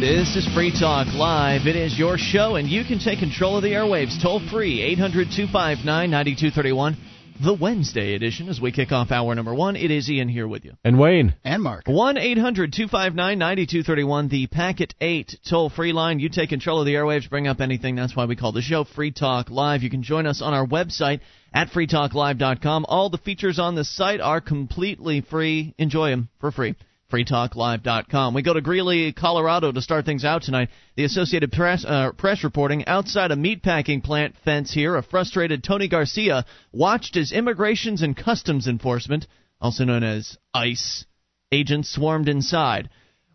This is Free Talk Live. It is your show, and you can take control of the airwaves toll free 800 259 9231. The Wednesday edition as we kick off hour number one. It is Ian here with you. And Wayne. And Mark. 1 800 259 9231, the Packet 8 toll free line. You take control of the airwaves, bring up anything. That's why we call the show Free Talk Live. You can join us on our website at freetalklive.com. All the features on the site are completely free. Enjoy them for free freetalklive.com. We go to Greeley, Colorado to start things out tonight. The Associated Press, uh, Press reporting outside a meatpacking plant fence here, a frustrated Tony Garcia watched as Immigrations and Customs Enforcement, also known as ICE, agents swarmed inside.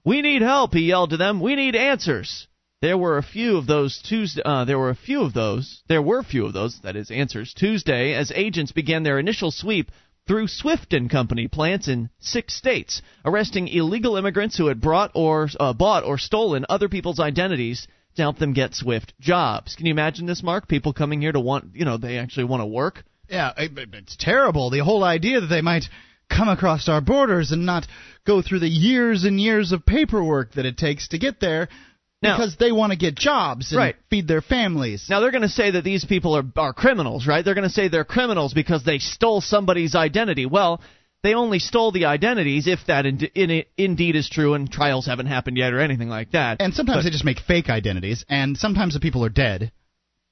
We need help, he yelled to them. We need answers. There were a few of those Tuesday. Uh, there were a few of those. There were few of those. That is answers Tuesday as agents began their initial sweep through Swift and Company plants in six states, arresting illegal immigrants who had brought or uh, bought or stolen other people's identities to help them get Swift jobs. Can you imagine this, Mark? People coming here to want, you know, they actually want to work. Yeah, it's terrible. The whole idea that they might come across our borders and not go through the years and years of paperwork that it takes to get there Now- because they want to get jobs and Right. feed their families. Now they're going to say that these people are are criminals, right? They're going to say they're criminals because they stole somebody's identity. Well, they only stole the identities if that in, in, indeed is true, and trials haven't happened yet or anything like that. and sometimes they just make fake identities, and sometimes the people are dead.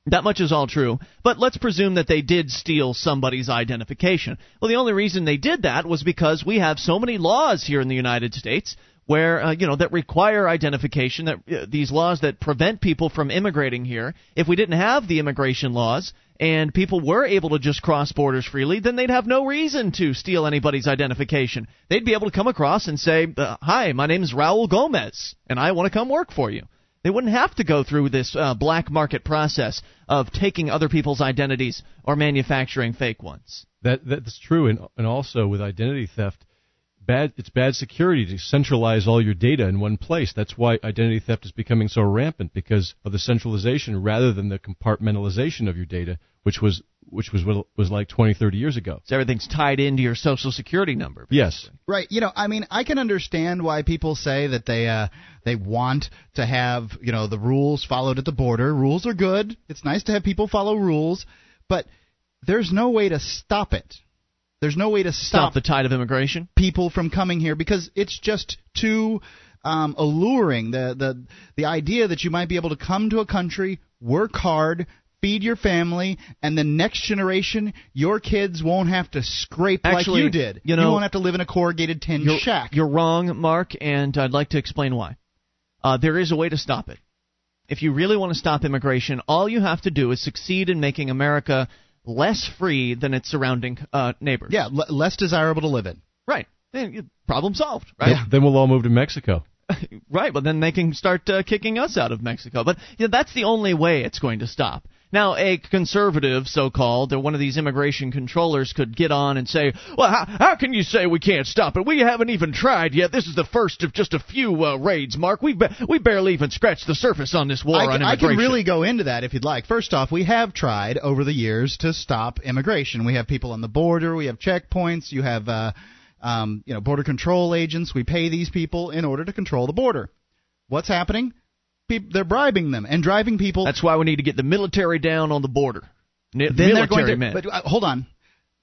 That much is all true. But let's presume that they did steal somebody's identification. Well, the only reason they did that was because we have so many laws here in the United States where uh, you know that require identification that uh, these laws that prevent people from immigrating here. If we didn't have the immigration laws and people were able to just cross borders freely, then they'd have no reason to steal anybody's identification. They'd be able to come across and say, uh, "Hi, my name is Raul Gomez, and I want to come work for you." They wouldn't have to go through this uh, black market process of taking other people's identities or manufacturing fake ones. That that's true, and and also with identity theft, bad it's bad security to centralize all your data in one place. That's why identity theft is becoming so rampant because of the centralization rather than the compartmentalization of your data, which was which was what was like 20, 30 years ago. So everything's tied into your social security number. Yes, Right. You know, I mean, I can understand why people say that they uh they want to have, you know, the rules followed at the border. Rules are good. It's nice to have people follow rules, but there's no way to stop it. There's no way to Stop stop, the tide of immigration. people from coming here because it's just too um, alluring. The the the idea that you might be able to come to a country, work hard, feed your family, and the next generation, your kids won't have to scrape Actually, like you did. you know- you won't have to live in a corrugated tin You're, shack. you're wrong, Mark, and I'd like to explain why. Uh, there is a way to stop it. If you really want to stop immigration, all you have to do is succeed in making America less free than its surrounding uh, neighbors. yeah, l- less desirable to live in. Right. Then you- Problem solved, right? Then- Then we'll all move to Mexico. Right, but then they can start uh, kicking us out of Mexico. But you know, that's the only way it's going to stop. Now, a conservative, so-called, or one of these immigration controllers could get on and say, "Well, how, how can you say we can't stop it? We haven't even tried yet. This is the first of just a few uh, raids, Mark. We ba- we barely even scratched the surface on this war I, on can- I can really go into that if you'd like. First off, we have tried over the years to stop immigration. We have people on the border. We have checkpoints. You have, uh, um, you know, border control agents. We pay these people in order to control the border. What's happening? Peop they're bribing them and driving people. That's why we need to get the military down on the border. Then they're going to. men. But uh, hold on.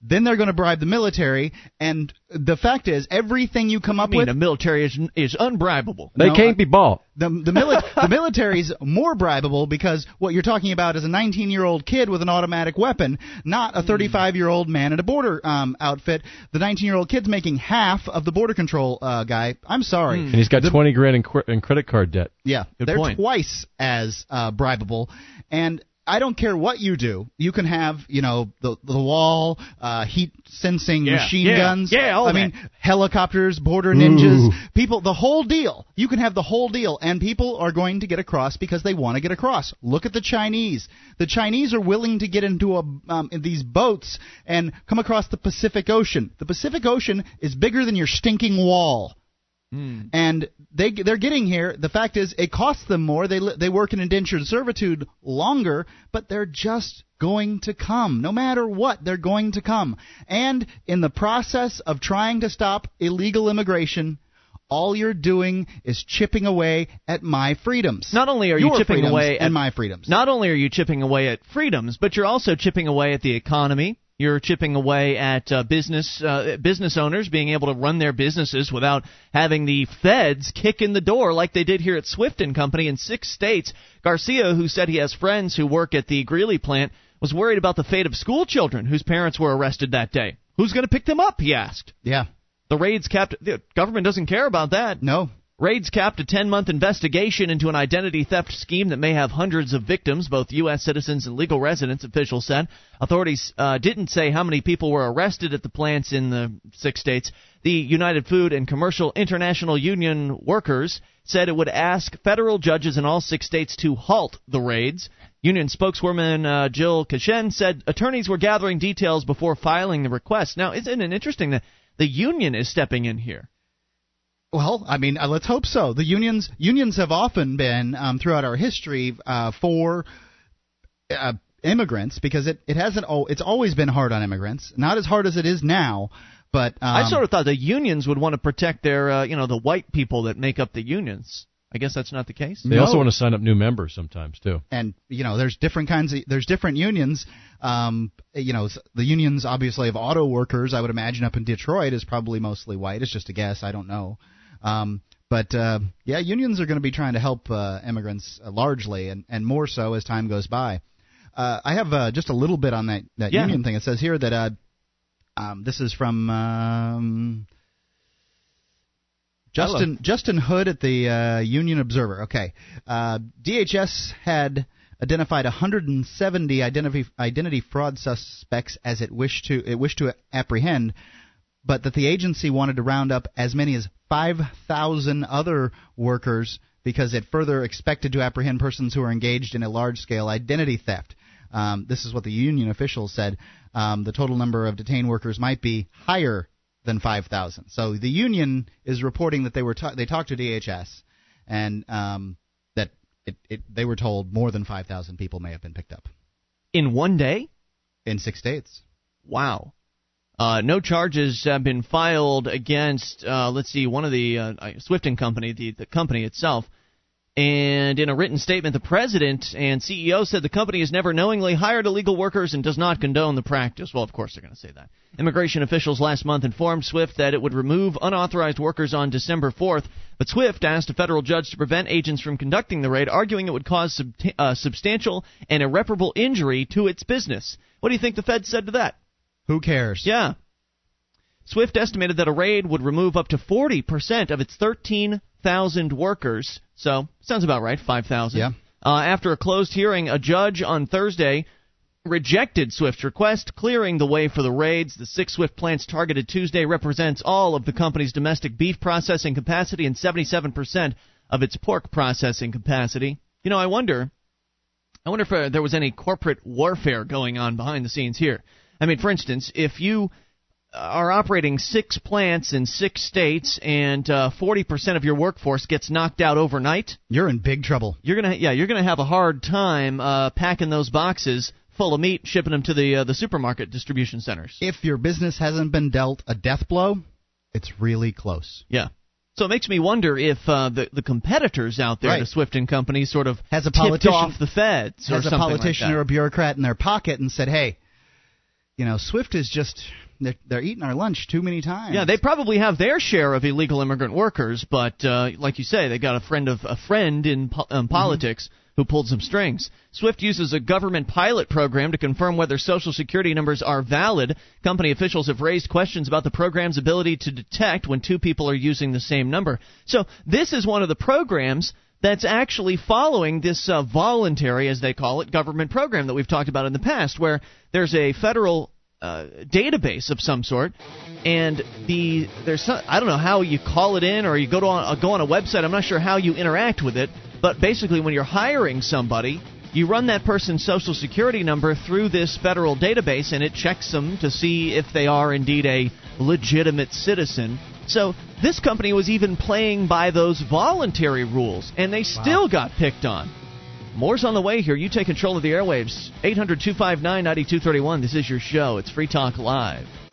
Then they're going to bribe the military, and the fact is, everything you come I up mean, with, the military is is unbribable. They No, can't I- be bought. The the, mili- the military's more bribable because what you're talking about is a 19 year old kid with an automatic weapon, not a 35 year old man in a border um, outfit. The 19 year old kid's making half of the border control uh, guy. I'm sorry. And he's got 20 grand in, qu- in credit card debt. Yeah, Good they're point. twice as uh, bribable, and I don't care what you do. You can have, you know, the the wall, uh, heat sensing Yeah, machine yeah, guns. yeah, all I that. mean, helicopters, border ninjas, people, the whole deal. You can have the whole deal, and people are going to get across because they want to get across. Look at the Chinese. The Chinese are willing to get into a um, in these boats and come across the Pacific Ocean. The Pacific Ocean is bigger than your stinking wall Hmm. and they they're getting here. The fact is, it costs them more. They they work in indentured servitude longer, but they're just going to come. No matter what, they're going to come. And in the process of trying to stop illegal immigration, all you're doing is chipping away at my freedoms. Not only are you Your chipping away at my freedoms. Not only are you chipping away at freedoms, but you're also chipping away at the economy. You're chipping away at uh, business uh, business owners being able to run their businesses without having the feds kick in the door like they did here at Swift and Company in six states. Garcia, who said he has friends who work at the Greeley plant, was worried about the fate of school children whose parents were arrested that day. Who's going to pick them up? He asked. yeah. The raids kept. The government doesn't care about that. No. Raids capped a 10 month investigation into an identity theft scheme that may have hundreds of victims, both U.S. citizens and legal residents, officials said. Authorities uh, didn't say how many people were arrested at the plants in the six states. The United Food and Commercial International Union workers said it would ask federal judges in all six states to halt the raids. Union spokeswoman uh, Jill Cashen said attorneys were gathering details before filing the request. Now, isn't it interesting that the union is stepping in here? Well, I mean, uh, let's hope so. The unions unions have often been um, throughout our history uh, for uh, immigrants because it, it hasn't oh it's always been hard on immigrants. Not as hard as it is now, but um, I sort of thought the unions would want to protect their, uh, you know, the white people that make up the unions. I guess that's not the case. They No. also want to sign up new members sometimes too. and you know there's different kinds of there's different unions um you know the unions obviously of auto workers i would imagine up in detroit is probably mostly white it's just a guess i don't know um but uh yeah unions are going to be trying to help uh, immigrants uh, largely and and more so as time goes by uh i have uh, just a little bit on that that Yeah. union thing it says here that uh um this is from um Justin Justin Hood at the uh, Union Observer. Okay, uh, DHS had identified 170 identity identity fraud suspects as it wished to it wished to apprehend, but that the agency wanted to round up as many as 5,000 other workers because it further expected to apprehend persons who are engaged in a large-scale identity theft. Um, this is what the union officials said. Um, the total number of detained workers might be higher than 5,000. So the union is reporting that they were ta- they talked to DHS and um, that it, it, they were told more than 5,000 people may have been picked up In one day? in six states. Wow. Uh, no charges have been filed against, uh, let's see, one of the uh, Swift and Company, the, the company itself. And in a written statement, the president and CEO said the company has never knowingly hired illegal workers and does not condone the practice. Well, of course they're going to say that. Immigration officials last month informed Swift that it would remove unauthorized workers on December 4th, but Swift asked a federal judge to prevent agents from conducting the raid, arguing it would cause sub- uh, substantial and irreparable injury to its business. What do you think the Fed said to that? Who cares? Yeah. Swift estimated that a raid would remove up to 40% of its 13,000 workers. So, sounds about right, 5,000. Yeah. Uh, after a closed hearing, a judge on Thursday rejected Swift's request, clearing the way for the raids. The six Swift plants targeted Tuesday represents all of the company's domestic beef processing capacity and 77% of its pork processing capacity. You know, I wonder I wonder if uh, there was any corporate warfare going on behind the scenes here. I mean, for instance, if you are operating six plants in six states and uh, 40% of your workforce gets knocked out overnight, You're in big trouble. you're gonna yeah you're gonna have a hard time uh, packing those boxes full of meat, shipping them to the uh, the supermarket distribution centers. If your business hasn't been dealt a death blow, it's really close. Yeah. So it makes me wonder if uh, the the competitors out there Right. to Swift and Company sort of Has a politician- off the feds or Has a politician like or a bureaucrat in their pocket and said, "Hey, you know, Swift is just they're, they're eating our lunch too many times." Yeah, they probably have their share of illegal immigrant workers, but uh, like you say, they got a friend of a friend in po- um, politics who pulled some strings. Swift uses a government pilot program to confirm whether Social Security numbers are valid. Company officials have raised questions about the program's ability to detect when two people are using the same number. So this is one of the programs that's actually following this uh, voluntary, as they call it, government program that we've talked about in the past, where there's a federal uh, database of some sort, and the there's some, I don't know how you call it in or you go to on, go on a website. I'm not sure how you interact with it, but basically when you're hiring somebody, you run that person's social security number through this federal database, and it checks them to see if they are indeed a legitimate citizen. So this company was even playing by those voluntary rules, and they still got picked on. More's on the way here. You take control of the airwaves. 800 259 9231. This is your show. It's Free Talk Live.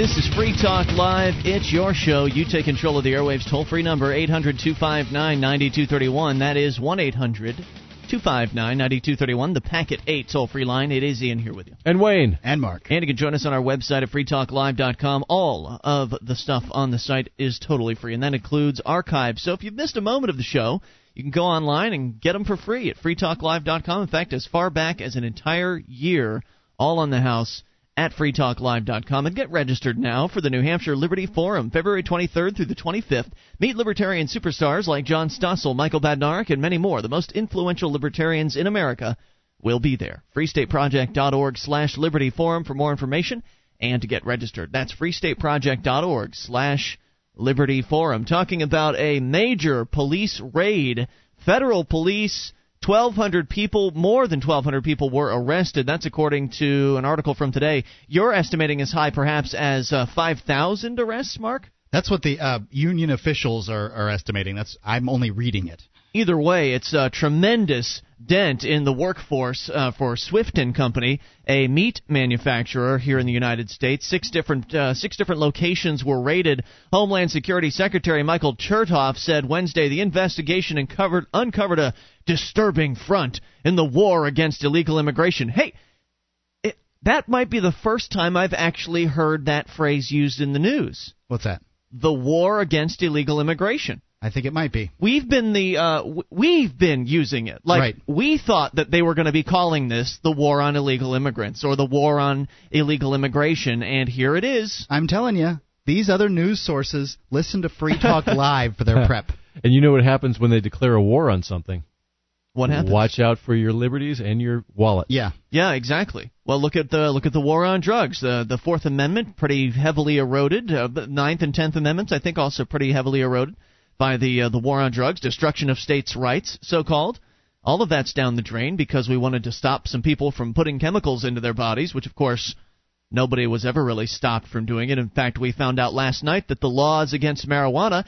This is Free Talk Live. It's your show. You take control of the airwaves. Toll free number 800 259 9231. That is 1 800 259 9231. The Packet 8 toll free line. It is Ian here with you. And Wayne. And Mark. And you can join us on our website at freetalklive.com. All of the stuff on the site is totally free, and that includes archives. So if you've missed a moment of the show, you can go online and get them for free at freetalklive.com. In fact, as far back as an entire year, all on the house at freetalklive.com and get registered now for the New Hampshire Liberty Forum, February 23rd through the 25th. Meet libertarian superstars like John Stossel, Michael Badnarik, and many more. The most influential libertarians in America will be there. freestateproject.org slash liberty forum for more information and to get registered. That's freestateproject.org slash liberty forum. Talking about a major police raid. Federal police 1,200 people, more than 1,200 people were arrested. That's according to an article from today. You're estimating as high perhaps as uh, 5,000 arrests, Mark? That's what the uh, union officials are, are estimating. That's I'm only reading it. Either way, it's a tremendous dent in the workforce uh, for Swift and Company, a meat manufacturer here in the United States. Six different uh, six different locations were raided. Homeland Security Secretary Michael Chertoff said Wednesday the investigation uncovered uncovered a disturbing front in the war against illegal immigration. Hey, it, that might be the first time I've actually heard that phrase used in the news. What's that? The war against illegal immigration. I think it might be. We've been the uh, we've been using it. Like Right. we thought that they were going to be calling this the war on illegal immigrants or the war on illegal immigration, and here it is. I'm telling you, these other news sources listen to Free Talk Live for their prep. And you know what happens when they declare a war on something? What happened? Watch out for your liberties and your wallet. Yeah. Yeah, exactly. Well, look at the look at the war on drugs. The the Fourth Amendment pretty heavily eroded. Uh, the Ninth and Tenth Amendments, I think, also pretty heavily eroded by the uh, the war on drugs, destruction of states' rights, so called. All of that's down the drain because we wanted to stop some people from putting chemicals into their bodies, which of course nobody was ever really stopped from doing it. In fact, we found out last night that the laws against marijuana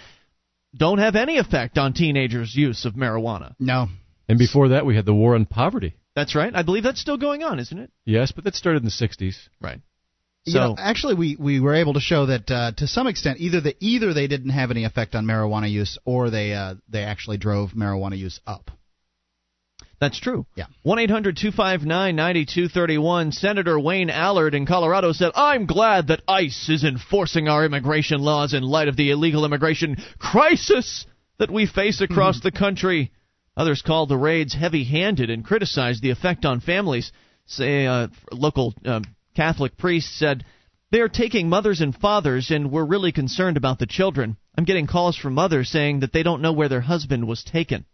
don't have any effect on teenagers' use of marijuana. No. And before that, we had the war on poverty. That's right. I believe that's still going on, isn't it? Yes, but that started in the 60s. Right. You So know, actually, we, we were able to show that uh, to some extent, either the either they didn't have any effect on marijuana use, or they uh, they actually drove marijuana use up. That's true. Yeah. 1 800 259 9231. Senator Wayne Allard in Colorado said, I'm glad that ICE is enforcing our immigration laws in light of the illegal immigration crisis that we face across the country. Others called the raids heavy handed and criticized the effect on families. Say, uh, local um, Catholic priest said, they are taking mothers and fathers, and we're really concerned about the children. I'm getting calls from mothers saying that they don't know where their husband was taken.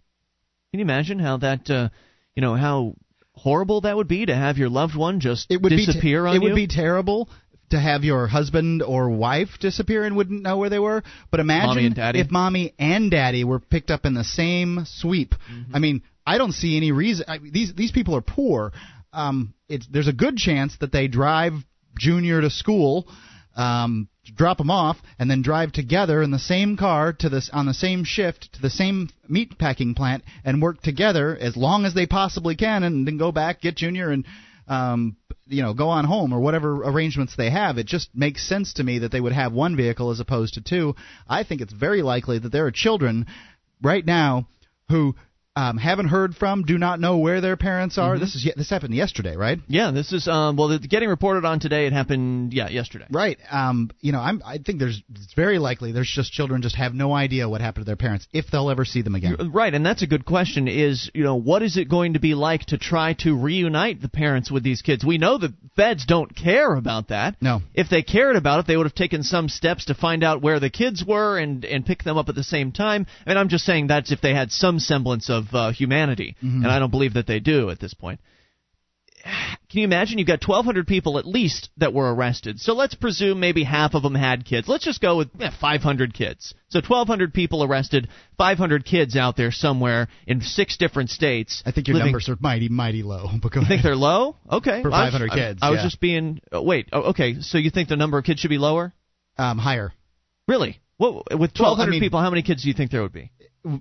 Can you imagine how that, uh, you know, how horrible that would be to have your loved one just It would disappear be on it you? would be terrible to have your husband or wife disappear and wouldn't know where they were. But imagine Mommy if mommy and daddy were picked up in the same sweep. Mm-hmm. I mean, I don't see any reason. I, these these people are poor. Um, it's there's a good chance that they drive Junior to school. Um, drop them off and then drive together in the same car to this on the same shift to the same meat packing plant and work together as long as they possibly can and then go back get junior and um you know go on home or whatever arrangements they have it just makes sense to me that they would have one vehicle as opposed to two i think it's very likely that there are children right now who um, haven't heard from, do not know where their parents are. This is this happened yesterday, right? yeah, this is um, well, it's getting reported on today. It happened, yeah, yesterday. Right. Um, you know, I'm, I think there's it's very likely there's just children just have no idea what happened to their parents if they'll ever see them again. Right, and that's a good question. Is you know what is it going to be like to try to reunite the parents with these kids? We know the feds don't care about that. No. If they cared about it, they would have taken some steps to find out where the kids were and and pick them up at the same time. And I'm just saying that's if they had some semblance of uh, humanity, and I don't believe that they do at this point. Can you imagine? You've got 1,200 people at least that were arrested. So let's presume maybe half of them had kids. Let's just go with eh, 500 kids. So 1,200 people arrested, 500 kids out there somewhere in six different states. I think your living- numbers are mighty, mighty low. But go You think they're low? Okay. For I 500 I- kids, I, was yeah. just being. Oh, wait. Oh, okay. So you think the number of kids should be lower? um, higher. Really? What, with Well, I 1,200 mean- people, how many kids do you think there would be?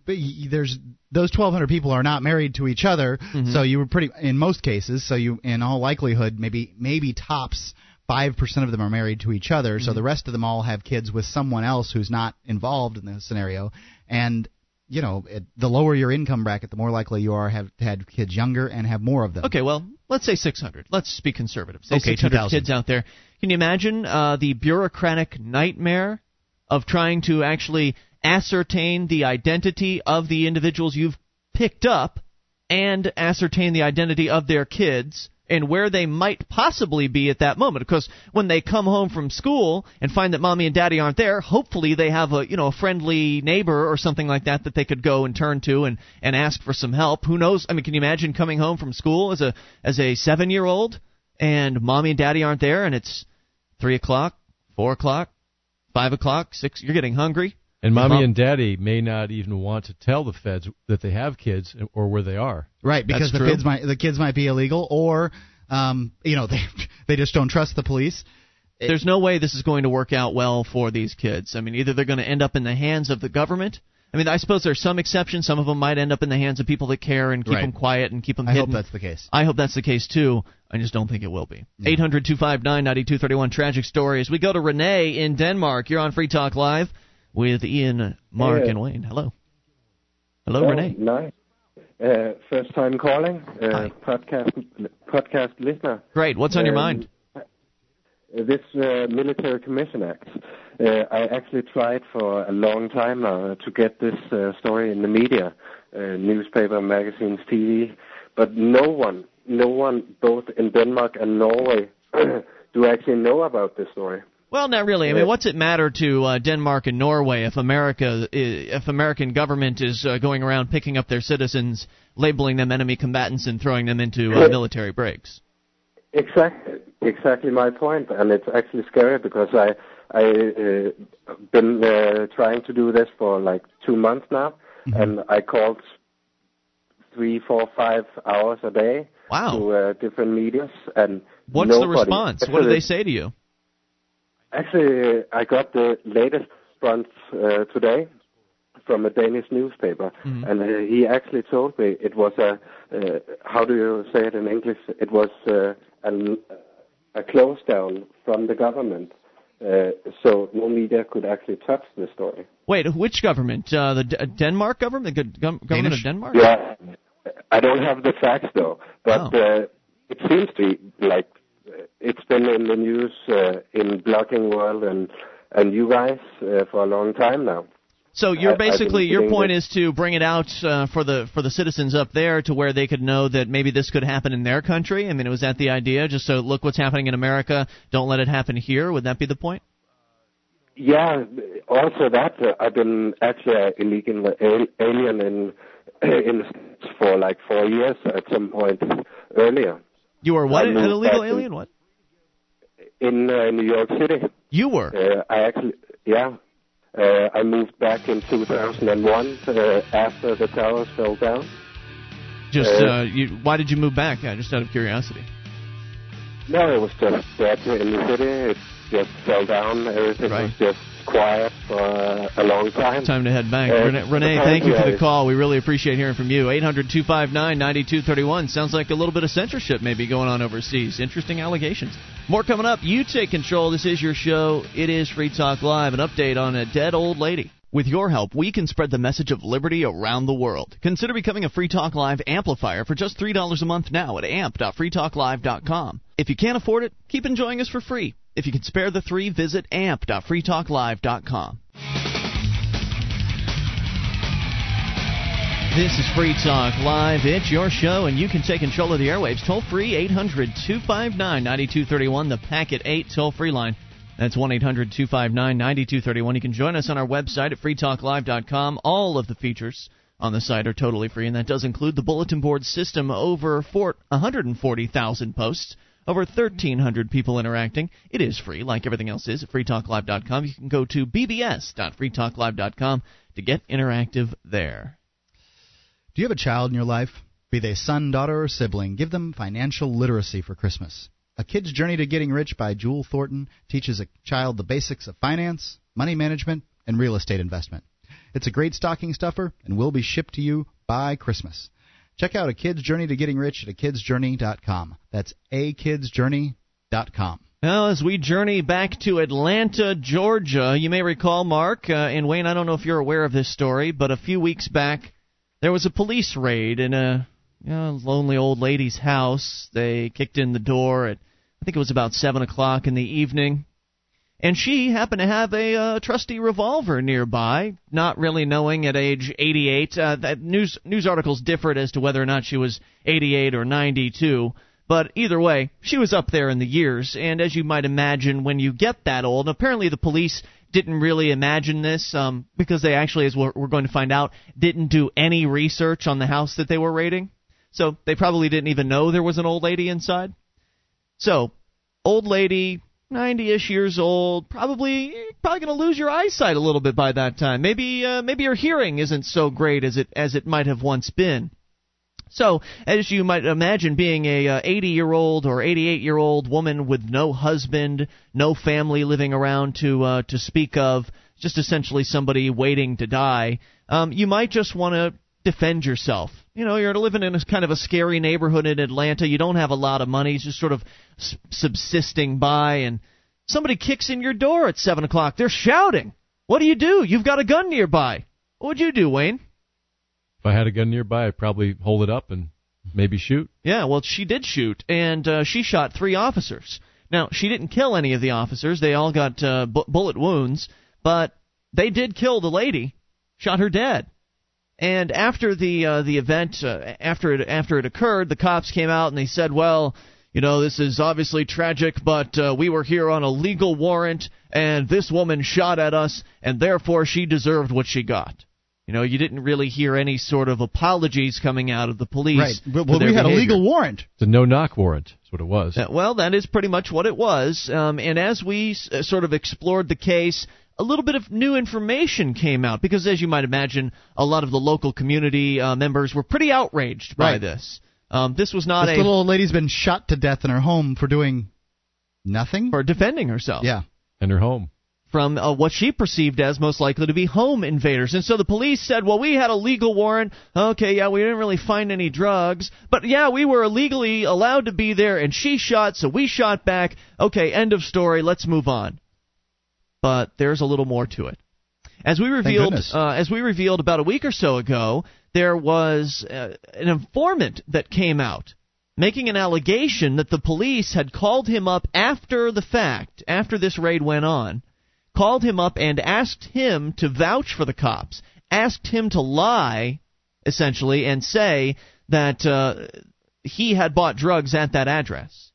There's those 1,200 people are not married to each other, Mm-hmm. so you were pretty in most cases. So you, in all likelihood, maybe maybe tops five percent of them are married to each other. Mm-hmm. So the rest of them all have kids with someone else who's not involved in the scenario. And you know, it, the lower your income bracket, the more likely you are have had kids younger and have more of them. Okay, well, let's say 600. Let's be conservative. Say Okay, 600 2,000. kids out there. Can you imagine uh, the bureaucratic nightmare of trying to actually ascertain the identity of the individuals you've picked up and ascertain the identity of their kids and where they might possibly be at that moment. Because when they come home from school and find that mommy and daddy aren't there hopefully they have a you know a friendly neighbor or something like that that they could go and turn to and and ask for some help. Who knows? I mean can you imagine coming home from school as a as a seven year old and mommy and daddy aren't there and it's three o'clock four o'clock five o'clock six you're getting hungry And mommy mom- and daddy may not even want to tell the feds that they have kids or where they are. Right, because That's the true. kids might the kids might be illegal, or um, you know they they just don't trust the police. there's no way this is going to work out well for these kids. I mean, either they're going to end up in the hands of the government. I mean, I suppose there's some exceptions. Some of them might end up in the hands of people that care and keep Right. them quiet and keep them I hidden. hope that's the case. I hope that's the case too. I just don't think it will be. Eight hundred two five nine ninety two thirty one. Tragic story. As we go to Renee in Denmark, you're on Free Talk Live with Ian, Mark, Yeah. and Wayne. Hello. Hello, Oh, Renee. Nice. Uh, first time calling. Uh, Hi. podcast podcast listener. Great. What's on your Um, mind? uh, This uh, Military Commission Act. Uh, I actually tried for a long time now to get this uh, story in the media, uh, newspaper, magazines, TV, but no one, no one, both in Denmark and Norway, do actually know about this story. Well, not really. I mean, what's it matter to uh, Denmark and Norway if America, if American government is uh, going around picking up their citizens, labeling them enemy combatants, and throwing them into uh, military breaks? Exactly, exactly my point, and it's actually scary because I I uh, been uh, trying to do this for like two months now, Mm-hmm. and I called three, four, five hours a day Wow. to uh, different medias, and What's the response? What do they say to you? Actually, I got the latest response uh, today from a Danish newspaper, Mm-hmm. and uh, he actually told me it was a uh, how do you say it in English? It was uh, a, a close down from the government, uh, so no media could actually touch the story. Wait, which government? Uh, the D- Denmark government? The go- government Danish? of Denmark? Yeah, I don't have the facts though, but Oh. uh, it seems to be like uh, it's been in the news uh, in blogging world and and you guys uh, for a long time now. So you're basically your point is to bring it out uh, for the for the citizens up there to where they could know that maybe this could happen in their country. I mean, was that the idea? Just so look what's happening in America. Don't let it happen here. Would that be the point? Yeah, also that uh, I've been actually an illegal alien in in the States for like four years at some point earlier You were what? An illegal alien? What? In uh, New York City. You were. Uh, I actually, yeah, uh, I moved back in 2001 uh, after the towers fell down. Just uh, uh, you. Why did you move back? Yeah, just out of curiosity. No, it was just dead in the city. It just fell down. Everything Right. was just quiet for uh, a long time. Time to head back. Uh, Renee, Renee thank you for the call. We really appreciate hearing from you. 800-259-9231. Sounds like a little bit of censorship maybe going on overseas. Interesting allegations. More coming up. You take control. This is your show. It is Free Talk Live. An update on a dead old lady. With your help, we can spread the message of liberty around the world. Consider becoming a Free Talk Live amplifier for just $3 a month now at amp.freetalklive.com. If you can't afford it, keep enjoying us for free. If you can spare the three, visit amp.freetalklive.com. This is Free Talk Live. It's your show, and you can take control of the airwaves. Toll free 800 259 9231, the Packet 8 toll free line. That's 1 800 259 9231. You can join us on our website at freetalklive.com. All of the features on the site are totally free, and that does include the bulletin board system over four- 140,000 posts. Over 1,300 people interacting. It is free, like everything else is at freetalklive.com. You can go to bbs.freetalklive.com to get interactive there. Do you have a child in your life? Be they son, daughter, or sibling, give them financial literacy for Christmas. A Kid's Journey to Getting Rich by Jewel Thornton teaches a child the basics of finance, money management, and real estate investment. It's a great stocking stuffer and will be shipped to you by Christmas. Check out A Kid's Journey to Getting Rich at akidsjourney.com. That's akidsjourney.com. Well, as we journey back to Atlanta, Georgia, you may recall, Mark, uh, and Wayne, I don't know if you're aware of this story, but a few weeks back, there was a police raid in a you know, lonely old lady's house. They kicked in the door at, I think it was about 7 o'clock in the evening. And she happened to have a uh, trusty revolver nearby, not really knowing at age 88. Uh, that news news articles differed as to whether or not she was 88 or 92. But either way, she was up there in the years, and as you might imagine, when you get that old, apparently the police didn't really imagine this um, because they actually, as we're, we're going to find out, didn't do any research on the house that they were raiding. So they probably didn't even know there was an old lady inside. So, old lady, 90ish years old, probably probably going to lose your eyesight a little bit by that time. Maybe uh, maybe your hearing isn't so great as it as it might have once been. So, as you might imagine, being a 80 uh, year old or 88 year old woman with no husband, no family living around to uh, to speak of, just essentially somebody waiting to die, um, you might just want to defend yourself. You know, you're living in a kind of a scary neighborhood in Atlanta. You don't have a lot of money, just sort of subsisting by, and somebody kicks in your door at seven o'clock. They're shouting. What do you do? You've got a gun nearby. What would you do, Wayne? If I had a gun nearby, I'd probably hold it up and maybe shoot. Yeah, well, she did shoot, and uh, she shot three officers. Now, she didn't kill any of the officers. They all got uh, bu- bullet wounds, but they did kill the lady, shot her dead. And after the uh, the event, uh, after it after it occurred, the cops came out and they said, "Well, you know, this is obviously tragic, but uh, we were here on a legal warrant, and this woman shot at us, and therefore she deserved what she got." You know, you didn't really hear any sort of apologies coming out of the police. Right. Well, we had behavior. a legal warrant. It's a no-knock warrant. That's what it was. Uh, well, that is pretty much what it was. Um, and as we uh, sort of explored the case, a little bit of new information came out because, as you might imagine, a lot of the local community uh, members were pretty outraged by right. this. Um, this was not this a little old lady's been shot to death in her home for doing nothing. for defending herself. Yeah. And her home from uh, what she perceived as most likely to be home invaders. And so the police said, well, we had a legal warrant. Okay, yeah, we didn't really find any drugs. But yeah, we were illegally allowed to be there, and she shot, so we shot back. Okay, end of story. Let's move on. But there's a little more to it. As we revealed, uh, as we revealed about a week or so ago, there was uh, an informant that came out making an allegation that the police had called him up after the fact, after this raid went on, called him up and asked him to vouch for the cops, asked him to lie, essentially, and say that uh, he had bought drugs at that address.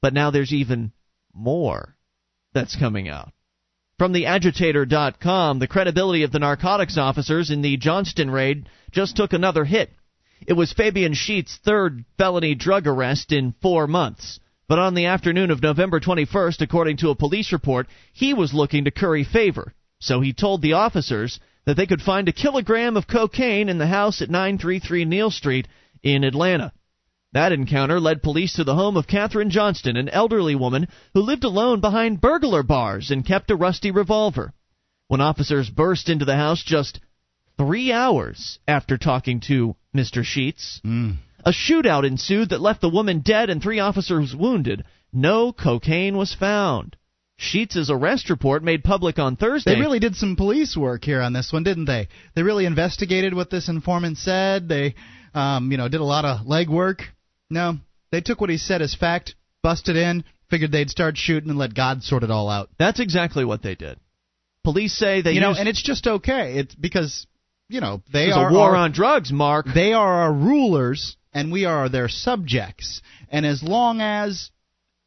But now there's even more that's coming out. From the agitator.com, the credibility of the narcotics officers in the Johnston raid just took another hit. It was Fabian Sheets' third felony drug arrest in four months. But on the afternoon of November 21st, according to a police report, he was looking to curry favor. So he told the officers that they could find a kilogram of cocaine in the house at 933 Neal Street in Atlanta. That encounter led police to the home of Kathryn Johnston, an elderly woman who lived alone behind burglar bars and kept a rusty revolver. When officers burst into the house just three hours after talking to Mr. Sheets, mm. A shootout ensued that left the woman dead and three officers wounded. No cocaine was found. Sheets' arrest report made public on Thursday. They really did some police work here on this one, didn't they? They really investigated what this informant said. They, um, you know, did a lot of legwork. No, they took what he said as fact, busted in, figured they'd start shooting, and let God sort it all out. That's exactly what they did. Police say they you know, and it's just okay. It's because you know they are a war our, on drugs, Mark. They are our rulers, and we are their subjects. And as long as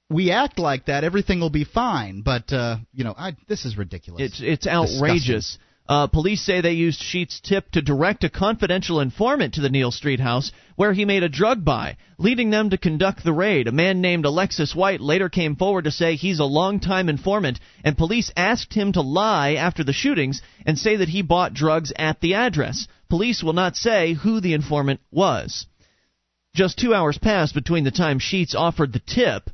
we act like that, everything will be fine. But uh, you know, I, this is ridiculous. It's it's outrageous. Uh, police say they used Sheets' tip to direct a confidential informant to the Neal Street house where he made a drug buy, leading them to conduct the raid. A man named Alexis White later came forward to say he's a longtime informant, and police asked him to lie after the shootings and say that he bought drugs at the address. Police will not say who the informant was. Just two hours passed between the time Sheets offered the tip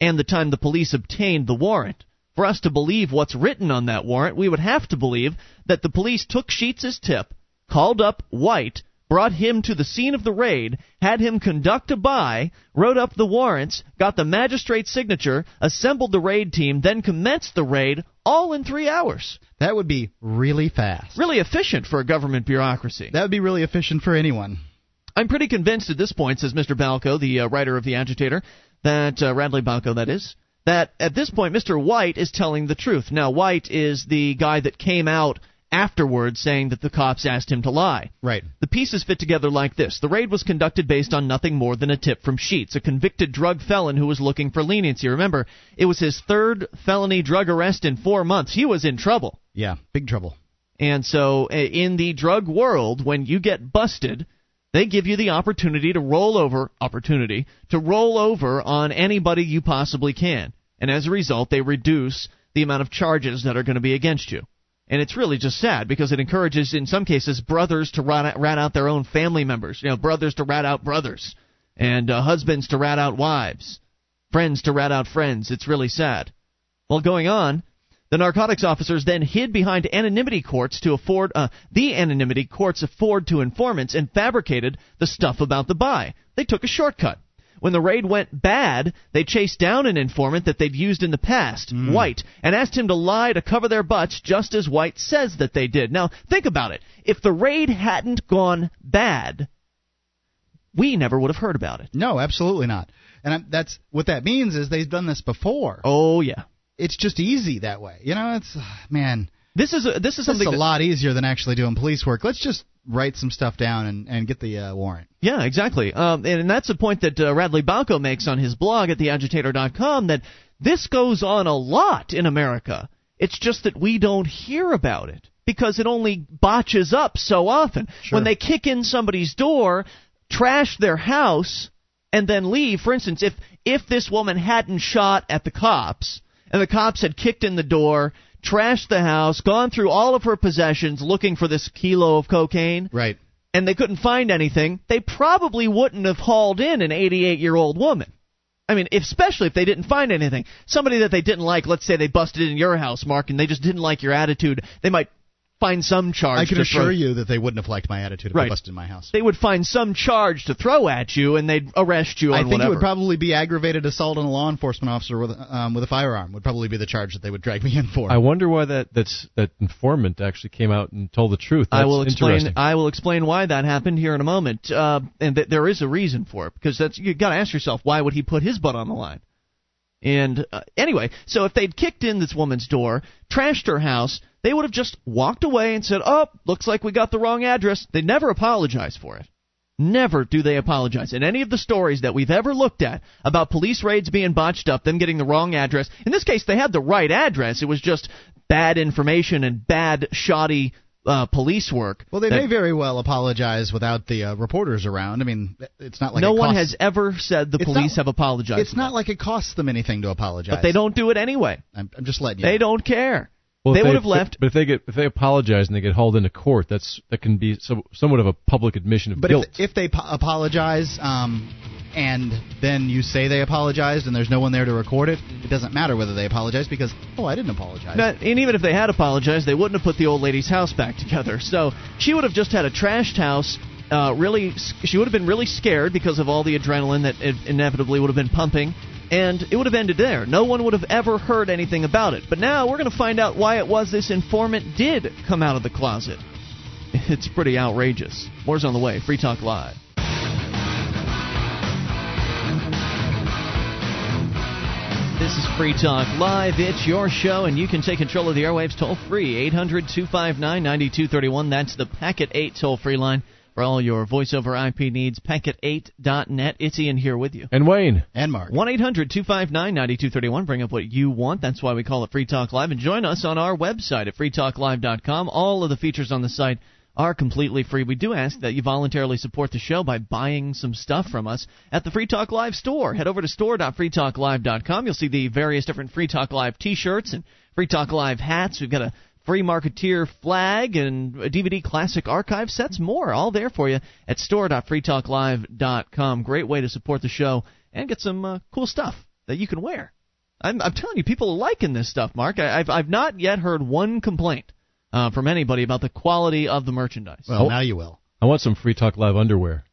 and the time the police obtained the warrant. For us to believe what's written on that warrant, we would have to believe that the police took Sheets' tip, called up White, brought him to the scene of the raid, had him conduct a buy, wrote up the warrants, got the magistrate's signature, assembled the raid team, then commenced the raid, all in three hours. That would be really fast. Really efficient for a government bureaucracy. That would be really efficient for anyone. I'm pretty convinced at this point, says Mr. Balco, the uh, writer of The Agitator, that uh, Radley Balco, that is, that at this point Mr. White is telling the truth. Now, White is the guy that came out afterwards saying that the cops asked him to lie. Right. The pieces fit together like this. The raid was conducted based on nothing more than a tip from Sheets, a convicted drug felon who was looking for leniency. Remember, it was his third felony drug arrest in four months. He was in trouble. Yeah, big trouble. And so, eh, in the drug world, when you get busted, they give you the opportunity to roll over opportunity to roll over on anybody you possibly can. And as a result, they reduce the amount of charges that are going to be against you. And it's really just sad because it encourages, in some cases, brothers to rat out, rat out their own family members. You know, brothers to rat out brothers, and uh, husbands to rat out wives, friends to rat out friends. It's really sad. Well, going on, the narcotics officers then hid behind anonymity courts to afford uh, the anonymity courts afford to informants and fabricated the stuff about the buy. They took a shortcut. When the raid went bad, they chased down an informant that they'd used in the past, mm. White, and asked him to lie to cover their butts just as White says that they did. Now, think about it. If the raid hadn't gone bad, we never would have heard about it. No, absolutely not. And that's what that means is they've done this before. Oh yeah. It's just easy that way. You know, it's man. This is a, this is something this is a lot easier than actually doing police work. Let's just write some stuff down and, and get the uh, warrant. Yeah, exactly. Um, and, and that's a point that uh, Radley Balco makes on his blog at theagitator.com that this goes on a lot in America. It's just that we don't hear about it because it only botches up so often. Sure. When they kick in somebody's door, trash their house, and then leave. For instance, if if this woman hadn't shot at the cops and the cops had kicked in the door, trashed the house, gone through all of her possessions looking for this kilo of cocaine. Right. And they couldn't find anything. They probably wouldn't have hauled in an 88 year old woman. I mean, especially if they didn't find anything. Somebody that they didn't like, let's say they busted in your house, Mark, and they just didn't like your attitude, they might find some charge. I can assure throw. you that they wouldn't have liked my attitude if right. they busted in my house. They would find some charge to throw at you, and they'd arrest you. I think whatever. it would probably be aggravated assault on a law enforcement officer with um, with a firearm. Would probably be the charge that they would drag me in for. I wonder why that that's that informant actually came out and told the truth. That's I will explain. I will explain why that happened here in a moment, uh, and th- there is a reason for it because that's you got to ask yourself why would he put his butt on the line. And uh, anyway, so if they'd kicked in this woman's door, trashed her house, they would have just walked away and said, "Oh, looks like we got the wrong address." They never apologize for it. Never do they apologize. In any of the stories that we've ever looked at about police raids being botched up, them getting the wrong address. In this case, they had the right address. It was just bad information and bad, shoddy uh, police work. Well, they that- may very well apologize without the uh, reporters around. I mean, it's not like no it one has ever said the police not- have apologized. It's not that. like it costs them anything to apologize. but they don't do it anyway. I'm, I'm just letting you. They know. don't care. Well, they if would have left. But if they get if they apologize and they get hauled into court, that's that can be so, somewhat of a public admission of But guilt. if, if they po- apologize, um, and then you say they apologized, and there's no one there to record it, it doesn't matter whether they apologize because oh, I didn't apologize. Not- and even if they had apologized, they wouldn't have put the old lady's house back together. So she would have just had a trashed house. Uh, really, she would have been really scared because of all the adrenaline that it inevitably would have been pumping, and it would have ended there. No one would have ever heard anything about it. But now we're going to find out why it was this informant did come out of the closet. It's pretty outrageous. More's on the way. Free Talk Live. This is Free Talk Live. It's your show, and you can take control of the airwaves toll free. 800 259 9231. That's the Packet 8 toll free line for all your voiceover IP needs. Packet8.net. It's Ian here with you. and Wayne, and Mark. 1 800 259 9231. Bring up what you want. That's why we call it Free Talk Live. And join us on our website at freetalklive.com. All of the features on the site are completely free. We do ask that you voluntarily support the show by buying some stuff from us at the Free Talk Live store. Head over to store.freetalklive.com. You'll see the various different Free Talk Live t shirts and Free Talk Live hats. We've got a free marketeer flag and DVD classic archive sets more all there for you at store.freetalklive.com great way to support the show and get some uh, cool stuff that you can wear I'm, I'm telling you, people are liking this stuff, Mark. I, I've I've not yet heard one complaint uh, from anybody about the quality of the merchandise. Well, now you will. I want some Free Talk Live underwear.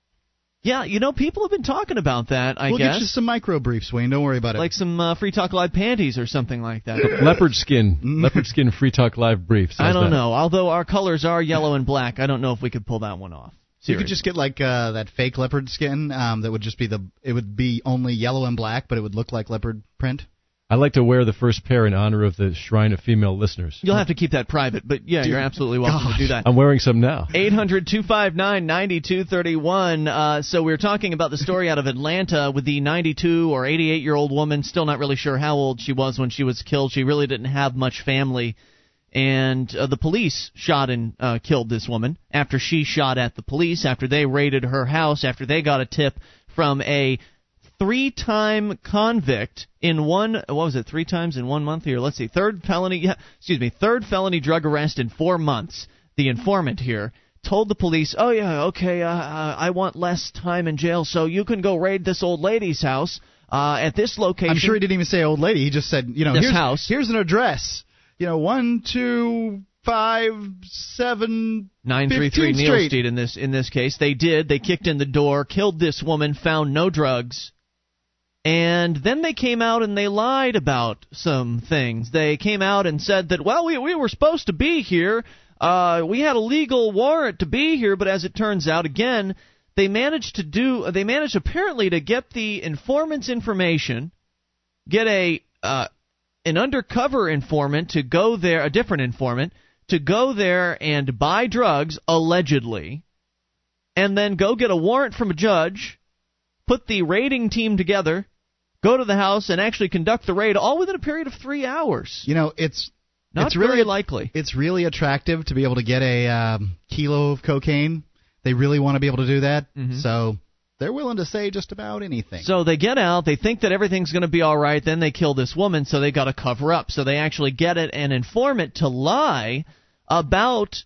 Yeah, you know, people have been talking about that. I we'll guess get you some micro briefs, Wayne. Don't worry about it. like some uh, Free Talk Live panties or something like that. leopard skin, leopard skin Free Talk Live briefs. I don't that? know. Although our colors are yellow and black, I don't know if we could pull that one off. you could just get like uh, that fake leopard skin um, that would just be the it would be only yellow and black, but it would look like leopard print. I like to wear the first pair in honor of the Shrine of Female Listeners. You'll have to keep that private, but yeah, you're absolutely welcome to do that. I'm wearing some now. 800 259 9231. Uh, So we are talking about the story out of Atlanta with the 92 or 88 year old woman, still not really sure how old she was when she was killed. She really didn't have much family. And uh, the police shot and uh, killed this woman after she shot at the police, after they raided her house, after they got a tip from a three time convict in one what was it three times in one month here let's see third felony yeah, excuse me third felony drug arrest in four months the informant here told the police oh yeah okay uh, uh, i want less time in jail so you can go raid this old lady's house uh, at this location I'm sure he didn't even say old lady. He just said, you know, This here's, house. here's an address. You know, one, two, five, seven, 933 15th Neal Street. Street in this in this case. They did. They kicked in the door, killed this woman, found no drugs. And then they came out and they lied about some things. They came out and said that well, we we were supposed to be here. Uh we had a legal warrant to be here, but as it turns out again, they managed to do they managed apparently to get the informant's information, get a uh an undercover informant to go there, a different informant, to go there and buy drugs, allegedly, and then go get a warrant from a judge, put the raiding team together, go to the house, and actually conduct the raid all within a period of three hours. You know, it's Not it's really very likely. It's really attractive to be able to get a um, kilo of cocaine. They really want to be able to do that, so they're willing to say just about anything. Mm-hmm. So they get out, they think that everything's going to be all right, then they kill this woman, so they got to cover up. So they actually get it an informant to lie about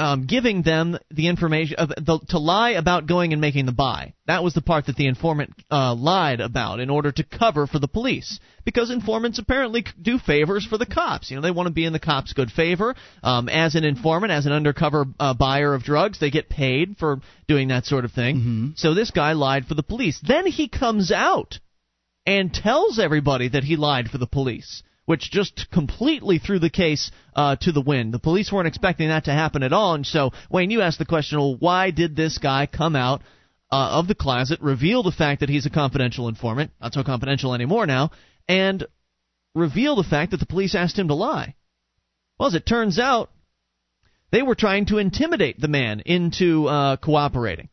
um, giving them the information, uh, the, to lie about going and making the buy. That was the part that the informant uh, lied about in order to cover for the police. Because informants apparently do favors for the cops. You know, they want to be in the cops' good favor. Um, as an informant, as an undercover uh, buyer of drugs, they get paid for doing that sort of thing. So this guy lied for the police. Then he comes out and tells everybody that he lied for the police, which just completely threw the case uh, to the wind. The police weren't expecting that to happen at all. And so, Wayne, you asked the question, well, why did this guy come out uh, of the closet, reveal the fact that he's a confidential informant, not so confidential anymore now, and reveal the fact that the police asked him to lie? Well, as it turns out, they were trying to intimidate the man into uh, cooperating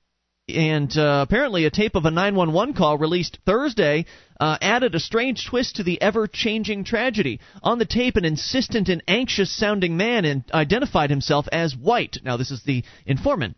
and uh, apparently a tape of a 911 call released Thursday uh, added a strange twist to the ever-changing tragedy. On the tape, an insistent and anxious-sounding man in- identified himself as White. Now, this is the informant.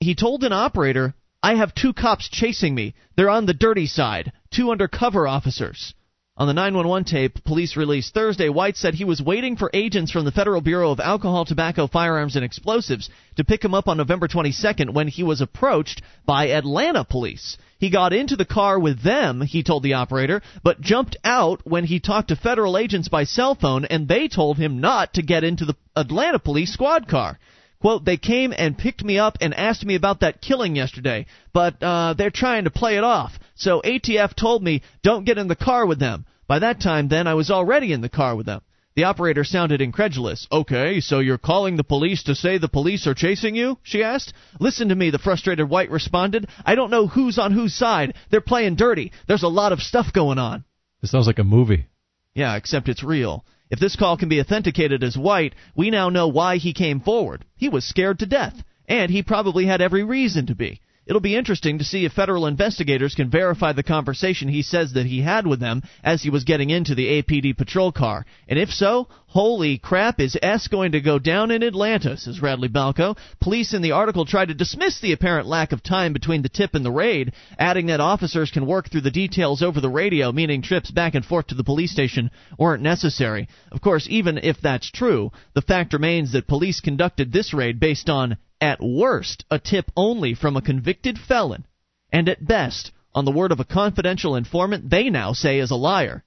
He told an operator, "I have two cops chasing me. They're on the dirty side. Two undercover officers." On the 911 tape, police released Thursday, White said he was waiting for agents from the Federal Bureau of Alcohol, Tobacco, Firearms, and Explosives to pick him up on November 22nd when he was approached by Atlanta police. He got into the car with them, he told the operator, but jumped out when he talked to federal agents by cell phone, and they told him not to get into the Atlanta police squad car. Quote, they came and picked me up and asked me about that killing yesterday, but uh, they're trying to play it off. So ATF told me, don't get in the car with them. By that time, then, I was already in the car with them. The operator sounded incredulous. Okay, so you're calling the police to say the police are chasing you? She asked. Listen to me, the frustrated White responded. I don't know who's on whose side. They're playing dirty. There's a lot of stuff going on. This sounds like a movie. Yeah, except it's real. If this call can be authenticated as White, we now know why he came forward. He was scared to death, and he probably had every reason to be. It'll be interesting to see if federal investigators can verify the conversation he says that he had with them as he was getting into the APD patrol car. And if so, holy crap, is S going to go down in Atlanta, says Radley Balko. Police in the article tried to dismiss the apparent lack of time between the tip and the raid, adding that officers can work through the details over the radio, meaning trips back and forth to the police station weren't necessary. Of course, even if that's true, the fact remains that police conducted this raid based on at worst, a tip only from a convicted felon, and at best, on the word of a confidential informant they now say is a liar.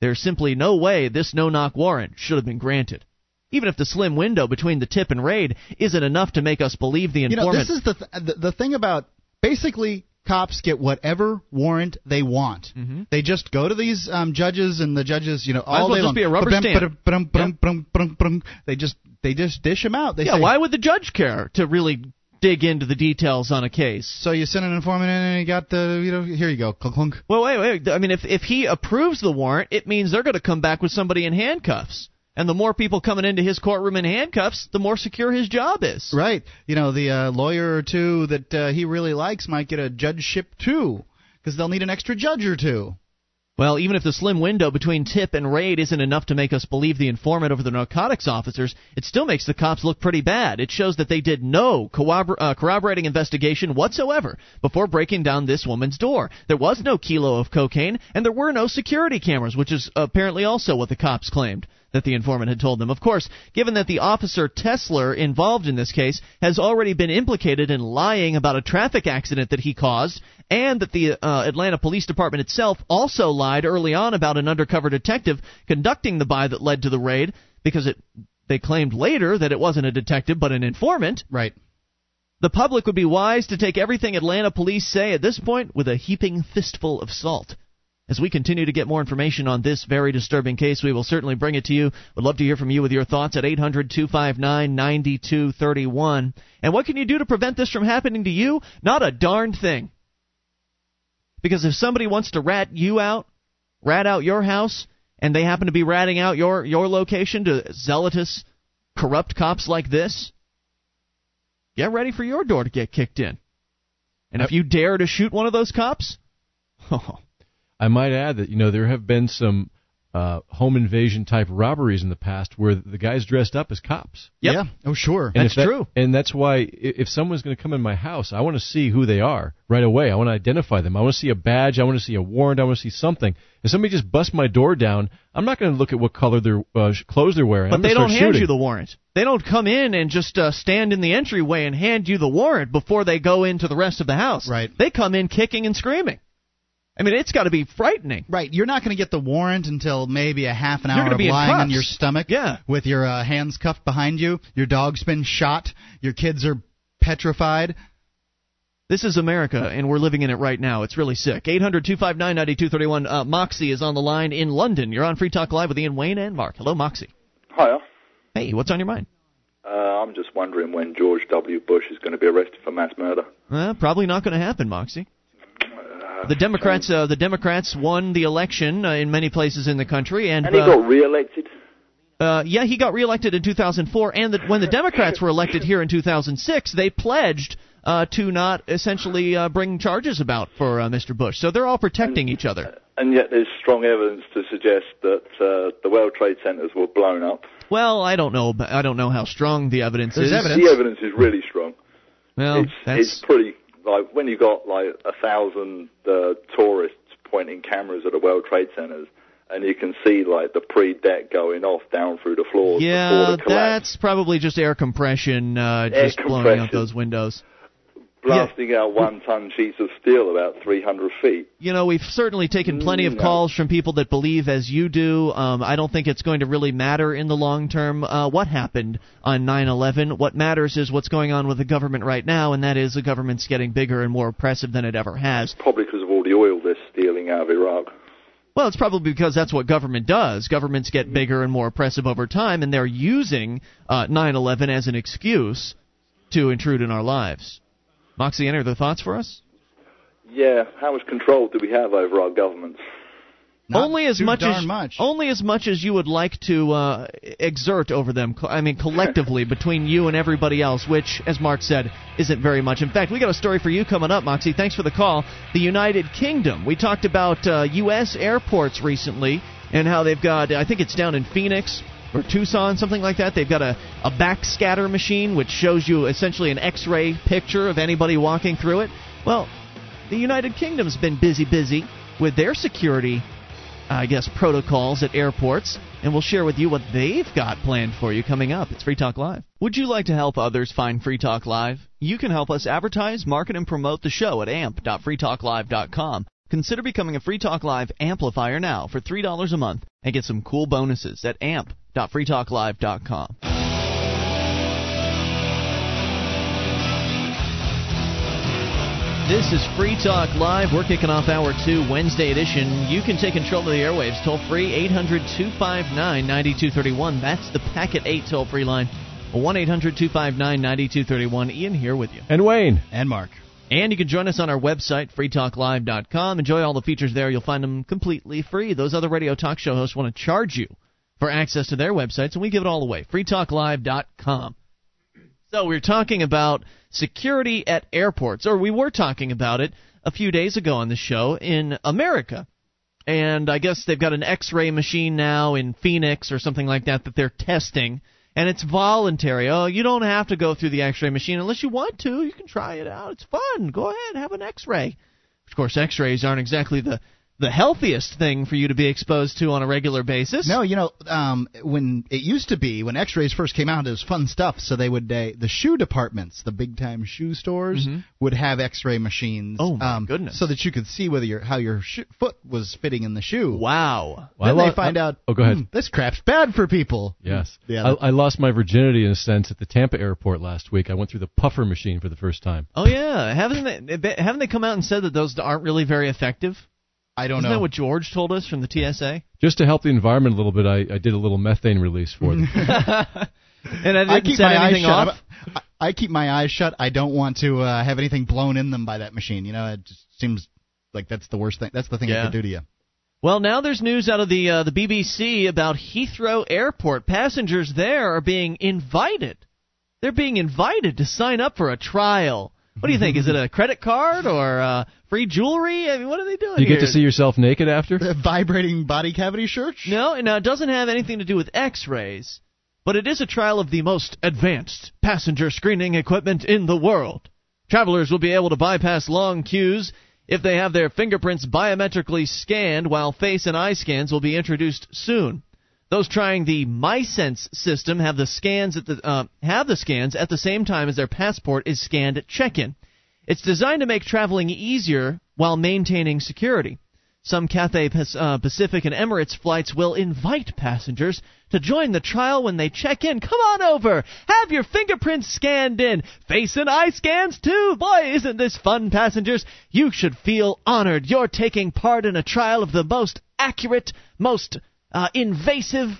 There's simply no way this no knock warrant should have been granted. Even if the slim window between the tip and raid isn't enough to make us believe the informant. You know, this is the th- the, thing about basically cops get whatever warrant they want. Mm-hmm. They just go to these um, judges, and the judges, you know, Might all well day just long. be a rubber Ba-dum, stamp. ba-dum, ba-dum. They just they just dish them out. They yeah, say, why would the judge care to really dig into the details on a case? So you send an informant in, and you got the you know here you go clunk clunk. Well, wait, wait. I mean, if if he approves the warrant, it means they're going to come back with somebody in handcuffs. And the more people coming into his courtroom in handcuffs, the more secure his job is. Right. You know, the uh, lawyer or two that uh, he really likes might get a judgeship too, because they'll need an extra judge or two. Well, even if the slim window between tip and raid isn't enough to make us believe the informant over the narcotics officers, it still makes the cops look pretty bad. It shows that they did no corrobor- uh, corroborating investigation whatsoever before breaking down this woman's door. There was no kilo of cocaine, and there were no security cameras, which is apparently also what the cops claimed that the informant had told them. Of course, given that the officer Tesler involved in this case has already been implicated in lying about a traffic accident that he caused, and that the uh, Atlanta Police Department itself also lied early on about an undercover detective conducting the buy that led to the raid, because it they claimed later that it wasn't a detective but an informant. Right. The public would be wise to take everything Atlanta police say at this point with a heaping fistful of salt. As we continue to get more information on this very disturbing case, we will certainly bring it to you. We'd love to hear from you with your thoughts at 800 259 9231. And what can you do to prevent this from happening to you? Not a darn thing. Because if somebody wants to rat you out, rat out your house, and they happen to be ratting out your, your location to zealotous, corrupt cops like this, get ready for your door to get kicked in. And if you dare to shoot one of those cops, oh, I might add that you know there have been some uh, home invasion type robberies in the past where the guys dressed up as cops. Yep. Yeah. Oh, sure. And That's that- true. And that's why if someone's going to come in my house, I want to see who they are right away. I want to identify them. I want to see a badge. I want to see a warrant. I want to see something. If somebody just busts my door down, I'm not going to look at what color their uh, clothes they're wearing. But I'm they don't hand shooting. you the warrant. They don't come in and just uh, stand in the entryway and hand you the warrant before they go into the rest of the house. Right. They come in kicking and screaming. I mean, it's got to be frightening. Right, you're not going to get the warrant until maybe a half an You're hour gonna of be lying on your stomach. Yeah. with your uh, hands cuffed behind you. Your dog's been shot. Your kids are petrified. This is America, and we're living in it right now. It's really sick. 800 259 9231. Uh, Moxie is on the line in London. You're on Free Talk Live with Ian Wayne and Mark. Hello, Moxie. Hiya. Hey, what's on your mind? Uh, I'm just wondering when George W. Bush is going to be arrested for mass murder. Uh, probably not going to happen, Moxie. The Democrats, uh, the Democrats won the election uh, in many places in the country, and, And he uh, got re-elected. Uh, yeah, he got reelected in 2004, and the, when the Democrats were elected here in 2006, they pledged uh, to not essentially uh, bring charges about for uh, Mr. Bush. So they're all protecting each other. And yet there's strong evidence to suggest that uh, the World Trade Centers were blown up. Well, I don't know. but I don't know how strong the evidence There's is. evidence. The evidence is really strong. Well, it's, that's it's pretty like when you got like a thousand uh, tourists pointing cameras at the World Trade Centers, and you can see like the pre-deck going off down through the floors yeah, the that's probably just air compression, uh, Air just blowing out those windows. Blasting out one-ton sheets of steel about 300 feet. You know, we've certainly taken plenty of No. calls from people that believe as you do. Um, I don't think it's going to really matter in the long term uh, what happened on 9 11. What matters is what's going on with the government right now, and that is the government's getting bigger and more oppressive than it ever has. Probably because of all the oil they're stealing out of Iraq. Well, it's probably because that's what government does. Governments get bigger and more oppressive over time, and they're using uh, 9/11 as an excuse to intrude in our lives. Moxie, any other thoughts for us? Yeah, how much control do we have over our governments? Not only as much as much. only as much as you would like to uh, exert over them. I mean, collectively between you and everybody else, which, as Mark said, isn't very much. In fact, we got a story for you coming up, Moxie. Thanks for the call. The United Kingdom. We talked about uh, U.S. airports recently and how they've got. I think it's down in Phoenix or Tucson, something like that. They've got a, a backscatter machine which shows you essentially an X-ray picture of anybody walking through it. Well, the United Kingdom's been busy, busy with their security I guess, protocols at airports, and we'll share with you what they've got planned for you coming up. It's Free Talk Live. Would you like to help others find Free Talk Live? You can help us advertise, market, and promote the show at amp.freetalklive.com. Consider becoming a Free Talk Live amplifier now for $3 a month and get some cool bonuses at amp.freetalklive.com. This is Free Talk Live. We're kicking off Hour 2, Wednesday edition. You can take control of the airwaves toll free, 800 259 9231. That's the Packet 8 toll free line. 1 800 259 9231. Ian here with you. And Wayne. And Mark. And you can join us on our website, freetalklive.com. Enjoy all the features there. You'll find them completely free. Those other radio talk show hosts want to charge you for access to their websites, and we give it all away. freetalklive.com. So we're talking about security at airports, or we were talking about it a few days ago on the show in America. And I guess they've got an X ray machine now in Phoenix or something like that that they're testing. And it's voluntary. Oh, you don't have to go through the X ray machine unless you want to. You can try it out. It's fun. Go ahead, have an X ray. Of course, X rays aren't exactly the the healthiest thing for you to be exposed to on a regular basis. No, you know, um, when it used to be when X-rays first came out, it was fun stuff. So they would uh, the shoe departments, the big time shoe stores, Mhm. would have X-ray machines. Oh, my um, goodness. So that you could see whether your how your sh- foot was fitting in the shoe. Wow. Well, I then they find I- out. Oh, go ahead. "Hmm, this crap's bad for people. Yes. Yeah. I, I lost my virginity in a sense at the Tampa airport last week. I went through the puffer machine for the first time. Oh yeah, haven't they haven't they come out and said that those aren't really very effective? I don't know. Isn't know. that what George told us from the TSA? Just to help the environment a little bit, I, I did a little methane release for them. And I didn't I keep set my eyes anything shut. off. I, I keep my eyes shut. I don't want to uh, have anything blown in them by that machine. You know, it just seems like that's the worst thing. That's the thing Yeah. it could do to you. Well, now there's news out of the uh, the BBC about Heathrow Airport. Passengers there are being invited. They're being invited to sign up for a trial. What do you think? Is it a credit card or uh, free jewelry? I mean, what are they doing Do you get to see yourself naked after? The vibrating body cavity shirt. No, no, it doesn't have anything to do with X-rays, but it is a trial of the most advanced passenger screening equipment in the world. Travelers will be able to bypass long queues if they have their fingerprints biometrically scanned, while face and eye scans will be introduced soon. Those trying the miSense system have the scans at the uh, have the scans at the same time as their passport is scanned at check-in. It's designed to make traveling easier while maintaining security. Some Cathay uh, Pacific and Emirates flights will invite passengers to join the trial when they check in. Come on over. Have your fingerprints scanned in. Face and eye scans too. Boy, isn't this fun, passengers? You should feel honored. You're taking part in a trial of the most accurate, most uh, invasive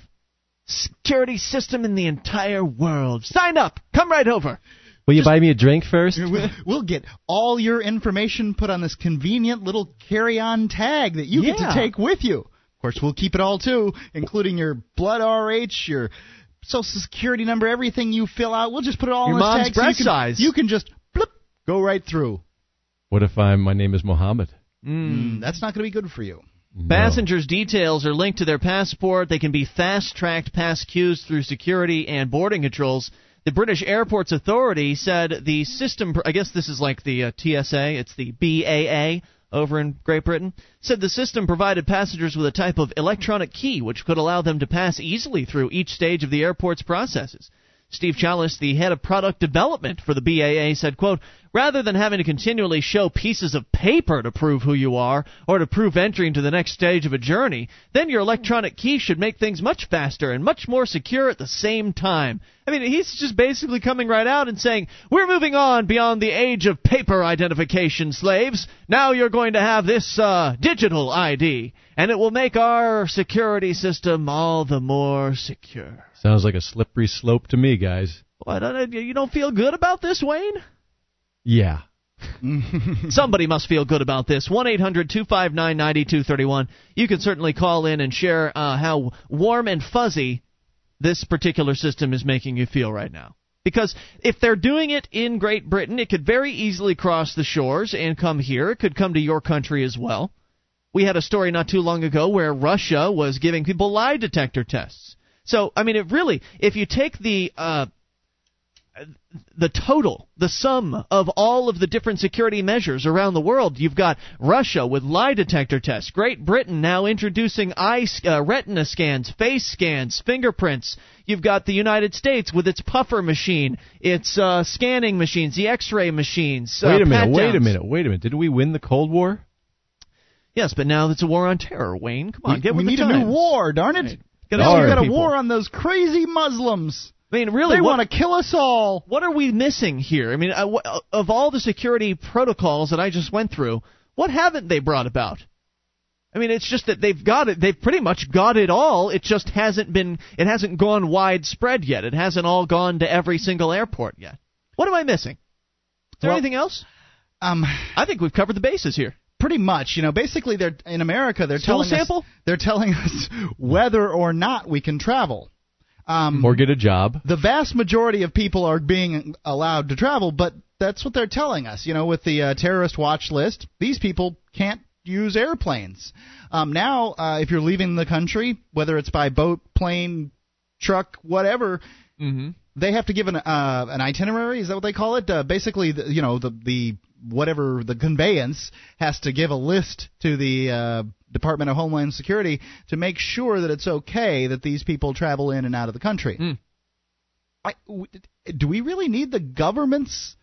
security system in the entire world. Sign up. Come right over. Will you buy me a drink first? We'll, we'll get all your information put on this convenient little carry-on tag that you get to take with you. Of course, we'll keep it all too, including your blood RH, your social security number, everything you fill out. We'll just put it all Your in this mom's tag so you breast can, size. You can just blip, go right through. What if I'm? My name is Mohammed. Mm, that's not going to be good for you. No. Passengers' details are linked to their passport. They can be fast tracked past queues through security and boarding controls. The British Airports Authority said the system, I guess this is like the uh, TSA, it's the BAA over in Great Britain, said the system provided passengers with a type of electronic key which could allow them to pass easily through each stage of the airport's processes. Steve Chalice, the head of product development for the BAA, said, quote, Rather than having to continually show pieces of paper to prove who you are or to prove entry into the next stage of a journey, then your electronic key should make things much faster and much more secure at the same time. I mean, he's just basically coming right out and saying, We're moving on beyond the age of paper identification, slaves. Now you're going to have this uh, digital ID, and it will make our security system all the more secure. Sounds like a slippery slope to me, guys. What, you don't feel good about this, Wayne? Yeah. Somebody must feel good about this. 1 800 259 9231. You can certainly call in and share uh, how warm and fuzzy this particular system is making you feel right now. Because if they're doing it in Great Britain, it could very easily cross the shores and come here. It could come to your country as well. We had a story not too long ago where Russia was giving people lie detector tests. So, I mean, it really, if you take the uh, the total, the sum of all of the different security measures around the world. You've got Russia with lie detector tests, Great Britain now introducing eye uh, retina scans, face scans, fingerprints. You've got the United States with its puffer machine, its uh, scanning machines, the X-ray machines. uh, Wait a minute. Wait a minute. Wait a minute. Did we win the Cold War? Yes, but now it's a war on terror, Wayne. Come on, we, get we with need the a new war, darn it. Now we got a war on those crazy Muslims. I mean, really, they want to kill us all. what are we missing here? I mean, uh, of all the security protocols that I just went through, what haven't they brought about? I mean, it's just that they've got it. They've pretty much got it all. It just hasn't been. It hasn't gone widespread yet. It hasn't all gone to every single airport yet. What am I missing? Is there Well- anything else? Um, I think we've covered the bases here. Pretty much. You know, basically, they're in America. They're Stool telling sample? us they're telling us whether or not we can travel. Um, Or get a job. the vast majority of people are being allowed to travel, but that's what they're telling us. You know, with the uh, terrorist watch list, these people can't use airplanes. Um, now, uh, if you're leaving the country, whether it's by boat, plane, truck, whatever, Mm-hmm. They have to give an uh, an itinerary. Is that what they call it? Uh, basically, the, you know, the the whatever the conveyance has to give a list to the uh, Department of Homeland Security to make sure that it's okay that these people travel in and out of the country. Mm. I, w- do we really need the government's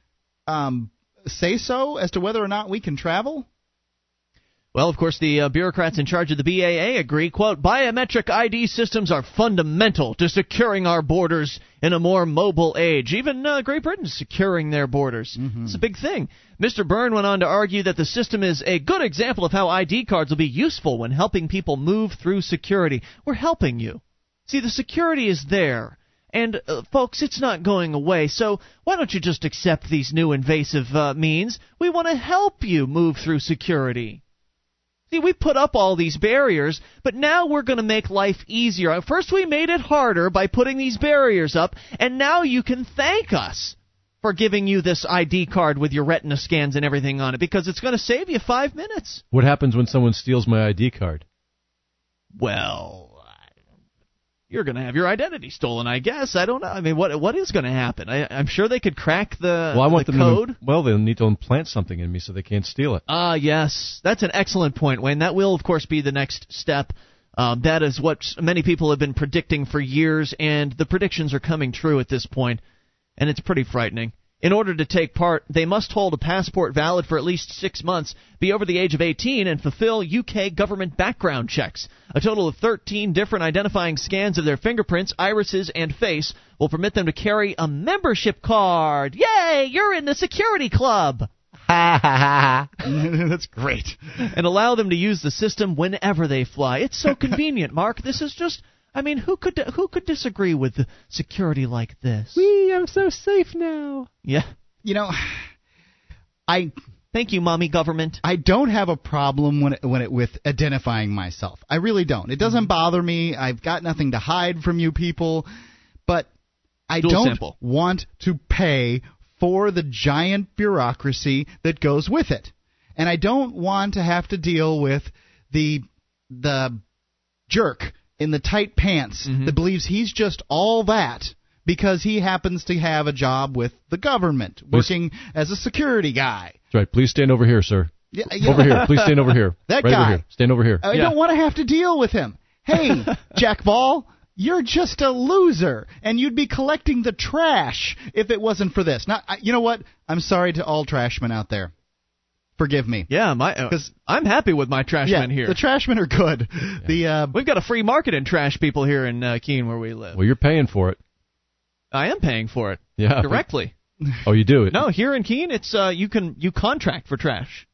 um, say so as to whether or not we can travel? Well, of course, the uh, bureaucrats in charge of the BAA agree, quote, biometric ID systems are fundamental to securing our borders in a more mobile age. Even uh, Great Britain's securing their borders. It's a big thing. Mr. Byrne went on to argue that the system is a good example of how ID cards will be useful when helping people move through security. We're helping you. See, the security is there. And, uh, folks, it's not going away, so why don't you just accept these new invasive uh, means? We want to help you move through security. See, we put up all these barriers, but now we're going to make life easier. First, we made it harder by putting these barriers up, and now you can thank us for giving you this ID card with your retina scans and everything on it because it's going to save you five minutes. What happens when someone steals my ID card? Well, you're going to have your identity stolen, I guess. I don't know. I mean, what what is going to happen? I, I'm sure they could crack the, Well, I want the them code. to. Well, they'll need to implant something in me so they can't steal it. Ah, yes. That's an excellent point, Wayne. That will, of course, be the next step. Um, that is what many people have been predicting for years, and the predictions are coming true at this point, and it's pretty frightening. In order to take part, they must hold a passport valid for at least six months, be over the age of 18, and fulfill UK government background checks. A total of 13 different identifying scans of their fingerprints, irises, and face will permit them to carry a membership card. Yay! You're in the security club! That's great. and allow them to use the system whenever they fly. It's so convenient, Mark. This is just I mean, who could who could disagree with security like this? We I'm so safe now. Yeah. You know, I Thank you, mommy government. I don't have a problem when it, when it with identifying myself. I really don't. It Mm-hmm. doesn't bother me. I've got nothing to hide from you people, but I Dual don't sample. want to pay for the giant bureaucracy that goes with it. And I don't want to have to deal with the the jerk in the tight pants Mm-hmm. that believes he's just all that because he happens to have a job with the government working as a security guy. That's right. Please stand over here, sir. Yeah, you Over here. Please stand over here. That right guy. over here. Stand over here. I Yeah. don't want to have to deal with him. Hey, Jack Ball, you're just a loser, and you'd be collecting the trash if it wasn't for this. Now, you know what? I'm sorry to all trashmen out there. Forgive me. Yeah, my uh, 'Cause- I'm happy with my trash yeah, men here. the trashmen are good. The uh, We've got a free market in trash people here in uh, Keene where we live. Well, you're paying for it. I am paying for it Yeah. directly. Oh, you do it. No, here in Keene, it's uh, you can you contract for trash.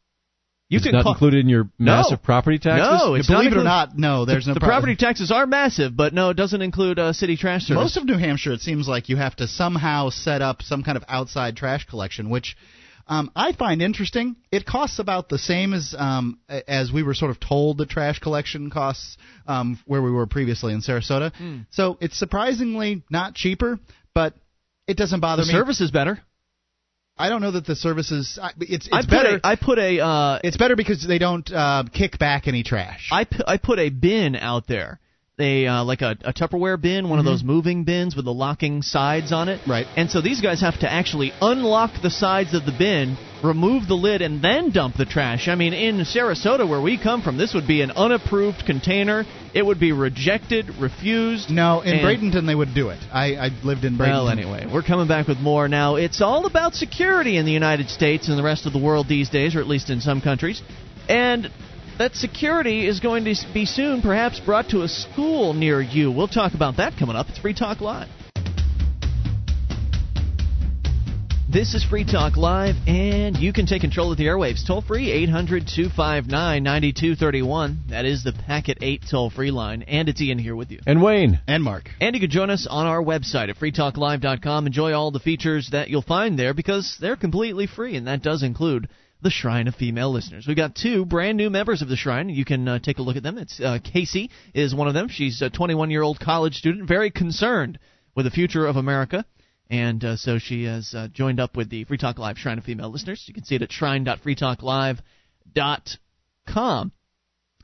You It's can not con- included in your massive No. property taxes. No, it's not believe it or included- not, no, there's no the problem. property taxes are massive, but no, it doesn't include uh, city trash service. Most of New Hampshire, it seems like you have to somehow set up some kind of outside trash collection, which um, I find interesting. It costs about the same as um, as we were sort of told the trash collection costs um, where we were previously in Sarasota. Hmm. So it's surprisingly not cheaper, but it doesn't bother me. the me. service is better. I don't know that the services. It's it's I better. A, I put a uh, it's better because they don't uh, kick back any trash. I pu- I put a bin out there. A uh, like a, a Tupperware bin, one of those moving bins with the locking sides on it. Mm-hmm. Right. And so these guys have to actually unlock the sides of the bin, remove the lid, and then dump the trash. I mean, in Sarasota, where we come from, this would be an unapproved container. It would be rejected, refused. no, in Bradenton they would do it. I, I lived in Bradenton. Well, anyway, we're coming back with more now. It's all about security in the United States and the rest of the world these days, or at least in some countries. And that security is going to be soon perhaps brought to a school near you. We'll talk about that coming up. It's Free Talk Live. This is Free Talk Live, and you can take control of the airwaves toll free 800 259 9231. That is the Packet 8 toll free line, and it's Ian here with you. And Wayne. And Mark. And you can join us on our website at freetalklive.com. Enjoy all the features that you'll find there because they're completely free, and that does include the Shrine of Female Listeners. We've got two brand new members of the Shrine. You can uh, take a look at them. It's uh, Casey is one of them. She's a 21 year old college student, very concerned with the future of America. And uh, so she has uh, joined up with the Free Talk Live Shrine of Female Listeners. You can see it at shrine.freetalklive.com.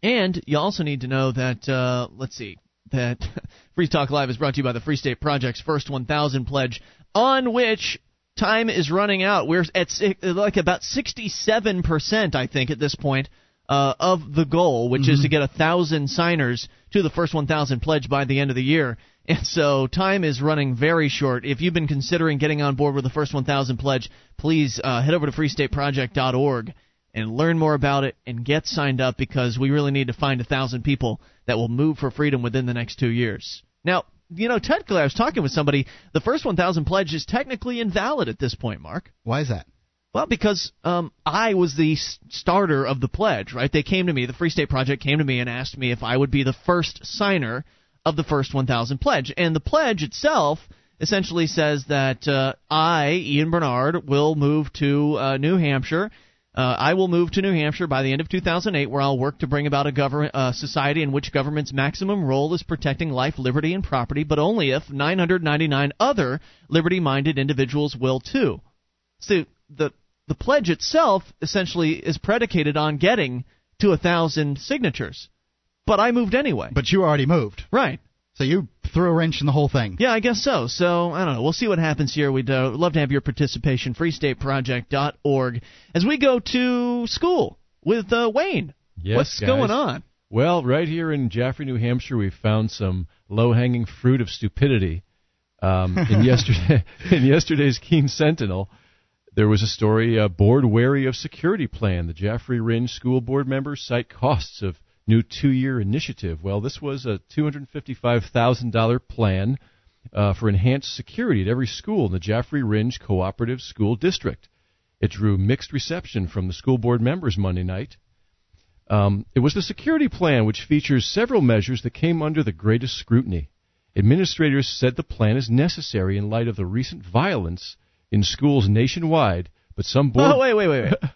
And you also need to know that, uh, let's see, that Free Talk Live is brought to you by the Free State Project's First 1000 Pledge, on which time is running out. We're at like about 67%, I think, at this point. Uh, of the goal, which mm-hmm. is to get a thousand signers to the first 1,000 pledge by the end of the year. And so time is running very short. If you've been considering getting on board with the first 1,000 pledge, please uh, head over to freestateproject.org and learn more about it and get signed up because we really need to find a thousand people that will move for freedom within the next two years. Now, you know, technically, I was talking with somebody. The first 1,000 pledge is technically invalid at this point, Mark. Why is that? Well, because um, I was the starter of the pledge, right? They came to me, the Free State Project came to me and asked me if I would be the first signer of the first 1,000 pledge. And the pledge itself essentially says that uh, I, Ian Bernard, will move to uh, New Hampshire. Uh, I will move to New Hampshire by the end of 2008, where I'll work to bring about a government uh, society in which government's maximum role is protecting life, liberty, and property, but only if 999 other liberty-minded individuals will too. So the the pledge itself essentially is predicated on getting to a thousand signatures. But I moved anyway. But you already moved. Right. So you threw a wrench in the whole thing. Yeah, I guess so. So I don't know. We'll see what happens here. We'd uh, love to have your participation. FreeStateProject.org as we go to school with uh, Wayne. Yes, What's guys. going on? Well, right here in Jaffrey, New Hampshire, we found some low-hanging fruit of stupidity. Um, in yesterday, in yesterday's Keene Sentinel, there was a story: uh, board wary of security plan. The Jaffrey Rindge School Board members cite costs of new two year initiative. Well, this was a $255,000 plan uh, for enhanced security at every school in the Jaffrey Rindge Cooperative School District. It drew mixed reception from the school board members Monday night. Um, it was the security plan, which features several measures that came under the greatest scrutiny. Administrators said the plan is necessary in light of the recent violence in schools nationwide, but some board. Oh, wait, wait, wait, wait.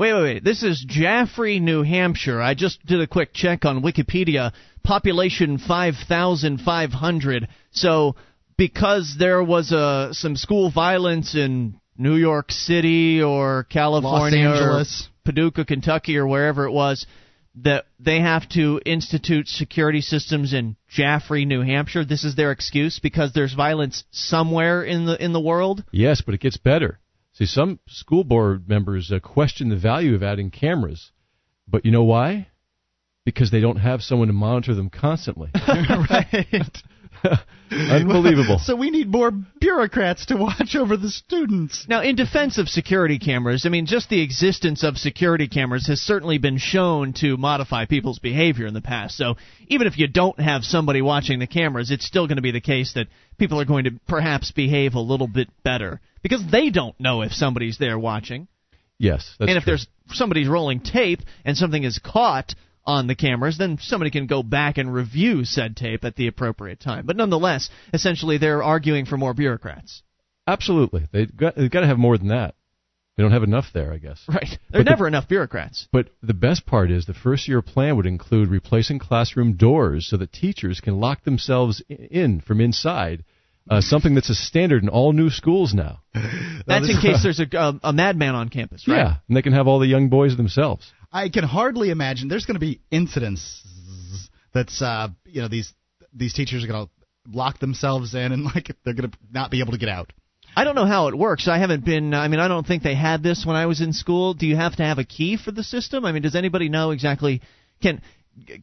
Wait, wait, wait. This is Jaffrey, New Hampshire. I just did a quick check on Wikipedia. Population 5,500. So, because there was uh, some school violence in New York City or California Los or Paducah, Kentucky, or wherever it was, that they have to institute security systems in Jaffrey, New Hampshire. This is their excuse because there's violence somewhere in the in the world. Yes, but it gets better. See, some school board members uh, question the value of adding cameras, but you know why? Because they don't have someone to monitor them constantly. right. Unbelievable. So we need more bureaucrats to watch over the students. Now, in defense of security cameras, I mean, just the existence of security cameras has certainly been shown to modify people's behavior in the past. So even if you don't have somebody watching the cameras, it's still going to be the case that people are going to perhaps behave a little bit better because they don't know if somebody's there watching. Yes, and if true. there's somebody's rolling tape and something is caught on the cameras, then somebody can go back and review said tape at the appropriate time. But nonetheless, essentially, they're arguing for more bureaucrats. Absolutely, they've got, they've got to have more than that. They don't have enough there, I guess. Right. There are never the, enough bureaucrats. But the best part is the first year plan would include replacing classroom doors so that teachers can lock themselves in from inside uh, something that's a standard in all new schools now. That's in case there's a, a, a madman on campus, right? Yeah, and they can have all the young boys themselves. I can hardly imagine there's going to be incidents that's uh, you know these these teachers are going to lock themselves in and like they're going to not be able to get out. I don't know how it works. I haven't been. I mean, I don't think they had this when I was in school. Do you have to have a key for the system? I mean, does anybody know exactly? Can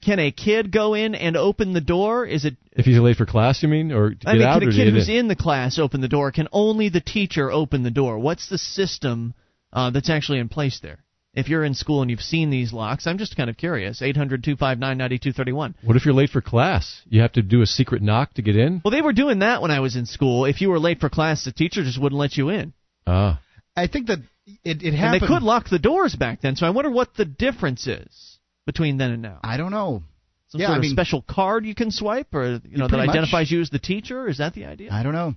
can a kid go in and open the door? Is it if he's late for class? You mean, or I mean, out, can a kid who's in? in the class open the door? Can only the teacher open the door? What's the system uh, that's actually in place there? If you're in school and you've seen these locks. I'm just kind of curious. 800 259 9231. What if you're late for class? You have to do a secret knock to get in? Well, they were doing that when I was in school. If you were late for class, the teacher just wouldn't let you in. Ah. I think that it, it And they could lock the doors back then, so I wonder what the difference is between then and now. I don't know. Some yeah, sort I of mean- special card you can swipe, or you know that pretty much- identifies you as the teacher. Is that the idea? I don't know.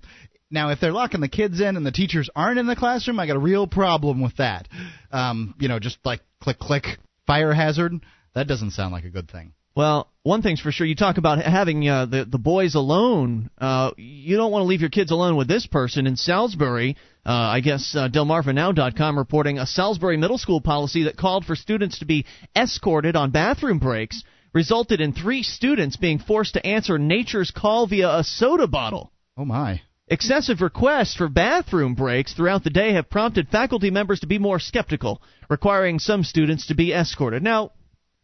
Now, if they're locking the kids in and the teachers aren't in the classroom, I got a real problem with that. Um, you know, just like click, click, fire hazard. That doesn't sound like a good thing. Well, one thing's for sure. You talk about having uh, the the boys alone. Uh, you don't want to leave your kids alone with this person in Salisbury. Uh, I guess uh, DelmarvaNow.com reporting a Salisbury middle school policy that called for students to be escorted on bathroom breaks resulted in three students being forced to answer nature's call via a soda bottle. Oh my. Excessive requests for bathroom breaks throughout the day have prompted faculty members to be more skeptical, requiring some students to be escorted. Now,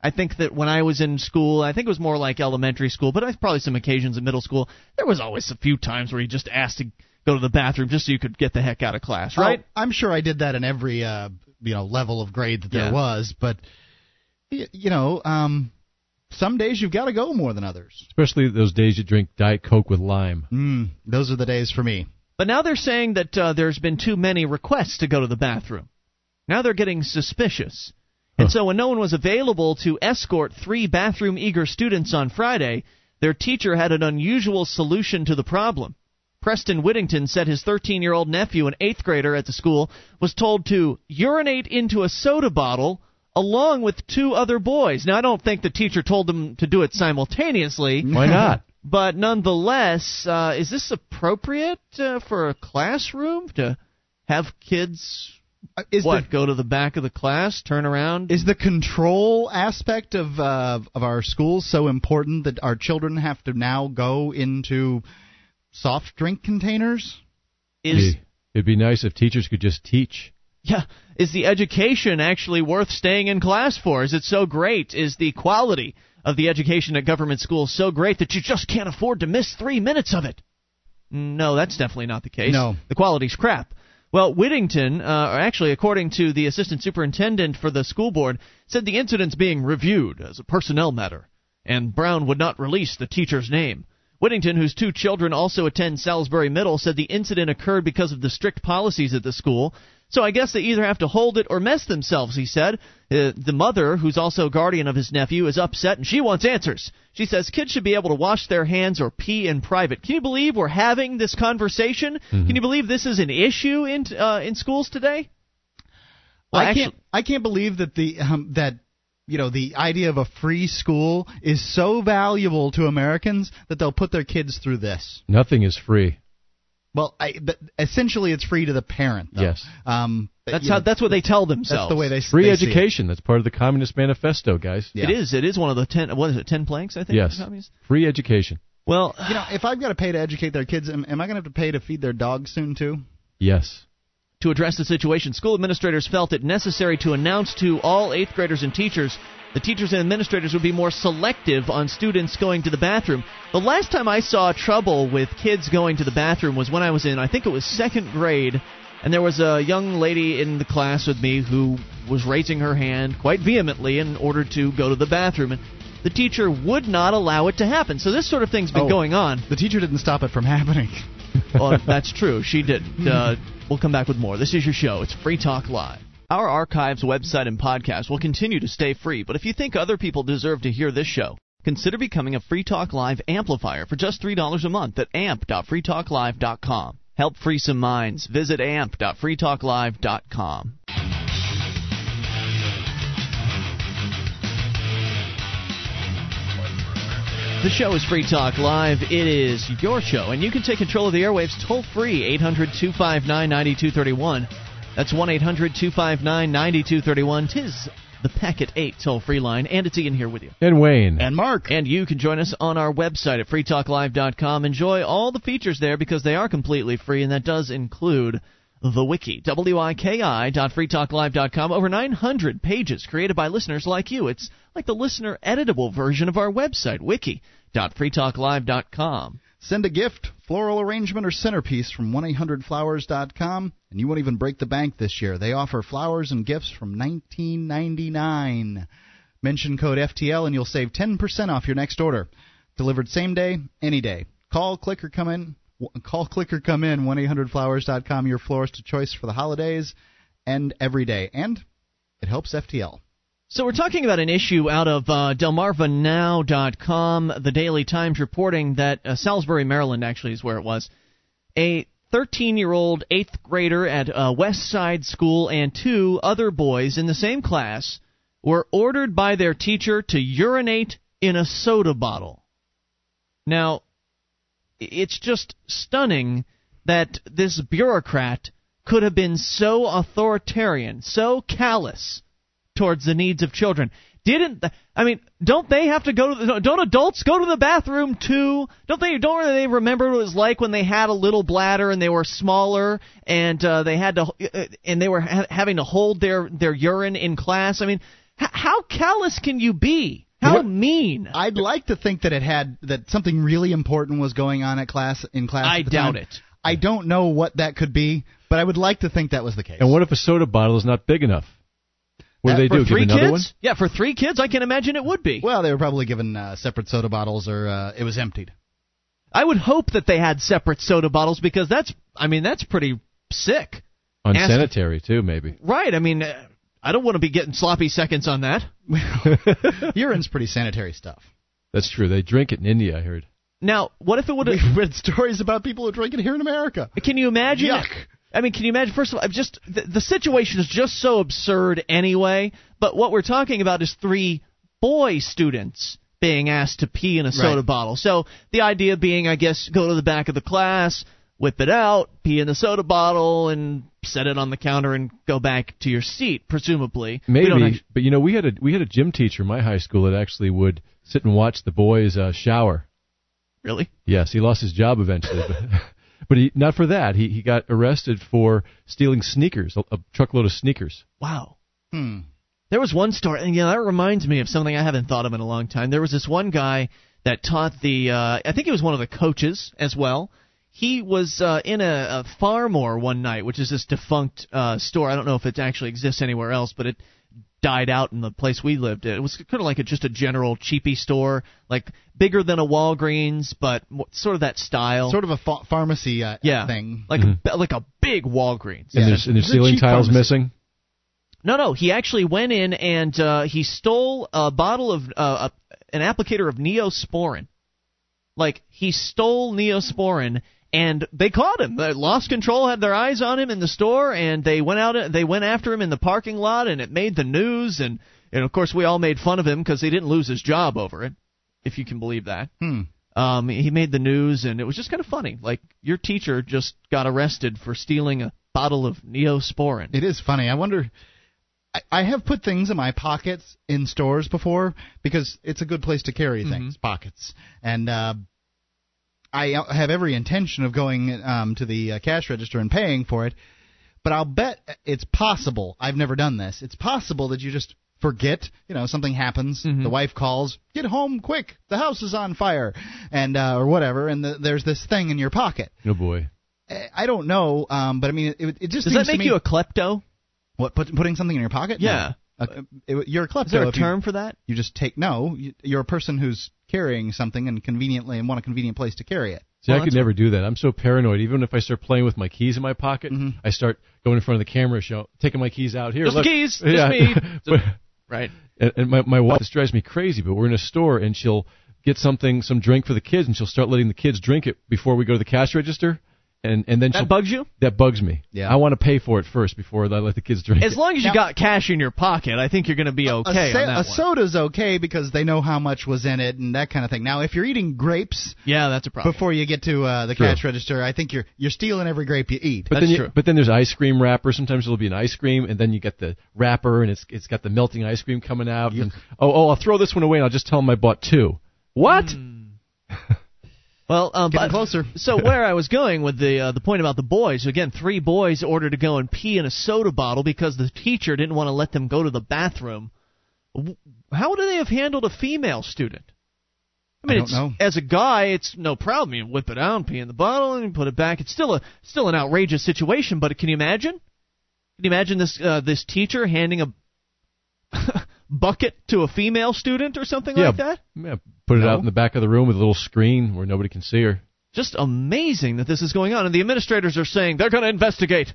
I think that when I was in school, I think it was more like elementary school, but I probably some occasions in middle school, there was always a few times where you just asked to go to the bathroom just so you could get the heck out of class, right? Oh, I'm sure I did that in every uh, you know level of grade that there Yeah. was, but you know, um, some days you've got to go more than others. Especially those days you drink Diet Coke with lime. Mm, those are the days for me. But now they're saying that uh, there's been too many requests to go to the bathroom. Now they're getting suspicious. And so when no one was available to escort three bathroom eager students on Friday, their teacher had an unusual solution to the problem. Preston Whittington said his 13 year old nephew, an eighth grader at the school, was told to urinate into a soda bottle along with two other boys. Now, I don't think the teacher told them to do it simultaneously. Why not? But nonetheless, uh, is this appropriate uh, for a classroom to have kids Uh, Is what the go to the back of the class, turn around? is the control aspect of uh, of our schools so important that our children have to now go into soft drink containers? is It'd- It'd be nice if teachers could just teach. Yeah is the education actually worth staying in class for? Is it so great? Is the quality of the education at government schools so great that you just can't afford to miss three minutes of it? No, that's definitely not the case. No. the quality's crap. Well, Whittington, uh, or actually, according to the assistant superintendent for the school board, said the incident's being reviewed as a personnel matter, and Brown would not release the teacher's name. Whittington, whose two children also attend Salisbury Middle, said the incident occurred because of the strict policies at the school. So I guess they either have to hold it or mess themselves, he said. Uh, the mother, who's also guardian of his nephew, is upset and she wants answers. She says kids should be able to wash their hands or pee in private. Can you believe we're having this conversation? Can you believe this is an issue in uh, in schools today? Well, I actually- can't I can't believe that the um, that you know the idea of a free school is so valuable to Americans that they'll put their kids through this. Nothing is free. Well, I, but essentially it's free to the parent. Though. Yes. Um, That's how know, that's what they tell themselves. that's the way they Free they see it. education. That's part of the Communist Manifesto, guys. Yeah. It is. It is one of the ten. What is it? Ten planks, I think. Yes. Free education. Well, You know, if I've got to pay to educate their kids, am, am I going to have to pay to feed their dogs soon too? Yes. To address the situation, school administrators felt it necessary to announce to all eighth graders and teachers the teachers and administrators would be more selective on students going to the bathroom. The last time I saw trouble with kids going to the bathroom was when I was in, I think it was second grade, and there was a young lady in the class with me who was raising her hand quite vehemently in order to go to the bathroom, and the teacher would not allow it to happen. So this sort of thing's been Oh. going on. The teacher didn't stop it from happening. well, that's true. She didn't. Uh, we'll come back with more. This is your show. It's Free Talk Live. Our archives, website, and podcast will continue to stay free, but if you think other people deserve to hear this show, consider becoming a Free Talk Live amplifier for just $3 a month at amp.freetalklive.com. Help free some minds. Visit amp.freetalklive.com. The show is Free Talk Live. It is your show, and you can take control of the airwaves toll free 800 259 9231. That's 1 800 259 9231. Tis the Packet 8 toll free line, and it's Ian here with you. And Wayne. And Mark, And you can join us on our website at freetalklive.com. Enjoy all the features there because they are completely free, and that does include the wiki, W-I-K-I dot freetalklive.com. Over 900 pages created by listeners like you. It's like the listener editable version of our website, wiki dot freetalklive.com. Send a gift, floral arrangement, or centerpiece from 1-800-Flowers.com, and you won't even break the bank this year. They offer flowers and gifts from 1999. Mention code FTL and you'll save 10% off your next order. Delivered same day, any day. Call, click, or come in. Call, click, or come in. 1-800-Flowers.com. Your florist of choice for the holidays and every day. And it helps FTL. So we're talking about an issue out of uh, DelmarvaNow.com. The Daily Times reporting that uh, Salisbury, Maryland, actually is where it was. A 13-year-old eighth grader at uh, West Side School and two other boys in the same class were ordered by their teacher to urinate in a soda bottle. Now, it's just stunning that this bureaucrat could have been so authoritarian, so callous towards the needs of children. Didn't I mean? Don't they have to go to? The, don't adults go to the bathroom too? Don't they? Don't they remember what it was like when they had a little bladder and they were smaller and uh, they had to uh, and they were ha- having to hold their their urine in class? I mean, h- how callous can you be? How what? mean? I'd like to think that it had that something really important was going on at class in class. I doubt time. it. I don't know what that could be, but I would like to think that was the case. And what if a soda bottle is not big enough? What do they for do? Three Give another kids? one? Yeah, for three kids, I can imagine it would be. Well, they were probably given uh, separate soda bottles, or uh, it was emptied. I would hope that they had separate soda bottles because that's, I mean, that's pretty sick. Unsanitary too, maybe. Right. I mean, uh, I don't want to be getting sloppy seconds on that. Urine's pretty sanitary stuff. That's true. They drink it in India, I heard. Now, what if it would have We've read stories about people who drink it here in America? Can you imagine? Yuck. I mean, can you imagine? First of all, just the, the situation is just so absurd anyway. But what we're talking about is three boy students being asked to pee in a soda Right. bottle. So the idea being, I guess, go to the back of the class, whip it out, pee in the soda bottle, and set it on the counter and go back to your seat, presumably. Maybe, actu- but you know, we had a we had a gym teacher in my high school that actually would sit and watch the boys uh, shower. really? Yes, he lost his job eventually, but, but he not for that. He he got arrested for stealing sneakers, a, a truckload of sneakers. Wow. Hmm. There was one story, and yeah, that reminds me of something I haven't thought of in a long time. There was this one guy that taught the, uh, I think he was one of the coaches as well. He was uh, in a, a Phar-Mor one night, which is this defunct uh, store. I don't know if it actually exists anywhere else, but it died out in the place we lived. It was kind of like a, just a general cheapy store, like bigger than a Walgreens, but sort of that style. Sort of a ph- pharmacy uh, yeah, thing. like a, like a big Walgreens. And Yeah. there's and there's ceiling tiles pharmacy. missing. No, no. He actually went in and uh, he stole a bottle of uh, a, an applicator of Neosporin. Like he stole Neosporin, and they caught him. They lost control, had their eyes on him in the store, and they went out. They went after him in the parking lot, and it made the news. And and of course, we all made fun of him because he didn't lose his job over it, if you can believe that. Hmm. Um, he made the news, and it was just kind of funny. Like your teacher just got arrested for stealing a bottle of Neosporin. It is funny. I wonder. I, I have put things in my pockets in stores before because it's a good place to carry things, pockets, and uh, I have every intention of going um, to the uh, cash register and paying for it. But I'll bet it's possible. I've never done this. It's possible that you just forget. You know, something happens. The wife calls, "Get home quick! The house is on fire," and uh, or whatever. And the, there's this thing in your pocket. Oh boy. I I don't know, um, but I mean, it, it just Does seems that to make me, you a klepto? what put, putting something in your pocket? Yeah. No. It- you're a klepto. Is there a if you- term for that? You, just take no. You, you're a person who's carrying something and conveniently and want a convenient place to carry it. See, Well, I could never do that. I'm so paranoid. Even if I start playing with my keys in my pocket, I start going in front of the camera, show taking my keys out here. Just the look. keys, just yeah. me. Right. and, and my my wife this drives me crazy. But we're in a store and she'll get something, some drink for the kids, and she'll start letting the kids drink it before we go to the cash register. And and then she'll, That bugs you? that bugs me. Yeah. I want to pay for it first before I let the kids drink As it. long as you Now- got cash in your pocket, I think you're going to be okay a, sa- on that a one. soda's okay because they know how much was in it and that kind of thing. Now, if you're eating grapes yeah, that's a problem. before you get to uh, the True. cash register, I think you're you're stealing every grape you eat. But That's then you, true. but then there's ice cream wrapper. Sometimes it'll be an ice cream, and then you get the wrapper, and it's it's got the melting ice cream coming out. And, oh oh, I'll throw this one away, and I'll just tell them I bought two. What? well, um, Getting but, closer. so where I was going with the uh, the point about the boys again, three boys ordered to go and pee in a soda bottle because the teacher didn't want to let them go to the bathroom. How would they have handled a female student? I mean, I don't it's, know. as a guy, it's no problem. You whip it out, pee in the bottle, and put it back. It's still a still an outrageous situation. But can you imagine? Can you imagine this uh, this teacher handing a bucket to a female student or something Yeah. like that? Yeah, put it No. out in the back of the room with a little screen where nobody can see her. Just amazing that this is going on. And the administrators are saying they're going to investigate.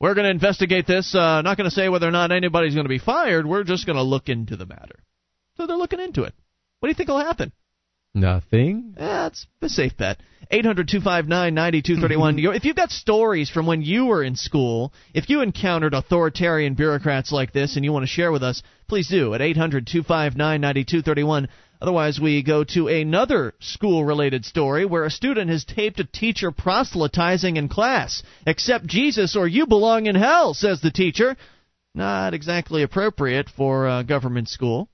We're going to investigate this. Uh, not going to say whether or not anybody's going to be fired. We're just going to look into the matter. So they're looking into it. What do you think will happen? Nothing. That's a safe bet. 800 259 9231. If you've got stories from when you were in school, if you encountered authoritarian bureaucrats like this and you want to share with us, please do at 800 259 9231. Otherwise, we go to another school related story where a student has taped a teacher proselytizing in class. Accept Jesus or you belong in hell, says the teacher. Not exactly appropriate for a government school.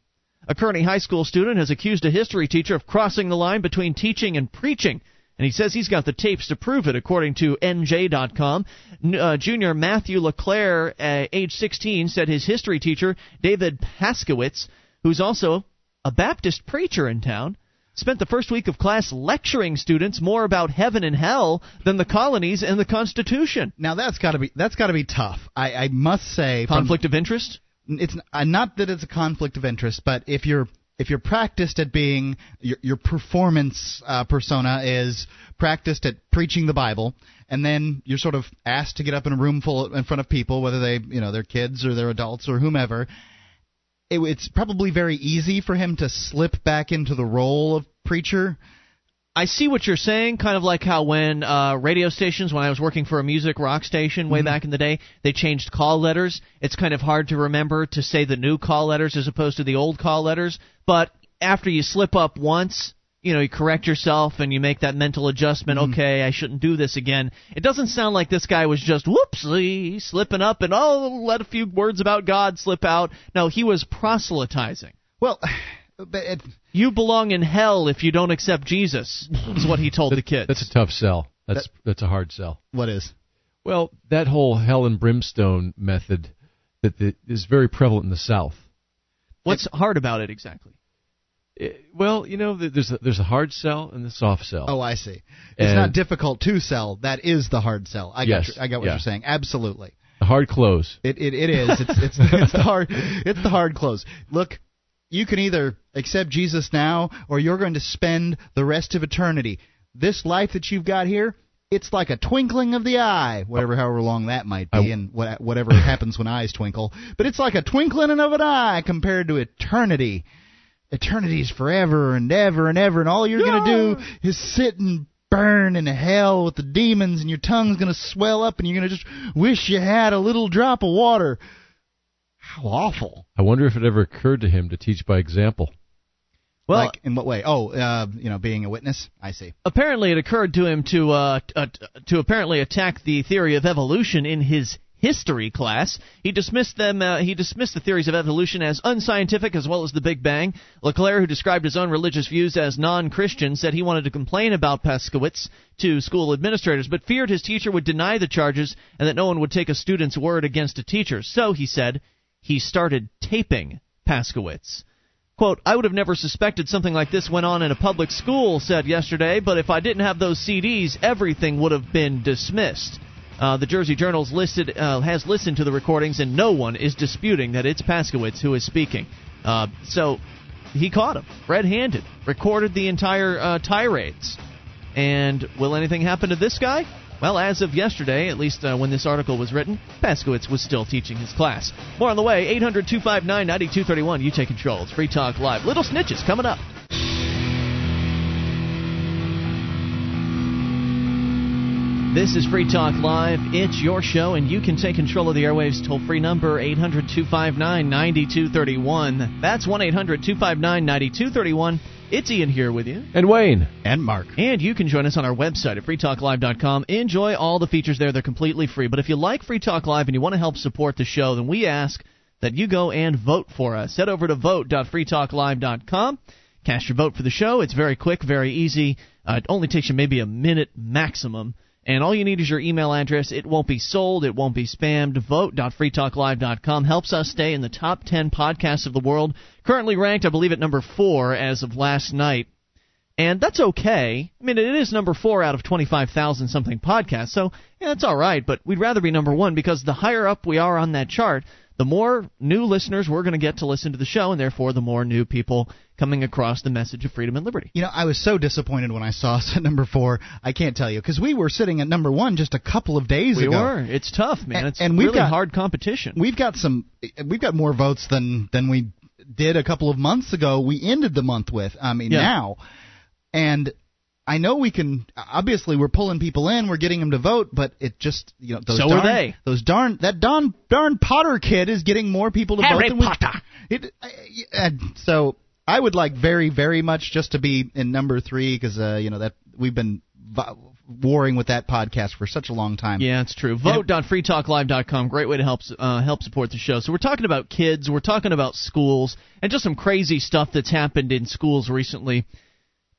A Kearny High School student has accused a history teacher of crossing the line between teaching and preaching. And he says he's got the tapes to prove it, according to NJ.com. Uh, junior Matthew LaClair, uh, age 16, said his history teacher, David Paskowitz, who's also a Baptist preacher in town, spent the first week of class lecturing students more about heaven and hell than the colonies and the Constitution. Now that's got to be that's got to be tough. I, I must say, from- Conflict of interest? It's uh, not that it's a conflict of interest, but if you're if you're practiced at being your, your performance uh, persona is practiced at preaching the Bible, and then you're sort of asked to get up in a room full in front of people, whether they you know they're kids or they're adults or whomever. It, it's probably very easy for him to slip back into the role of preacher. I see what you're saying, kind of like how when uh, radio stations, when I was working for a music rock station way back in the day, they changed call letters. It's kind of hard to remember to say the new call letters as opposed to the old call letters. But after you slip up once, you know, you correct yourself and you make that mental adjustment. Okay, I shouldn't do this again. It doesn't sound like this guy was just whoopsie slipping up and oh, let a few words about God slip out. No, he was proselytizing. Well, but it, You belong in hell if you don't accept Jesus, is what he told the kids. That's a tough sell. That's that's a hard sell. what is? Well, that whole hell and brimstone method that, that is very prevalent in the South. What's hard about it exactly? Eh, well, you know, there's a, there's a hard sell and the soft sell. Oh, I see. It's And- not difficult to sell. That is the hard sell. I got Yes, your, I got what yeah. you're saying. Absolutely. The hard close. It it, it is. It's it's it's the hard it's the hard close. Look, you can either accept Jesus now or you're going to spend the rest of eternity. This life that you've got here, it's like a twinkling of the eye, whatever however long that might be and what, whatever happens when eyes twinkle, but it's like a twinkling of an eye compared to eternity. Eternity's forever and ever and ever and all you're going to do is sit and burn in hell with the demons and your tongue's going to swell up and you're going to just wish you had a little drop of water. How awful. I wonder if it ever occurred to him to teach by example. Well, like in what way? Oh, uh, you know, being a witness. I see. apparently it occurred to him to uh, t- uh, to apparently attack the theory of evolution in his history class. He dismissed them. Uh, he dismissed the theories of evolution as unscientific, as well as the Big Bang. LaClair, who described his own religious views as non-Christian, said he wanted to complain about Paskowitz to school administrators, but feared his teacher would deny the charges and that no one would take a student's word against a teacher. So he said he started taping Paskowitz. Quote, I would have never suspected something like this went on in a public school, said yesterday, but if I didn't have those CDs, everything would have been dismissed. Uh, the Jersey Journal's listed uh, has listened to the recordings, and no one is disputing that it's Paskowitz who is speaking. Uh, so he caught him red-handed, recorded the entire uh, tirades. And will anything happen to this guy? Well, as of yesterday, at least uh, when this article was written, Paskowitz was still teaching his class. More on the way. 800 259 9231. You take control. It's Free Talk Live. Little Snitches coming up. This is Free Talk Live. It's your show, and you can take control of the airwaves toll free number 800 259 9231. That's 1 800 259 9231. It's Ian here with you. And Wayne, And Mark. And you can join us on our website at freetalklive.com. Enjoy all the features there. They're completely free. But if you like Free Talk Live and you want to help support the show, then we ask that you go and vote for us. Head over to vote.freetalklive.com. Cast your vote for the show. It's very quick, very easy. Uh, it only takes you maybe a minute maximum. And all you need is your email address. It won't be sold. It won't be spammed. Vote.freetalklive.com helps us stay in the top 10 podcasts of the world. Currently ranked, I believe, at number four as of last night. And that's okay. I mean, it is number four out of 25,000 something podcasts, so yeah, that's all right. But we'd rather be number one because the higher up we are on that chart, the more new listeners we're going to get to listen to the show, and therefore the more new people coming across the message of freedom and liberty. You know, I was so disappointed when I saw us at number four. I can't tell you because we were sitting at number one just a couple of days we ago. We were. It's tough, man. And, it's and we've really got, hard competition. We've got some. We've got more votes than than we did a couple of months ago. We ended the month with. I mean, Yeah. now, and I know we can. Obviously, we're pulling people in. We're getting them to vote, but it just you know those So darn, are they. Those darn that darn darn Potter kid is getting more people to Harry vote than we- Potter. It, I- I- so I would like very very much just to be in number three because uh, you know that we've been warring with that podcast for such a long time. Yeah, it's true. Vote.freetalklive.com. Great way to help uh, help support the show. So we're talking about kids, we're talking about schools, and just some crazy stuff that's happened in schools recently.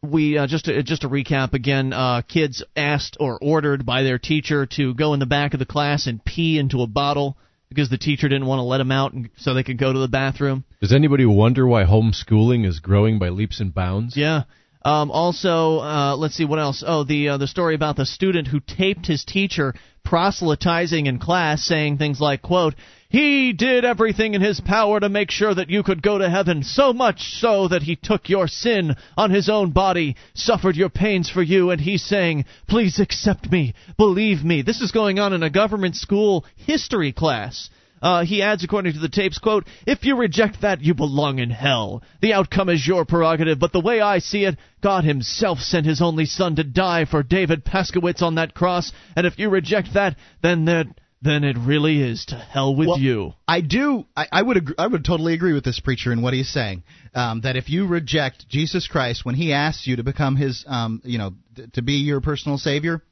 We uh, just to, just to recap again. Uh, kids asked or ordered by their teacher to go in the back of the class and pee into a bottle because the teacher didn't want to let them out, and so they could go to the bathroom. Does anybody wonder why homeschooling is growing by leaps and bounds? Yeah. Um, also, uh, let's see what else. Oh, the uh, the story about the student who taped his teacher proselytizing in class, saying things like, "quote He did everything in his power to make sure that you could go to heaven, so much so that he took your sin on his own body, suffered your pains for you, and he's saying, please accept me, believe me." This is going on in a government school history class. Uh, he adds, according to the tapes, quote, If you reject that, you belong in hell. The outcome is your prerogative, but the way I see it, God himself sent his only son to die for David Paskowitz on that cross, and if you reject that, then that, then it really is to hell with Well, you. I do. I, I would. Agree, I would totally agree with this preacher in what he's saying. Um, that if you reject Jesus Christ when He asks you to become His, um, you know, th- to be your personal Savior,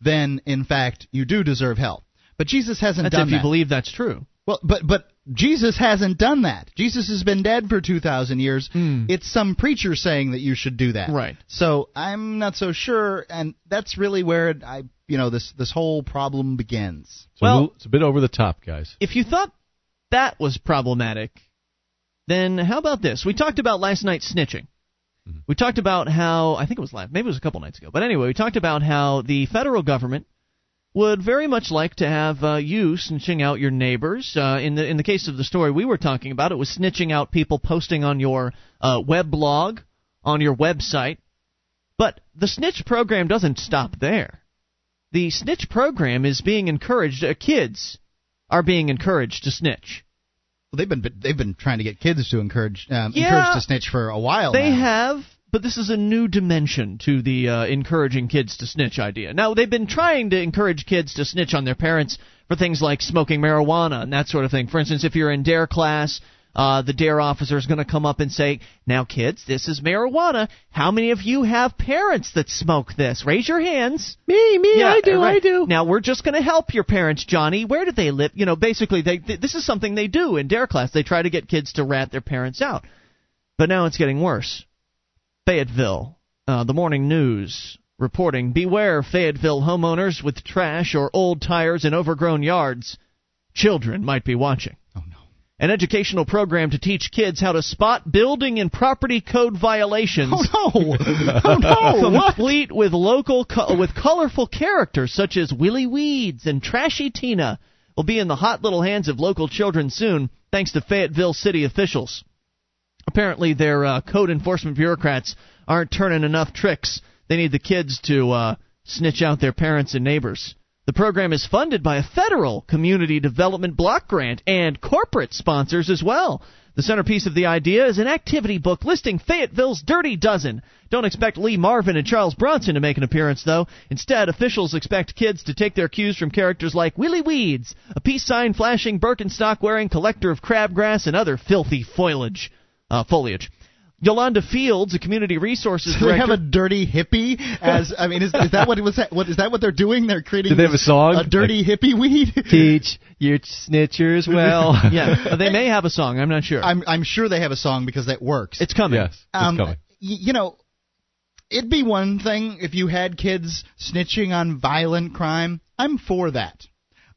then in fact you do deserve hell. But Jesus hasn't That's done if you believe that's true. well, but but Jesus hasn't done that. Jesus has been dead for two thousand years. Hmm. It's some preacher saying that you should do that. Right. So I'm not so sure, and that's really where I, you know, this this whole problem begins. So Well- little- it's a bit over the top, guys. If you thought that was problematic, then how about this? We talked about last night snitching. Mm-hmm. We talked about how I think it was last, maybe it was a couple nights ago, but anyway, we talked about how the federal government would very much like to have uh, you snitching out your neighbors. Uh, in the in the case of the story we were talking about, it was snitching out people posting on your uh, web blog, on your website. But the snitch program doesn't stop there. The snitch program is being encouraged. Uh, kids are being encouraged to snitch. Well, they've been they've been trying to get kids to encourage um, Yeah. encourage to snitch for a while. They now. have, but this is a new dimension to the uh, encouraging kids to snitch idea. Now, they've been trying to encourage kids to snitch on their parents for things like smoking marijuana and that sort of thing. For instance, if you're in DARE class, uh, the DARE officer is going to come up and say, Now, kids, this is marijuana. How many of you have parents that smoke this? Raise your hands. Me, me, Yeah, I do, right. I do. Now we're just going to help your parents, Johnny. Where do they live? You know, basically, they th- this is something they do in DARE class. They try to get kids to rat their parents out. But now it's getting worse. Fayetteville, uh, the morning news reporting: Beware, Fayetteville homeowners with trash or old tires in overgrown yards. Children might be watching. Oh no. An educational program to teach kids how to spot building and property code violations Oh no. oh no. What? complete with local co- with colorful characters such as Willie Weeds and Trashy Tina will be in the hot little hands of local children soon, thanks to Fayetteville city officials. Apparently, their uh, code enforcement bureaucrats aren't turning enough tricks. They need the kids to uh, snitch out their parents and neighbors. The program is funded by a federal community development block grant and corporate sponsors as well. The centerpiece of the idea is an activity book listing Fayetteville's Dirty Dozen. Don't expect Lee Marvin and Charles Bronson to make an appearance, though. Instead, officials expect kids to take their cues from characters like Willie Weeds, a peace sign flashing, Birkenstock wearing collector of crabgrass and other filthy foliage. Uh, foliage. Yolanda Fields, a community resources Do they director. have a dirty hippie as I mean is, is that what was that what is that what they're doing they're creating Do they have a song? a dirty hippie weed Teach your snitchers well. yeah, they may have a song. I'm not sure. I'm I'm sure they have a song because that works it's coming. yes, it's um, coming. y- you know it'd be one thing if you had kids snitching on violent crime I'm for that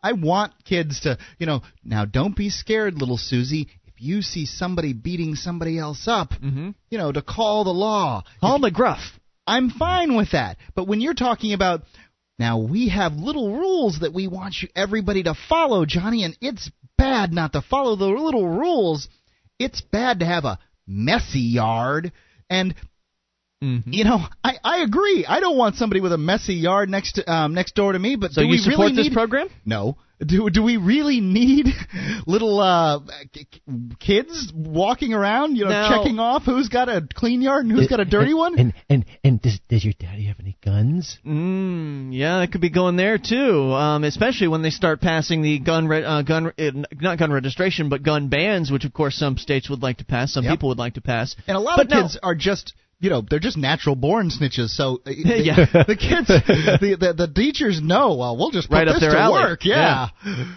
I want kids to you know now don't be scared little Susie if you see somebody beating somebody else up Mm-hmm. you know to call the law Call McGruff. I'm fine with that. But when you're talking about now we have little rules that we want you, everybody to follow, Johnny, and it's bad not to follow the little rules. It's bad to have a messy yard and Mm-hmm. you know, I, I agree. I don't want somebody with a messy yard next to, um, next door to me. But So do you we support really this need, program? No. Do do we really need little uh, k- k- kids walking around, you know, Now- checking off who's got a clean yard and who's got a dirty one? And and and does does your daddy have any guns? Mm, yeah, that could be going there too. Um, especially when they start passing the gun, re- uh, gun, uh, not gun registration, but gun bans, which of course some states would like to pass, some Yep. people would like to pass. And a lot But of no. kids are just you know they're just natural born snitches. So uh, the, Yeah. the kids, the, the the teachers know. Well, we'll just put Right up this to alley. work. Yeah.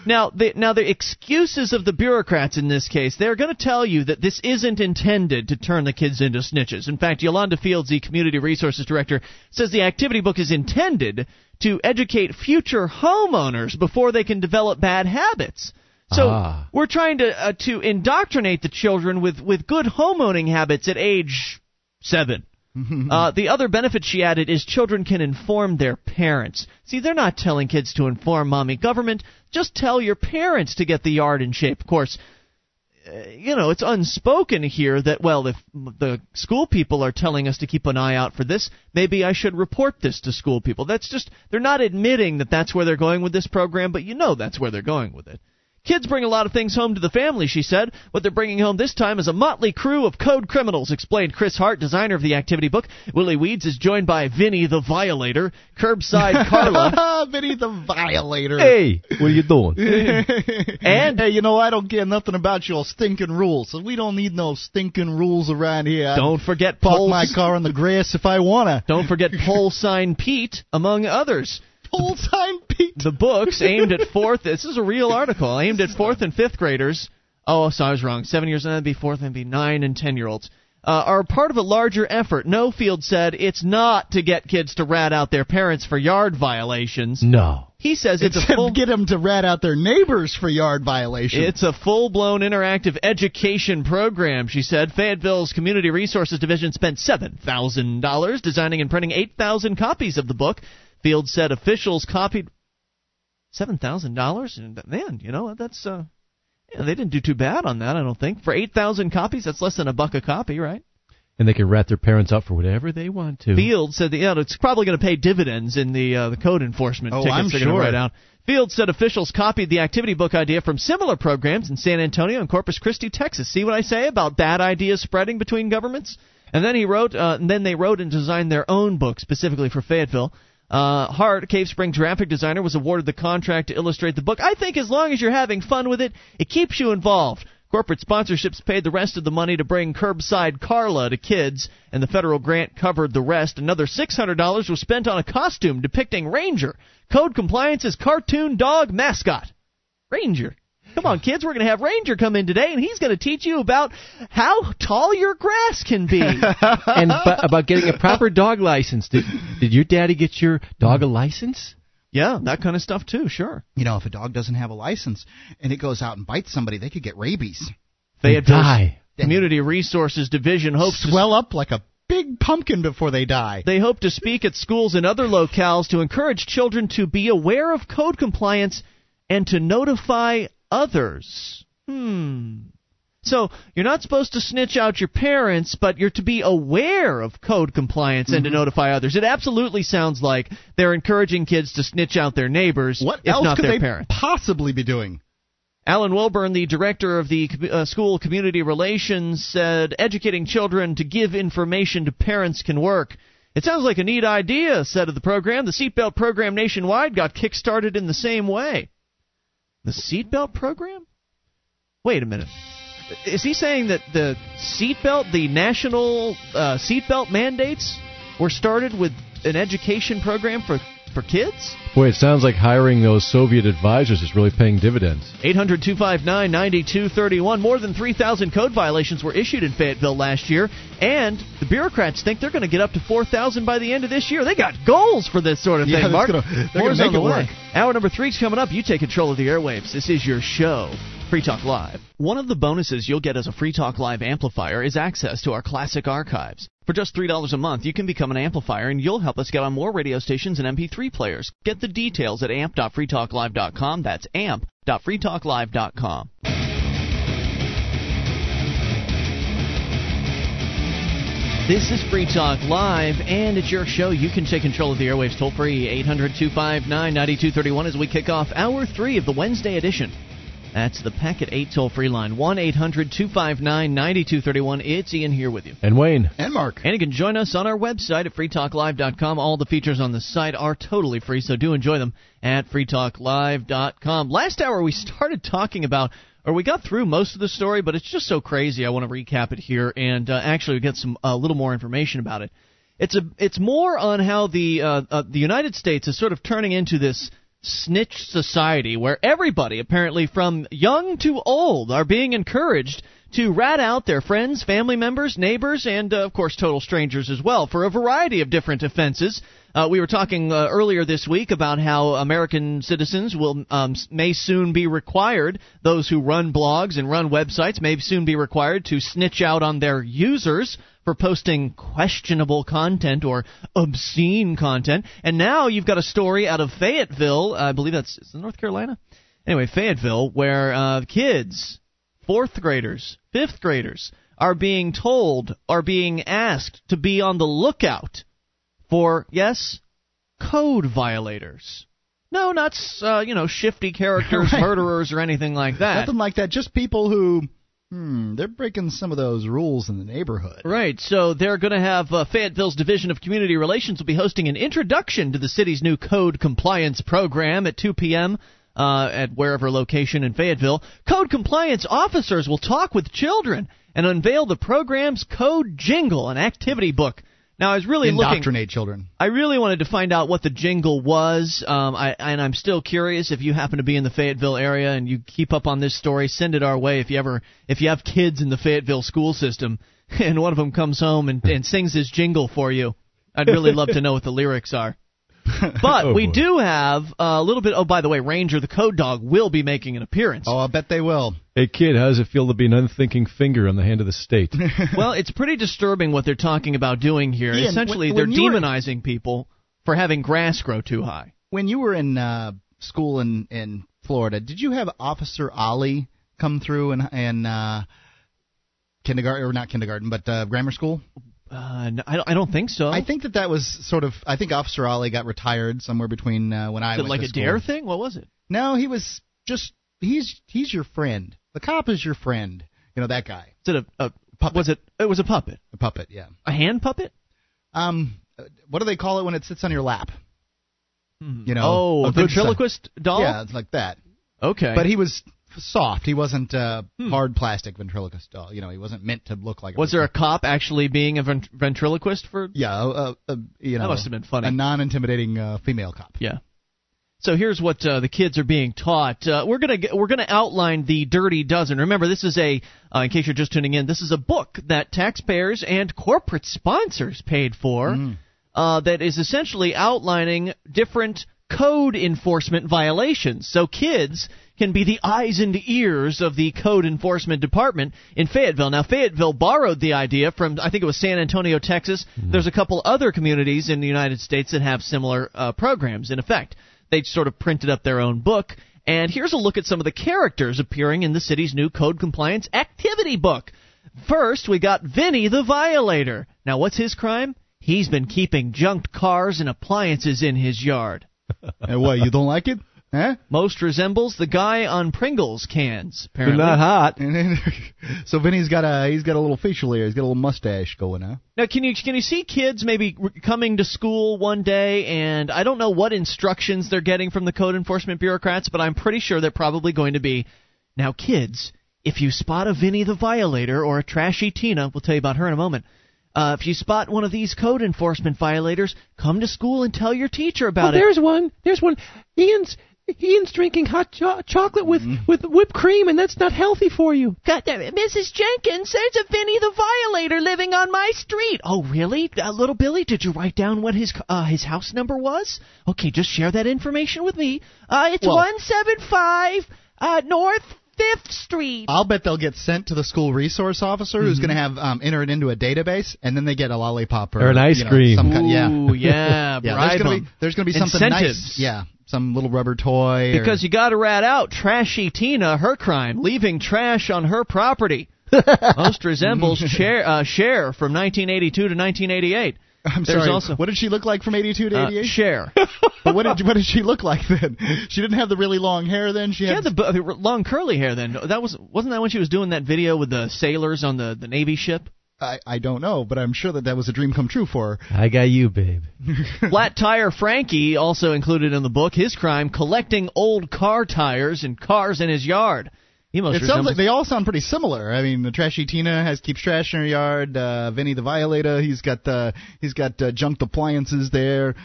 Now, the, now the excuses of the bureaucrats in this case, they're going to tell you that this isn't intended to turn the kids into snitches. In fact, Yolanda Fields, the community resources director, says the activity book is intended to educate future homeowners before they can develop bad habits. So Ah. we're trying to uh, to indoctrinate the children with with good homeowning habits at age seven. Uh, the other benefit she added is children can inform their parents. See, they're not telling kids to inform mommy government. Just tell your parents to get the yard in shape. Of course, uh, you know, it's unspoken here that, well, if the school people are telling us to keep an eye out for this, maybe I should report this to school people. That's just, they're not admitting that that's where they're going with this program, but you know that's where they're going with it. Kids bring a lot of things home to the family, she said. What they're bringing home this time is a motley crew of code criminals, explained Chris Hart, designer of the activity book. Willie Weeds is joined by Vinny the Violator, Curbside Carla, Vinny the violator. Hey, what are you doing? and hey, you know I don't care nothing about your stinking rules. So we don't need no stinking rules around here. Don't forget park pole, my car in the grass if I wanna. don't forget pole sign Pete, among others. Pole sign Pete. The books aimed at fourth. This is a real article aimed at fourth and fifth graders. Oh, so I was wrong. Seven years and that'd be fourth and be nine and ten year olds. Uh, are part of a larger effort. No Field said it's not to get kids to rat out their parents for yard violations. No. He says it's It's a full. to get them to rat out their neighbors for yard violations. It's a full blown interactive education program, she said. Fayetteville's Community Resources Division spent $7,000 designing and printing 8,000 copies of the book. Field said officials copied $7,000? And Man, you know, that's. uh yeah, they didn't do too bad on that, I don't think. For 8,000 copies, that's less than a buck a copy, right? And they can rat their parents up for whatever they want to. Field said that yeah, it's probably going to pay dividends in the uh, the code enforcement Oh, tickets I'm they're going to write out. Field said officials copied the activity book idea from similar programs in San Antonio and Corpus Christi, Texas. See what I say about bad ideas spreading between governments? And then he wrote, uh, and then they wrote and designed their own book specifically for Fayetteville. Uh, Hart, Cave Spring graphic designer, was awarded the contract to illustrate the book. I think as long as you're having fun with it, it keeps you involved. Corporate sponsorships paid the rest of the money to bring Curbside Carla to kids, and the federal grant covered the rest. Another $600 was spent on a costume depicting Ranger, code compliance's cartoon dog mascot. Ranger. Come on, kids, we're going to have Ranger come in today, and he's going to teach you about how tall your grass can be. and bu- about getting a proper dog license. Did, did your daddy get your dog a license? yeah, that kind of stuff too, sure. you know, if a dog doesn't have a license and it goes out and bites somebody, they could get rabies. They Fayetteville's die. Community Resources Division hopes to Swell up like a big pumpkin before they die. They hope to speak at schools and other locales to encourage children to be aware of code compliance and to notify others. Hmm. So, you're not supposed to snitch out your parents, but you're to be aware of code compliance and to notify others. It absolutely sounds like they're encouraging kids to snitch out their neighbors, What if else not could their they parents. possibly be doing? Alan Wilburn, the director of the uh, school community relations, said educating children to give information to parents can work. It sounds like a neat idea, said of the program. The seatbelt program nationwide got kick-started in the same way. The seatbelt program? Wait a minute. Is he saying that the seatbelt, the national uh, seatbelt mandates, were started with an education program for for kids? Boy, it sounds like hiring those Soviet advisors is really paying dividends. 800 259 9231. More than 3,000 code violations were issued in Fayetteville last year, and the bureaucrats think they're going to get up to 4,000 by the end of this year. They got goals for this sort of Yeah, thing, that's Mark. gonna- they're More's gonna make it work. Hour number three's coming up. You take control of the airwaves. This is your show. Free Talk Live. One of the bonuses you'll get as a Free Talk Live amplifier is access to our classic archives. For just $3 a month, you can become an amplifier and you'll help us get on more radio stations and MP3 players. Get the details at amp.freetalklive.com. That's amp.freetalklive.com. This is Free Talk Live, and it's your show. You can take control of the airwaves toll free, 800 259 9231, as we kick off hour three of the Wednesday edition. That's the Packet8 toll free line, 1 800 259 9231. It's Ian here with you. And Wayne. And Mark. And you can join us on our website at freetalklive.com. All the features on the site are totally free, so do enjoy them at freetalklive.com. Last hour we started talking about or we got through most of the story, but it's just so crazy. I want to recap it here and uh, actually get some a uh, little more information about it. It's a it's more on how the uh, uh, the United States is sort of turning into this snitch society where everybody, apparently from young to old, are being encouraged to rat out their friends, family members, neighbors, and uh, of course total strangers as well for a variety of different offenses. Uh, we were talking uh, earlier this week about how American citizens will um, may soon be required, those who run blogs and run websites may soon be required to snitch out on their users for posting questionable content or obscene content. And now you've got a story out of Fayetteville, I believe that's North Carolina. Anyway, Fayetteville, where uh, kids fourth graders, fifth graders are being told, are being asked to be on the lookout for, yes, code violators. No, not uh, you know shifty characters, right. murderers, or anything like that. Nothing like that. Just people who, hmm, they're breaking some of those rules in the neighborhood. Right. So they're going to have uh, Fayetteville's Division of Community Relations will be hosting an introduction to the city's new code compliance program at 2 p.m uh, at wherever location in Fayetteville. Code compliance officers will talk with children and unveil the program's code jingle, and activity book. Now I was really indoctrinate looking, children. I really wanted to find out what the jingle was, um, I, and I'm still curious. If you happen to be in the Fayetteville area and you keep up on this story, send it our way. If you ever, if you have kids in the Fayetteville school system, and one of them comes home and, and sings this jingle for you, I'd really love to know what the lyrics are. But oh, we boy. do have a little bit. Oh, by the way, Ranger the Code Dog will be making an appearance. Oh, I bet they will. Hey, kid, how does it feel to be an unthinking finger on the hand of the state? well, it's pretty disturbing what they're talking about doing here. Ian, Essentially, when, when they're demonizing were, people for having grass grow too high. When you were in uh, school in in Florida, did you have Officer Ali come through and and uh, kindergarten or not kindergarten, but uh, grammar school? Uh, I don't, I don't think so. I think that that was sort of. I think Officer Ali got retired somewhere between uh, when I was like a school. DARE thing. What was it? No, he was just he's he's your friend. The cop is your friend. You know that guy. Is it a, a puppet? Was it? It was a puppet. A puppet, yeah. A hand puppet. Um, what do they call it when it sits on your lap? Hmm. You know, oh, a ventriloquist doll. Yeah, it's like that. Okay. But he was soft. He wasn't uh, hmm. hard plastic ventriloquist doll. You know, he wasn't meant to look like. A was there a cop actually being a vent- ventriloquist for? Yeah, uh, uh, you know, that must have been funny. A non-intimidating uh, female cop. Yeah. So here's what uh, the kids are being taught. Uh, we're gonna we're gonna outline the Dirty Dozen. Remember, this is a uh, in case you're just tuning in, this is a book that taxpayers and corporate sponsors paid for. Mm. Uh, that is essentially outlining different code enforcement violations. So kids can be the eyes and ears of the code enforcement department in Fayetteville. Now, Fayetteville borrowed the idea from, I think it was San Antonio, Texas. Mm-hmm. There's a couple other communities in the United States that have similar uh, programs in effect. They sort of printed up their own book. And here's a look at some of the characters appearing in the city's new code compliance activity book. First, we got Vinny the Violator. Now, what's his crime? He's been keeping junked cars and appliances in his yard. And what, you don't like it? Huh? Most resembles the guy on Pringles cans. Apparently, They're not hot. so Vinny's got a he's got a little facial hair. He's got a little mustache going on. Now, can you can you see kids maybe coming to school one day and I don't know what instructions they're getting from the code enforcement bureaucrats, but I'm pretty sure they're probably going to be now kids. If you spot a Vinny the Violator or a trashy Tina, we'll tell you about her in a moment. Uh, if you spot one of these code enforcement violators, come to school and tell your teacher about oh, it. There's one. There's one. Ian's Ian's drinking hot cho- chocolate with mm. with whipped cream, and that's not healthy for you. God damn it, Mrs. Jenkins, there's a Vinny the Violator living on my street. Oh, really, uh, little Billy? Did you write down what his uh, his house number was? Okay, just share that information with me. Uh, it's one seven five uh, North Fifth Street. I'll bet they'll get sent to the school resource officer who's going to have um, enter it into a database, and then they get a lollipop or, Or an ice you know, cream. Some kind, yeah, Ooh, yeah, yeah. bribe There's gonna 'em. be there's gonna be something Incentives. nice. Yeah, some little rubber toy. or- Because you got to rat out Trashy Tina, her crime, leaving trash on her property. Most resembles Cher, uh, Cher from 1982 to 1988. I'm There's sorry. also- what did she look like from 82 to Uh, 88? Cher. but what did what did she look like then? She didn't have the really long hair then. She She had, had the, the long curly hair then. That was wasn't that when she was doing that video with the sailors on the, the Navy ship? I, I don't know, but I'm sure that that was a dream come true for her. I got you, babe. Flat Tire Frankie also included in the book. His crime: collecting old car tires and cars in his yard. He most It sounds like they all sound pretty similar. I mean, the trashy Tina has keeps trash in her yard. Uh, Vinny the Violator, he's got uh, he's got uh, junked appliances there.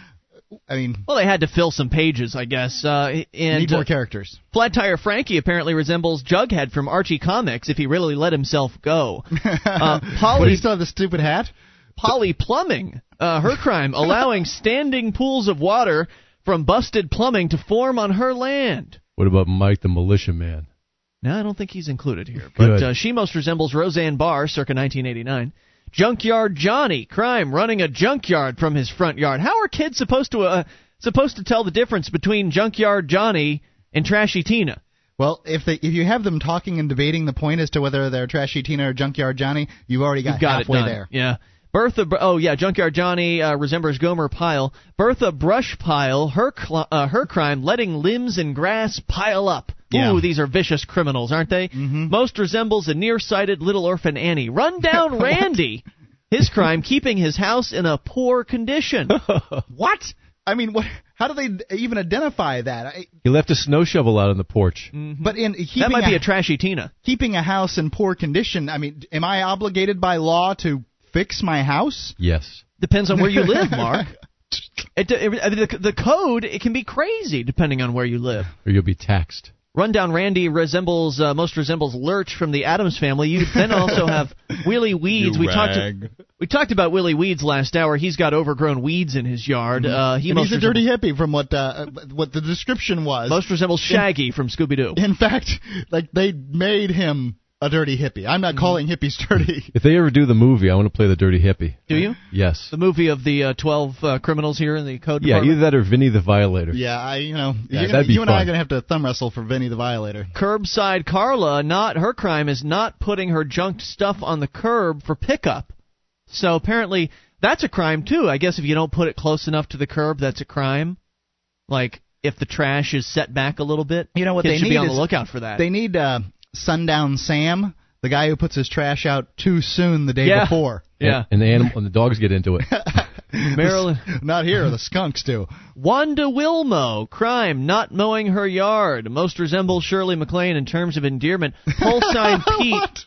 I mean, well, they had to fill some pages, I guess. Uh, and need more uh, characters. Flat Tire Frankie apparently resembles Jughead from Archie Comics if he really let himself go. Uh, But he still have the stupid hat. Polly Plumbing, uh, her crime, allowing standing pools of water from busted plumbing to form on her land. What about Mike the Militia Man? No, I don't think he's included here. But uh, she most resembles Roseanne Barr, circa 1989. Junkyard Johnny, crime, running a junkyard from his front yard. How are kids supposed to uh, supposed to tell the difference between Junkyard Johnny and Trashy Tina? Well, if they if you have them talking and debating the point as to whether they're trashy Tina or junkyard Johnny, you've already got, You've got halfway there. Yeah. Bertha, oh yeah, Junkyard Johnny uh, resembles Gomer Pyle. Bertha Brush Pile, her cl- uh, her crime, letting limbs and grass pile up. Yeah. Ooh, these are vicious criminals, aren't they? Mm-hmm. Most resembles a nearsighted little orphan Annie. Run down Randy. His crime, keeping his house in a poor condition. What? I mean, what? How do they even identify that? I, He left a snow shovel out on the porch. but in keeping that might a, be a trashy Tina. keeping a house in poor condition. I mean, am I obligated by law to fix my house? Yes. Depends on where you live, Mark. It, it, the, the code it can be crazy depending on where you live. Or you'll be taxed. Rundown Randy resembles uh, most resembles Lurch from the Addams Family. You then also have Willie Weeds. we talked we talked about Willie Weeds last hour. He's got overgrown weeds in his yard. Uh, he he's a dirty hippie from what uh, what the description was. most resembles Shaggy from Scooby Doo. in fact, like they made him a dirty hippie. I'm not Mm-hmm. calling hippies dirty. If they ever do the movie, I want to play the dirty hippie. Do you? Yes. The movie of the uh, twelve uh, criminals here in the code Yeah, department. either that or Vinny the Violator. Yeah, I you know Yeah, you're gonna- that'd be you and I are gonna have to thumb wrestle for Vinny the Violator. Curbside Carla, not her crime is not putting her junked stuff on the curb for pickup. So apparently that's a crime too. I guess if you don't put it close enough to the curb, that's a crime. Like if the trash is set back a little bit, You know what kids they should be need on the is- lookout for that. They need uh, Sundown Sam, the guy who puts his trash out too soon the day Yeah. before. yeah, And the animal and the dogs get into it. Marilyn Not here, the skunks do. Wanda Wilmo, crime not mowing her yard. Most resembles Shirley MacLaine in terms of endearment. Pole sign Pete.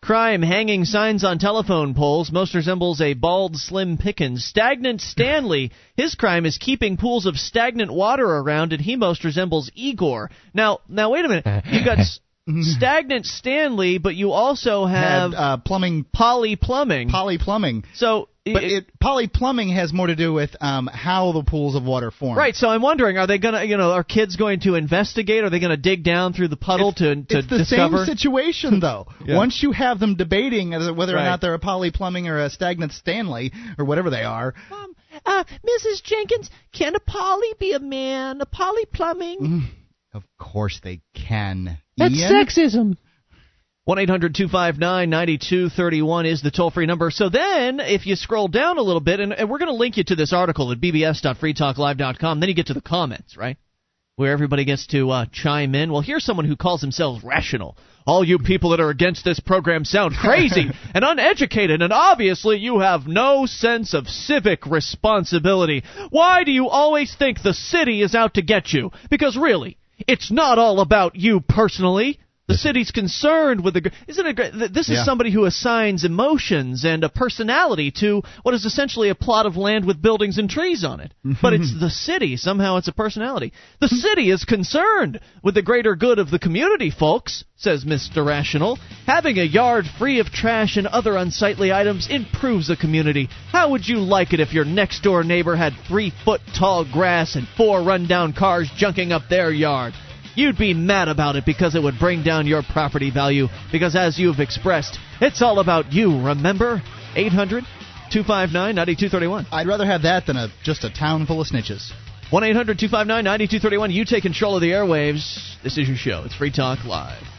Crime hanging signs on telephone poles most resembles a bald Slim Pickens. Stagnant Stanley. His crime is keeping pools of stagnant water around, and he most resembles Igor. Now, now wait a minute. You got s- stagnant Stanley, but you also have Had uh, plumbing, Polly plumbing. Polly plumbing. so, But it- it, Polly plumbing has more to do with um, how the pools of water form. Right, so I'm wondering, are they gonna, you know, are kids going to investigate? Are they gonna dig down through the puddle It's, to to it's the discover? same situation, though. Yeah. Once you have them debating as whether Right. or not they're a Polly plumbing or a stagnant Stanley or whatever they are, Um, uh, Mrs. Jenkins, can a Polly be a man? A Polly plumbing? of course they can. That's Ian? sexism. One eight hundred two five nine ninety two thirty one is the toll free number. So then, if you scroll down a little bit, and, and we're going to link you to this article at bbs.freetalklive.com, then you get to the comments, right? Where everybody gets to uh, chime in. Well, here's someone who calls himself rational. All you people that are against this program sound crazy and uneducated, and obviously you have no sense of civic responsibility. Why do you always think the city is out to get you? Because really, it's not all about you personally. The city's concerned with the. Isn't it great? This is Yeah. somebody who assigns emotions and a personality to what is essentially a plot of land with buildings and trees on it. Mm-hmm. But it's the city. Somehow it's a personality. The mm-hmm. city is concerned with the greater good of the community, folks, says Mr. Rational. Having a yard free of trash and other unsightly items improves a community. How would you like it if your next door neighbor had three foot tall grass and four rundown cars junking up their yard? You'd be mad about it because it would bring down your property value. Because as you've expressed, it's all about you, remember? 800 259 9231. I'd rather have that than a just a town full of snitches. 1 800 259 9231. You take control of the airwaves. This is your show. It's Free Talk Live.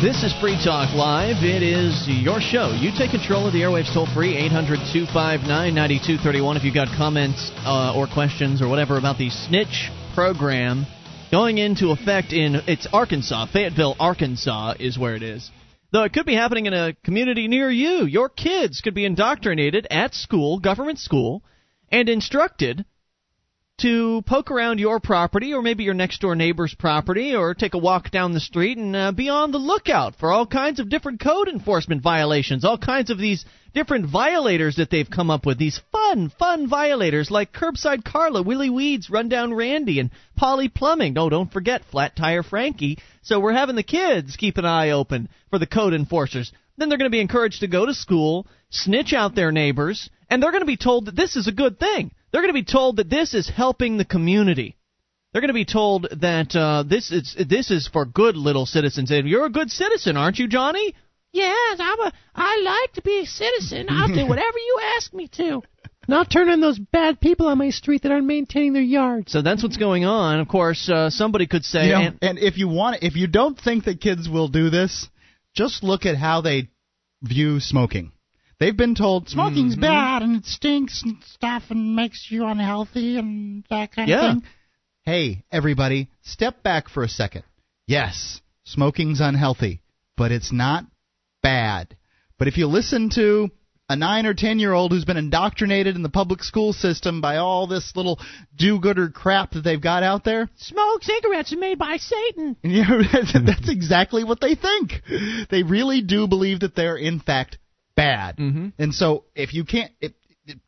This is Free Talk Live. It is your show. You take control of the airwaves toll free, 800 259 9231. If you've got comments uh, or questions or whatever about the snitch program going into effect in it's Arkansas. Fayetteville, Arkansas is where it is. Though it could be happening in a community near you. Your kids could be indoctrinated at school, government school, and instructed to poke around your property or maybe your next door neighbor's property or take a walk down the street and uh, be on the lookout for all kinds of different code enforcement violations, all kinds of these different violators that they've come up with, these fun, fun violators like Curbside Carla, Willie Weeds, Rundown Randy, and Polly Plumbing. No, don't forget Flat Tire Frankie. So we're having the kids keep an eye open for the code enforcers. Then they're going to be encouraged to go to school, snitch out their neighbors, and they're going to be told that this is a good thing. They're going to be told that this is helping the community. They're going to be told that uh, this is this is for good little citizens. And you're a good citizen, aren't you, Johnny? Yes, I'm a. I like to be a citizen. I'll do whatever you ask me to. Not turn on those bad people on my street that aren't maintaining their yards. So that's what's going on. Of course, uh, somebody could say, You know, and- and if you want, if you don't think that kids will do this, just look at how they view smoking. They've been told smoking's Mm-hmm. bad and it stinks and stuff and makes you unhealthy and that kind Yeah. of thing. Hey, everybody, step back for a second. Yes, smoking's unhealthy, but it's not bad. But if you listen to a nine or ten year old who's been indoctrinated in the public school system by all this little do gooder crap that they've got out there, Smoke cigarettes are made by Satan. yeah, that's, that's exactly what they think. They really do believe that they're in fact bad. Mhm. And so if you can't if,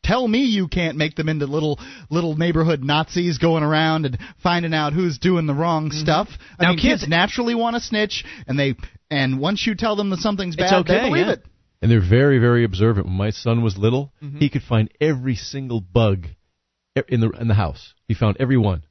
tell me you can't make them into little little neighborhood Nazis going around and finding out who's doing the wrong stuff. I Mm-hmm. Now, mean, kids kids- naturally want to snitch and they and once you tell them that something's It's bad, they okay, believe yeah. it. And they're very, very observant. When my son was little, Mm-hmm. he could find every single bug in the in the house. He found every one.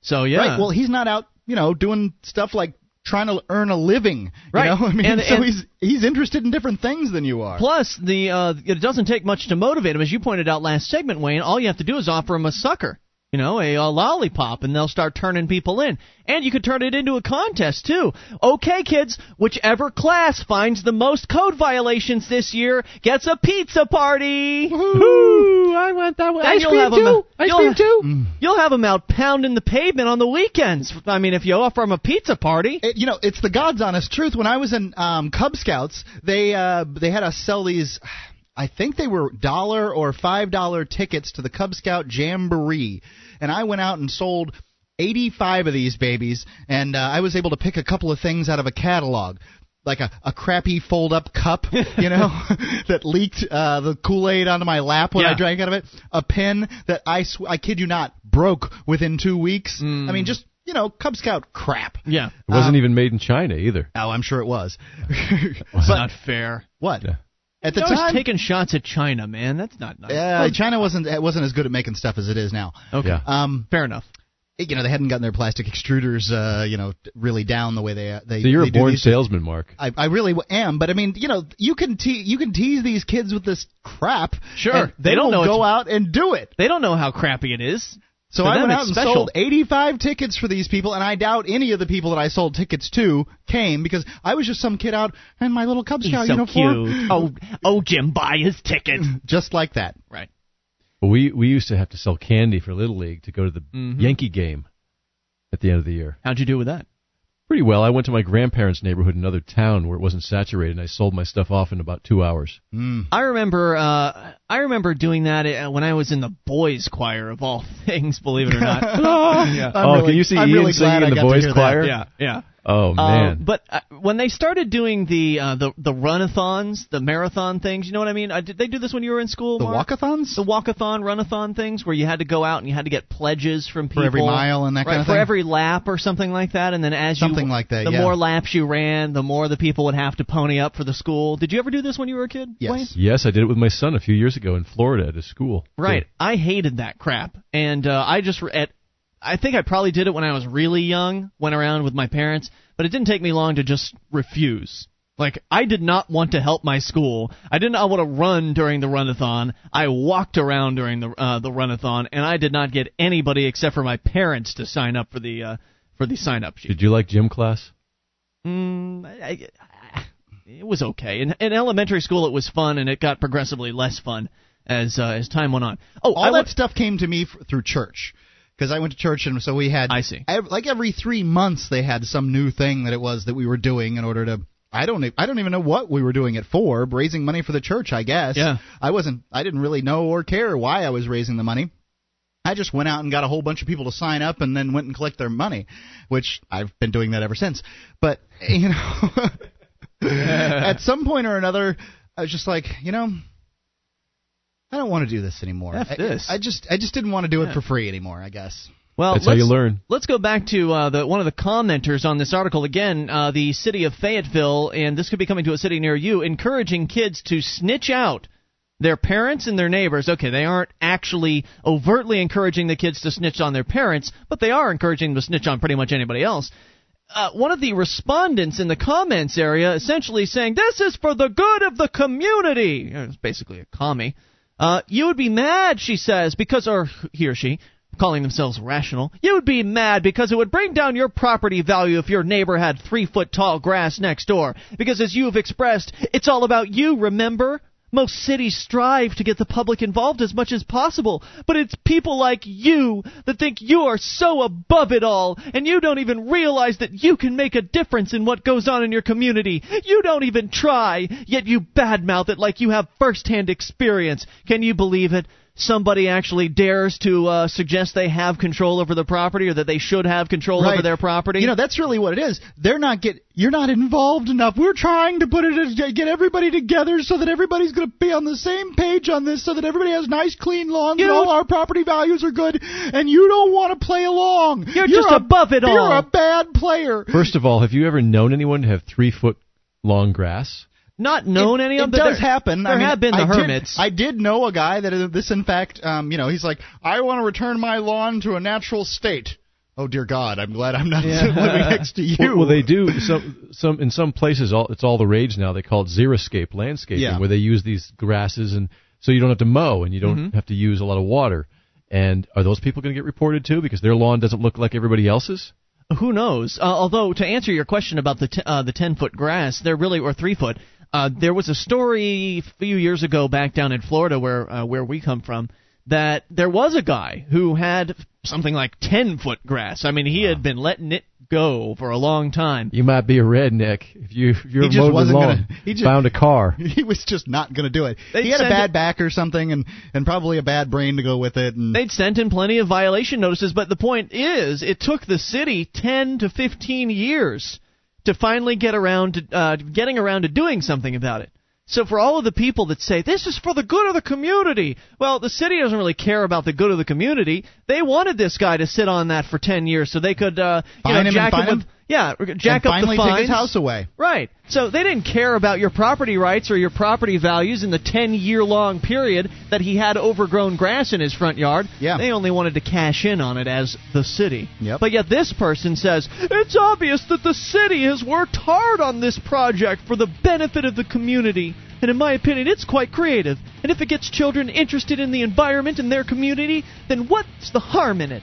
so yeah. Right. Well, he's not out, you know, doing stuff like trying to earn a living. Right. You know? I mean, And- so and- he's he's interested in different things than you are. Plus, the uh, it doesn't take much to motivate him, as you pointed out last segment, Wayne. All you have to do is offer him a sucker, you know, a, a lollipop, and they'll start turning people in. And you could turn it into a contest too. Okay, kids, whichever class finds the most code violations this year gets a pizza party. Ooh, I want that one. Then Ice you'll cream too. Ice you'll cream too. You'll have them out pounding the pavement on the weekends. I mean, if you offer them a pizza party. it, you know, it's the God's honest truth. When I was in um, Cub Scouts, they uh, they had us sell these. I think they were dollar or five dollar tickets to the Cub Scout Jamboree, and I went out and sold. 85 of these babies, and uh, I was able to pick a couple of things out of a catalog, like a, a crappy fold up cup, you know, that leaked uh, the Kool Aid onto my lap when I drank out of it, a pen that I, sw- I kid you not, broke within two weeks. I mean, just, you know, Cub Scout crap. Yeah. It wasn't Um, even made in China either. Oh, I'm sure it was. It's but not fair. what? Yeah. At the You're time, taking shots at China, man. That's not nice. uh, China wasn't it wasn't as good at making stuff as it is now. okay. Yeah. Um, Fair enough. it- you know, they hadn't gotten their plastic extruders, uh, you know, really down the way they they. So you're they a born these- salesman, Mark. I, I really am, but I mean, you know, you can te- you can tease these kids with this crap. Sure. they, They don't will know go out and do it. They don't know how crappy it is. So I went out and special. sold 85 tickets for these people, and I doubt any of the people that I sold tickets to came because I was just some kid out in my little Cub He's Scout so uniform. cute. Oh, oh, Jim, buy his ticket. just like that. right. We we used to have to sell candy for Little League to go to the Mhm. Yankee game at the end of the year. How'd you do with that? Pretty well. I went to my grandparents' neighborhood in another town where it wasn't saturated, and I sold my stuff off in about two hours. Mm. I remember, uh, I remember doing that uh, when I was in the boys' choir of all things. Believe it or not. yeah. Oh, really- can you see I'm Ian really singing glad in I the got to boys' hear that. choir? yeah, yeah. Oh Uh, man. but uh, when they started doing the uh, the the runathons, the marathon things, you know what I mean? Uh, did they do this when you were in school? The Mark? walkathons? the walkathon, runathon things, where you had to go out and you had to get pledges from people for every mile and that right, kind of for thing? every lap or something like that. And then as Something you like that, the yeah. more laps you ran, the more the people would have to pony up for the school. Did you ever do this when you were a kid? Yes. Wayne? yes, I did it with my son a few years ago in Florida at a school. Right. I hated that crap, and uh, I just at I think I probably did it when I was really young, went around with my parents, but it didn't take me long to just refuse. Like I did not want to help my school. I did not want to run during the runathon. I walked around during the uh, the runathon, and I did not get anybody except for my parents to sign up for the uh, for the sign up sheet. Did you like gym class? Mm, I, I, it was okay. In, in elementary school, it was fun, and it got progressively less fun as uh, as time went on. Oh, All I that went, stuff came to me f- through church because I went to church and so we had. I see. ev- like every three months they had some new thing that it was that we were doing in order to. I don't. I don't even know what we were doing it for. Raising money for the church, I guess. Yeah. I wasn't. I didn't really know or care why I was raising the money. I just went out and got a whole bunch of people to sign up and then went and collect their money, which I've been doing that ever since. But you know, at some point or another, I was just like, you know, I don't want to do this anymore. F I- this. I, just I just didn't want to do Yeah. it for free anymore. I guess. Well, That's how you let's- learn. Let's go back to uh, the one of the commenters on this article again. Uh, the city of Fayetteville, and this could be coming to a city near you, encouraging kids to snitch out their parents and their neighbors. Okay, they aren't actually overtly encouraging the kids to snitch on their parents, but they are encouraging them to snitch on pretty much anybody else. Uh, one of the respondents in the comments area essentially saying, This is for the good of the community. It's basically a commie. Uh, you would be mad, she says, because, or he or she, calling themselves rational, you would be mad because it would bring down your property value if your neighbor had three foot tall grass next door. Because as you've expressed, it's all about you, remember? Most cities strive to get the public involved as much as possible, but it's people like you that think you are so above it all, and you don't even realize that you can make a difference in what goes on in your community. You don't even try, yet you badmouth it like you have first-hand experience. Can you believe it? Somebody actually dares to uh, suggest they have control over the property, or that they should have control over their property. You know, that's really what it is. They're not get. You're not involved enough. We're trying to put it get everybody together so that everybody's going to be on the same page on this, so that everybody has nice, clean lawns You and all our property values are good. And you don't want to play along. You're just a, above it all. You're a bad player. First of all, have you ever known anyone to have three foot long grass? Not known it, any it of them. It does happen. There I mean, have been the I did- hermits. I did know a guy that this, in fact, um, you know, he's like, I want to return my lawn to a natural state. Oh dear God, I'm glad I'm not living next to you. Well, well, they do some some in some places. All, it's all the rage now. They call it xeriscape landscaping, Yeah. where they use these grasses and so you don't have to mow and you don't Mm-hmm. have to use a lot of water. And are those people going to get reported too because their lawn doesn't look like everybody else's? Who knows? Uh, although to answer your question about the t- uh, the ten foot grass, there really or three foot. Uh, there was a story a few years ago back down in Florida where uh, where we come from that there was a guy who had something like ten foot grass. I mean, he had been letting it go for a long time. You might be a redneck if you if you're He just mowing the wasn't lawn. gonna- he just- found a car. he was just not going to do it. They'd he had a bad it- back or something, and and probably a bad brain to go with it. And They'd sent in plenty of violation notices, but the point is, it took the city 10 to 15 years to finally get around to uh, getting around to doing something about it. So for all of the people that say this is for the good of the community, well, the city doesn't really care about the good of the community. They wanted this guy to sit on that for 10 years so they could, uh, you Fine know, him jack with, him? Yeah, jack and up finally the fines. take his house away. Right. So they didn't care about your property rights or your property values in the 10 year long period that he had overgrown grass in his front yard. Yeah. They only wanted to cash in on it as the city. Yep. But yet this person says, it's obvious that the city has worked hard on this project for the benefit of the community. And in my opinion, it's quite creative. And if it gets children interested in the environment and their community, then what's the harm in it?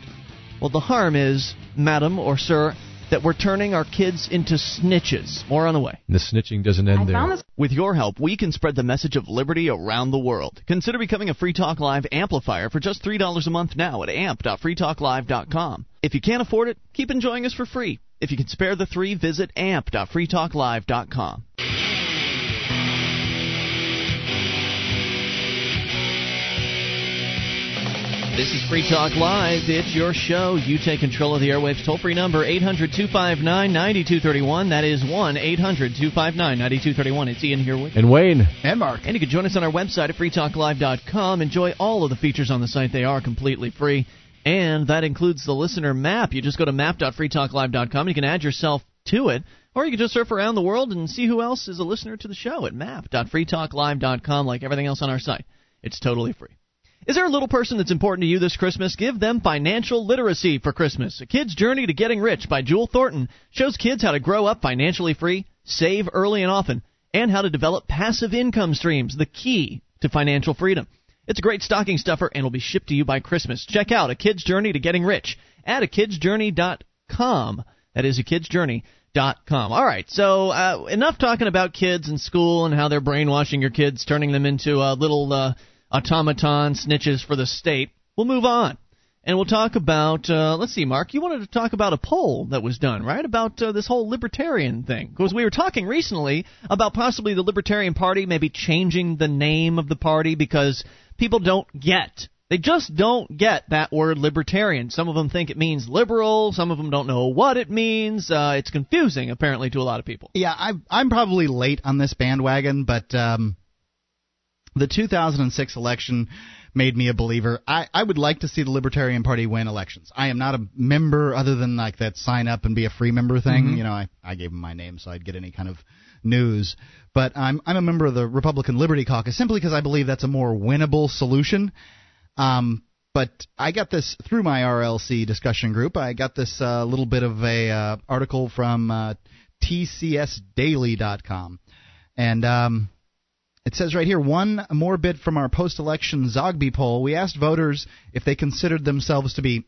Well, the harm is, madam or sir, that we're turning our kids into snitches. More on the way. The snitching doesn't end there. With your help, we can spread the message of liberty around the world. Consider becoming a Free Talk Live amplifier for just $3 a month now at amp.freetalklive.com. If you can't afford it, keep enjoying us for free. If you can spare the three, visit amp.freetalklive.com. This is Free Talk Live. It's your show. You take control of the airwaves. Toll free number 800 259 9231. That is 1 800 259 9231. It's Ian here with And Wayne. And Mark. And you can join us on our website at freetalklive.com. Enjoy all of the features on the site. They are completely free. And that includes the listener map. You just go to map.freetalklive.com. You can add yourself to it. Or you can just surf around the world and see who else is a listener to the show at map.freetalklive.com, like everything else on our site. It's totally free. Is there a little person that's important to you this Christmas? Give them financial literacy for Christmas. A Kid's Journey to Getting Rich by Jewel Thornton shows kids how to grow up financially free, save early and often, and how to develop passive income streams, the key to financial freedom. It's a great stocking stuffer and will be shipped to you by Christmas. Check out A Kid's Journey to Getting Rich at akidsjourney.com. That is a akidsjourney.com. All right, so uh, enough talking about kids and school and how they're brainwashing your kids, turning them into uh, little uh, automaton snitches for the state. We'll move on. And we'll talk about, uh, let's see, Mark, you wanted to talk about a poll that was done, right? About uh, this whole libertarian thing. Because we were talking recently about possibly the Libertarian Party maybe changing the name of the party because people don't get. They just don't get that word libertarian. Some of them think it means liberal. Some of them don't know what it means. Uh, it's confusing, apparently, to a lot of people. Yeah, I'm I'm probably late on this bandwagon, but um, the 2006 election made me a believer. I, I would like to see the Libertarian Party win elections. I am not a member other than like that sign up and be a free member thing. Mhm. You know, I, I gave them my name so I'd get any kind of news. But I'm I'm a member of the Republican Liberty Caucus simply because I believe that's a more winnable solution. Um, but I got this through my RLC discussion group. I got this uh, little bit of a uh, article from uh, TCSDaily.com, and um, it says right here one more bit from our post-election Zogby poll. We asked voters if they considered themselves to be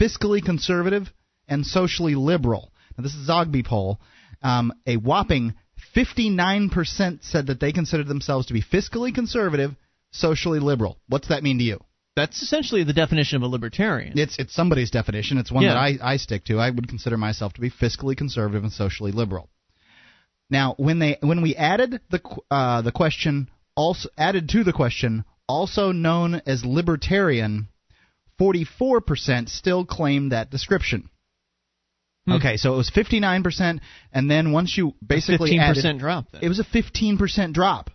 fiscally conservative and socially liberal. Now this is Zogby poll. Um, a whopping 59% said that they considered themselves to be fiscally conservative, socially liberal. What's that mean to you? That's essentially the definition of a libertarian. It's it's somebody's definition. It's one Yeah. that I, I stick to. I would consider myself to be fiscally conservative and socially liberal. Now, when they when we added the uh, the question also added to the question also known as libertarian, 44% still claim that description. Hmm. Okay, so it was 59%, and then once you basically 15% added, drop. Then. it was a 15% drop.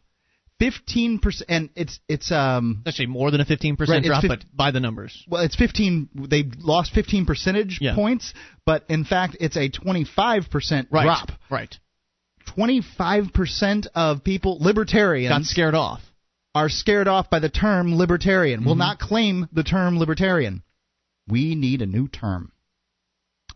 15%, and it's it's um actually more than a 15% Right, drop, fif- but by the numbers. well, it's 15. They lost 15 percentage Yeah. points, but in fact, it's a 25 percent Right. drop. Right. 25 percent of people, libertarians, Got scared off. are scared off by the term libertarian. Will Mhm. not claim the term libertarian. We need a new term.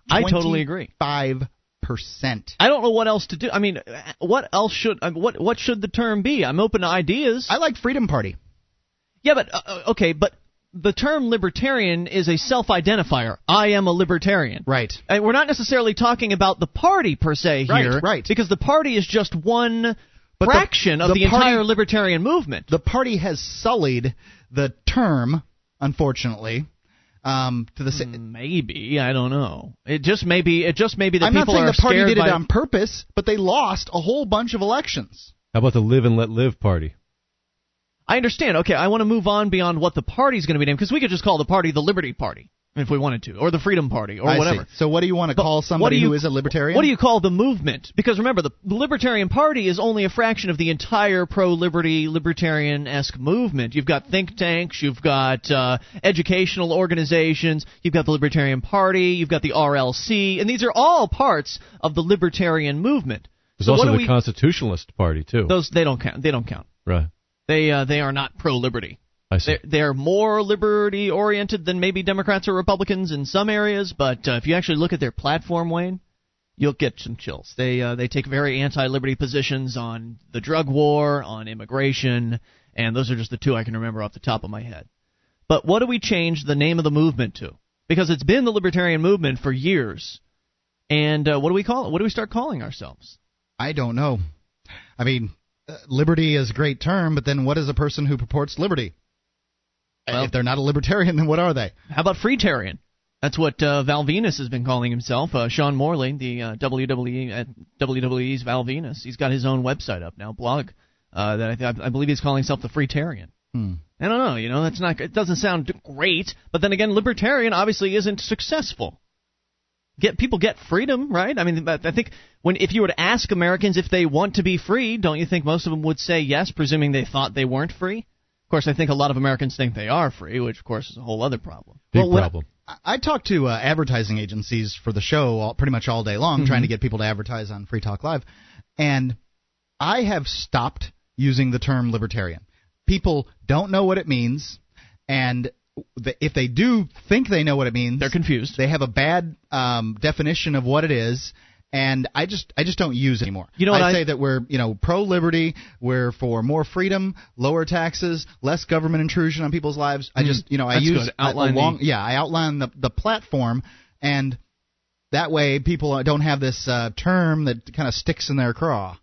I totally agree. Five percent. I don't know what else to do. I mean, what else should what what should the term be? I'm open to ideas. I like Freedom Party. yeah, but uh, okay, but the term libertarian is a self-identifier. I am a libertarian. Right. And we're not necessarily talking about the party per se here, right. right. Because the party is just one But the- fraction of the the, party- entire libertarian movement. The party has sullied the term, unfortunately, um, to the sa- Maybe I don't know. It just maybe. It just may be that I'm not saying are the party did it on purpose, but they lost a whole bunch of elections. How about the live and let live party? I understand. Okay, I want to move on beyond what the party's going to be named because we could just call the party the Liberty Party if we wanted to, or the Freedom Party, or I see. whatever. So what do you want to But call what somebody do you- who is a libertarian? What do you call the movement? Because remember, the, the Libertarian Party is only a fraction of the entire pro-liberty, libertarian-esque movement. You've got think tanks, you've got uh, educational organizations, you've got the Libertarian Party, you've got the RLC, and these are all parts of the libertarian movement. There's so also what the we, Constitutionalist Party too. those they don't count. They don't count. right. They uh, they are not pro-liberty. I see. They're, they're more liberty oriented than maybe Democrats or Republicans in some areas, but uh, if you actually look at their platform, Wayne, you'll get some chills. They uh, they take very anti-liberty positions on the drug war, on immigration, and those are just the two I can remember off the top of my head. But what do we change the name of the movement to? Because it's been the libertarian movement for years, and uh, what do we call it? What do we start calling ourselves? I don't know. I mean, liberty is a great term, but then what is a person who purports liberty? Well- if they're not a libertarian, then what are they? How about Freetarian? That's what uh, Val Venis has been calling himself. Uh, Sean Morley, the uh, WWE at WWE's Val Venis, he's got his own website up now, blog uh, that I, th- I believe he's calling himself the Freetarian. Hmm. I don't know. You know, that's not. It doesn't sound great. But then again, libertarian obviously isn't successful. Get people get freedom, right? I mean, I think when if you were to ask Americans if they want to be free, don't you think most of them would say yes, presuming they thought they weren't free? Of course, I think a lot of Americans think they are free, which of course is a whole other problem. Big Well, problem. I, I talk to uh, advertising agencies for the show all, pretty much all day long, trying to get people to advertise on Free Talk Live, and I have stopped using the term libertarian. People don't know what it means, and th- if they do think they know what it means, They're confused. They have a bad um, definition of what it is, and I just I just don't use it anymore. You know I I- say that we're you know pro liberty, we're for more freedom, lower taxes, less government intrusion on people's lives. I just you know I Mm-hmm. That's use good. a- a Outline the- long yeah I outline the the platform and that way people don't have this uh, term that kind of sticks in their craw.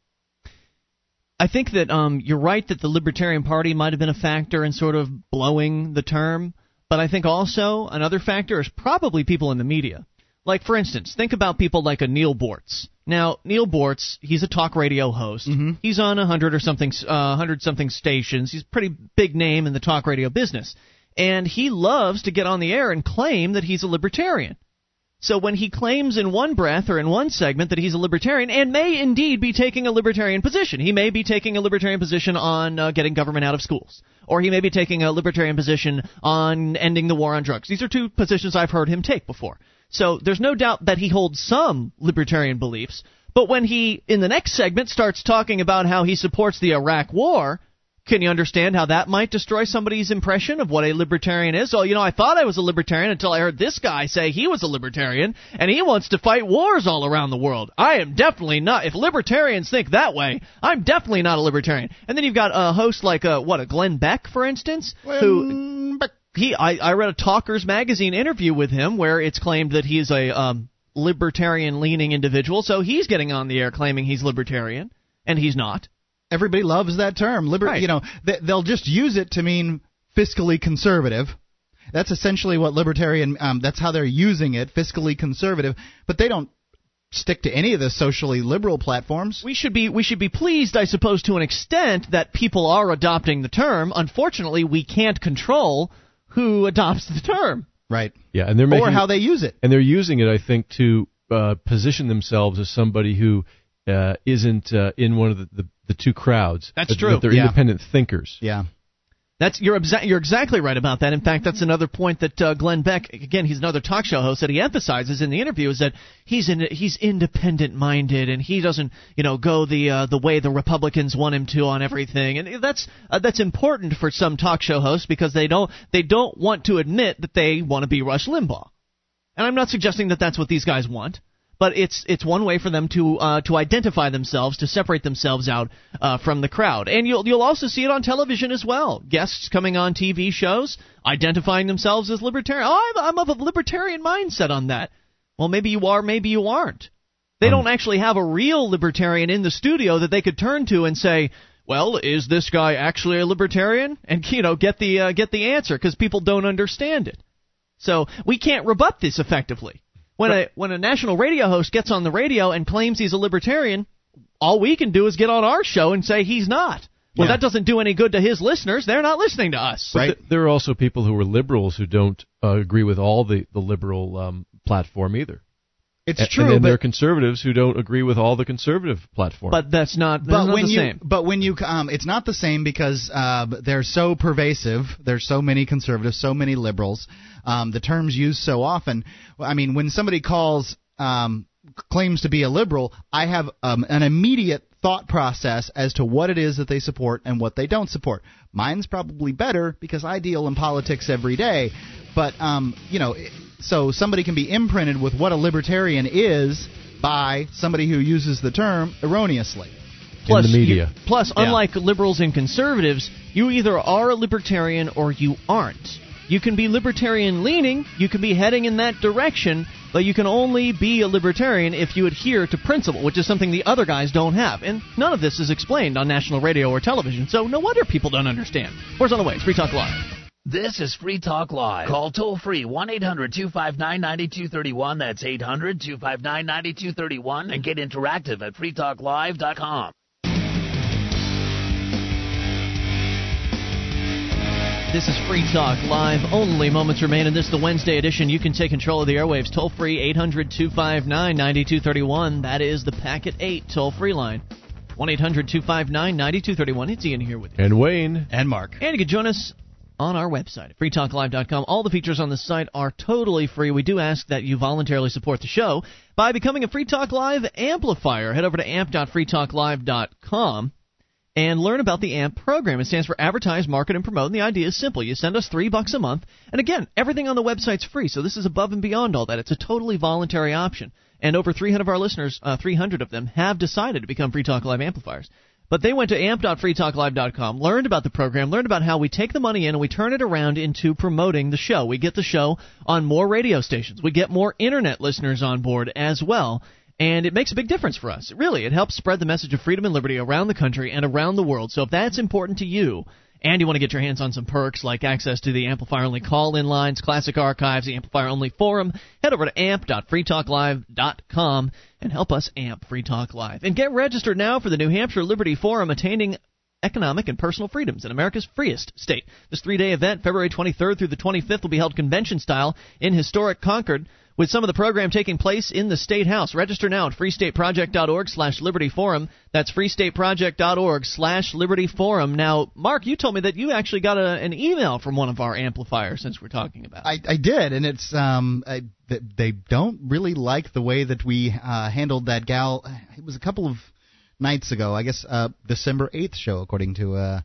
I think that um, you're right that the Libertarian Party might have been a factor in sort of blowing the term, but I think also another factor is probably people in the media. Like, for instance, think about people like a Neal Boortz. Now, Neal Boortz, he's a talk radio host. He's on a hundred or something, uh, hundred something stations. He's a pretty big name in the talk radio business, and he loves to get on the air and claim that he's a libertarian. So when he claims in one breath or in one segment that he's a libertarian and may indeed be taking a libertarian position, he may be taking a libertarian position on uh, getting government out of schools, or he may be taking a libertarian position on ending the war on drugs. These are two positions I've heard him take before. So there's no doubt that he holds some libertarian beliefs. But when he, in the next segment, starts talking about how he supports the Iraq War, can you understand how that might destroy somebody's impression of what a libertarian is? Oh, you know, I thought I was a libertarian until I heard this guy say he was a libertarian and he wants to fight wars all around the world. I am definitely not. If libertarians think that way, I'm definitely not a libertarian. And then you've got a host like a what, a Glenn Beck, for instance, who he I, I read a Talkers magazine interview with him where it's claimed that he's a um, libertarian leaning individual. So he's getting on the air claiming he's libertarian, and he's not. Everybody loves that term. Liber- Right. You know, they, they'll just use it to mean fiscally conservative. That's essentially what libertarian. Um, that's how they're using it, fiscally conservative. But they don't stick to any of the socially liberal platforms. We should be we should be pleased, I suppose, to an extent that people are adopting the term. Unfortunately, we can't control who adopts the term. Right. Yeah, and they're making Or how they use it. and they're using it, I think, to uh, position themselves as somebody who uh, isn't uh, in one of the, the, the two crowds. That's That- true. That they're Yeah. independent thinkers. Yeah. That's you're exa- you're exactly right about that. In fact, that's another point that uh, Glenn Beck, again, he's another talk show host that he emphasizes in the interview is that he's in, he's independent minded and he doesn't you know go the uh, the way the Republicans want him to on everything, and that's uh, that's important for some talk show hosts because they don't they don't want to admit that they want to be Rush Limbaugh. And I'm not suggesting that that's what these guys want, but it's it's one way for them to uh, to identify themselves, to separate themselves out uh, from the crowd. And you'll you'll also see it on television as well. Guests coming on TV shows identifying themselves as libertarian. Oh, I'm, I'm of a libertarian mindset on that. Well, maybe you are, maybe you aren't. They don't actually have a real libertarian in the studio that they could turn to and say, "Well, is this guy actually a libertarian?" And you know, get the uh, get the answer because people don't understand it. So we can't rebut this effectively. When a when a national radio host gets on the radio and claims he's a libertarian, all we can do is get on our show and say he's not. Well, Yeah. that doesn't do any good to his listeners. They're not listening to us. Right. Th- there are also people who are liberals who don't uh, agree with all the the liberal um, platform either. It's A- true, and then there are conservatives who don't agree with all the conservative platform. But that's not, that's but not when the you same. but when you um, it's not the same because uh, they're so pervasive. There's so many conservatives, so many liberals. Um, the terms used so often. I mean, when somebody calls um, claims to be a liberal, I have um, an immediate thought process as to what it is that they support and what they don't support. Mine's probably better because I deal in politics every day. But um, you know, so somebody can be imprinted with what a libertarian is by somebody who uses the term erroneously. in the media. you- plus, Yeah. unlike liberals and conservatives, you either are a libertarian or you aren't. You can be libertarian leaning, you can be heading in that direction, but you can only be a libertarian if you adhere to principle, which is something the other guys don't have. And none of this is explained on national radio or television, so no wonder people don't understand. Where's on the way? Free Talk Live. This is Free Talk Live. Call toll free 1 800 259 9231. That's 800 259 9231. And get interactive at freetalklive.com. This is Free Talk Live. Only moments remain in this, the Wednesday edition. You can take control of the airwaves toll free 800 259 9231. That is the Packet8 toll free line. 1 800 259 9231. It's Ian here with you. And Wayne. And Mark. And you can join us on our website at freetalklive.com. All the features on the site are totally free. We do ask that you voluntarily support the show by becoming a Free Talk Live amplifier. Head over to amp.freetalklive.com and learn about the AMP program. It stands for Advertise, Market, and Promote. And the idea is simple. You send us three bucks a month. And again, everything on the website's free. So this is above and beyond all that. It's a totally voluntary option. And over 300 of our listeners, uh, 300 of them, have decided to become Free Talk Live amplifiers. But they went to amp.freetalklive.com, learned about the program, learned about how we take the money in and we turn it around into promoting the show. We get the show on more radio stations. We get more internet listeners on board as well. And it makes a big difference for us. Really, it helps spread the message of freedom and liberty around the country and around the world. So if that's important to you, and you want to get your hands on some perks like access to the Amplifier only call in lines, classic archives, the Amplifier only forum, head over to amp.freetalklive.com and help us amp Free Talk Live. And get registered now for the New Hampshire Liberty Forum attaining economic and personal freedoms in America's freest state. This three day event, February 23rd through the 25th, will be held convention style in historic Concord with some of the program taking place in the State House. Register now at freestateproject.org slash Liberty Forum. That's freestateproject.org slash Liberty Forum. Now, Mark, you told me that you actually got a, an email from one of our amplifiers since we're talking about it. I, I did, and it's um, I, they don't really like the way that we uh, handled that gal. It was a couple of nights ago, I guess uh, December 8th show, according to uh,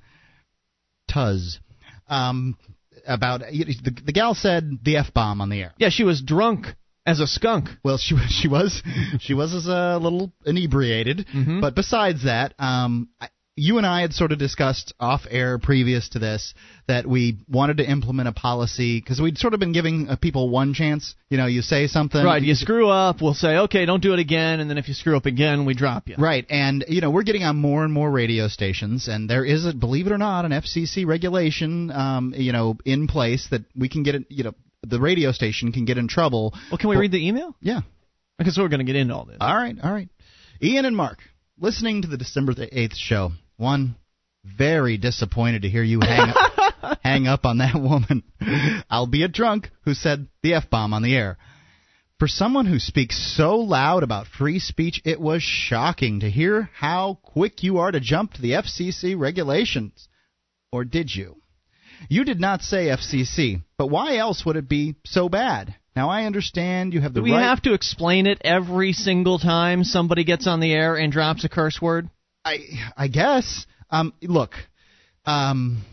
Tuz. Um, about the, the gal said the f bomb on the air. Yeah, she was drunk as a skunk. Well, she was she was she was as a little inebriated, Mhm. but besides that, um, I- you and I had sort of discussed off air previous to this that we wanted to implement a policy because we'd sort of been giving uh, people one chance. You know, you say something, Right, you screw up, we'll say, okay, don't do it again, and then if you screw up again, we drop you. Right, and you know we're getting on more and more radio stations, and there is, a, believe it or not, an FCC regulation, um, you know, in place that we can get, it- you know, the radio station can get in trouble. Well, can we read the email? Yeah. Because we're going to get into all this. All right, all right. Ian and Mark, listening to the December the eighth show. One, very disappointed to hear you hang up, hang up on that woman, albeit drunk, who said the f bomb on the air. For someone who speaks so loud about free speech, it was shocking to hear how quick you are to jump to the FCC regulations. Or did you? You did not say FCC, but why else would it be so bad? Now I understand you have the Do we right. have to explain it every single time somebody gets on the air and drops a curse word? I I guess. Um, look, um,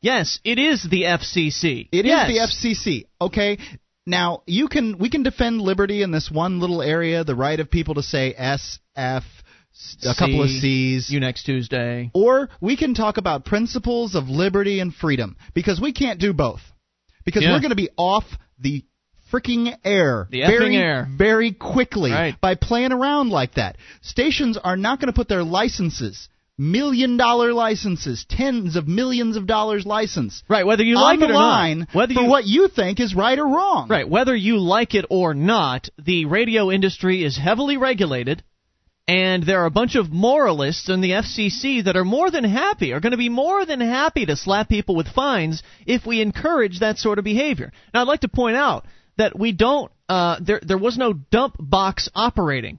Yes, it is the FCC. It is yes. the FCC. Okay. Now you can we can defend liberty in this one little area, the right of people to say S, F, a couple of C's. You next Tuesday. Or we can talk about principles of liberty and freedom because we can't do both. Because Yeah. we're going to be off the freaking air The very air. very quickly Right. by playing around like that. Stations are not going to put their licenses million dollar licenses, tens of millions of dollars license Right, whether you on like the it or line not. Whether for you, what you think is right or wrong. Right, whether you like it or not, the radio industry is heavily regulated, and there are a bunch of moralists in the FCC that are more than happy, are going to be more than happy to slap people with fines if we encourage that sort of behavior. Now, I'd like to point out that we don't, uh, there, there was no dump box operating.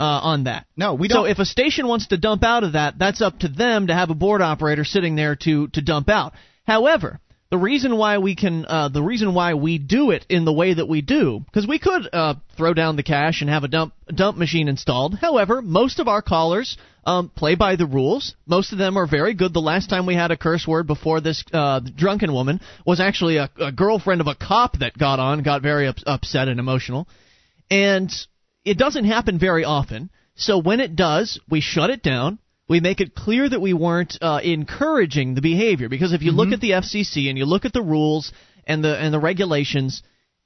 Uh, on that. No, we don't. So if a station wants to dump out of that, that's up to them to have a board operator sitting there to to dump out. However, the reason why we can, uh, the reason why we do it in the way that we do, because we could uh, throw down the cash and have a dump dump machine installed. However, most of our callers um, play by the rules. Most of them are very good. The last time we had a curse word before this uh, drunken woman was actually a, a girlfriend of a cop that got on, got very up, upset and emotional, and it doesn't happen very often. So when it does, we shut it down. We make it clear that we weren't uh, encouraging the behavior because if you look at the FCC and you look at the rules and the and the regulations,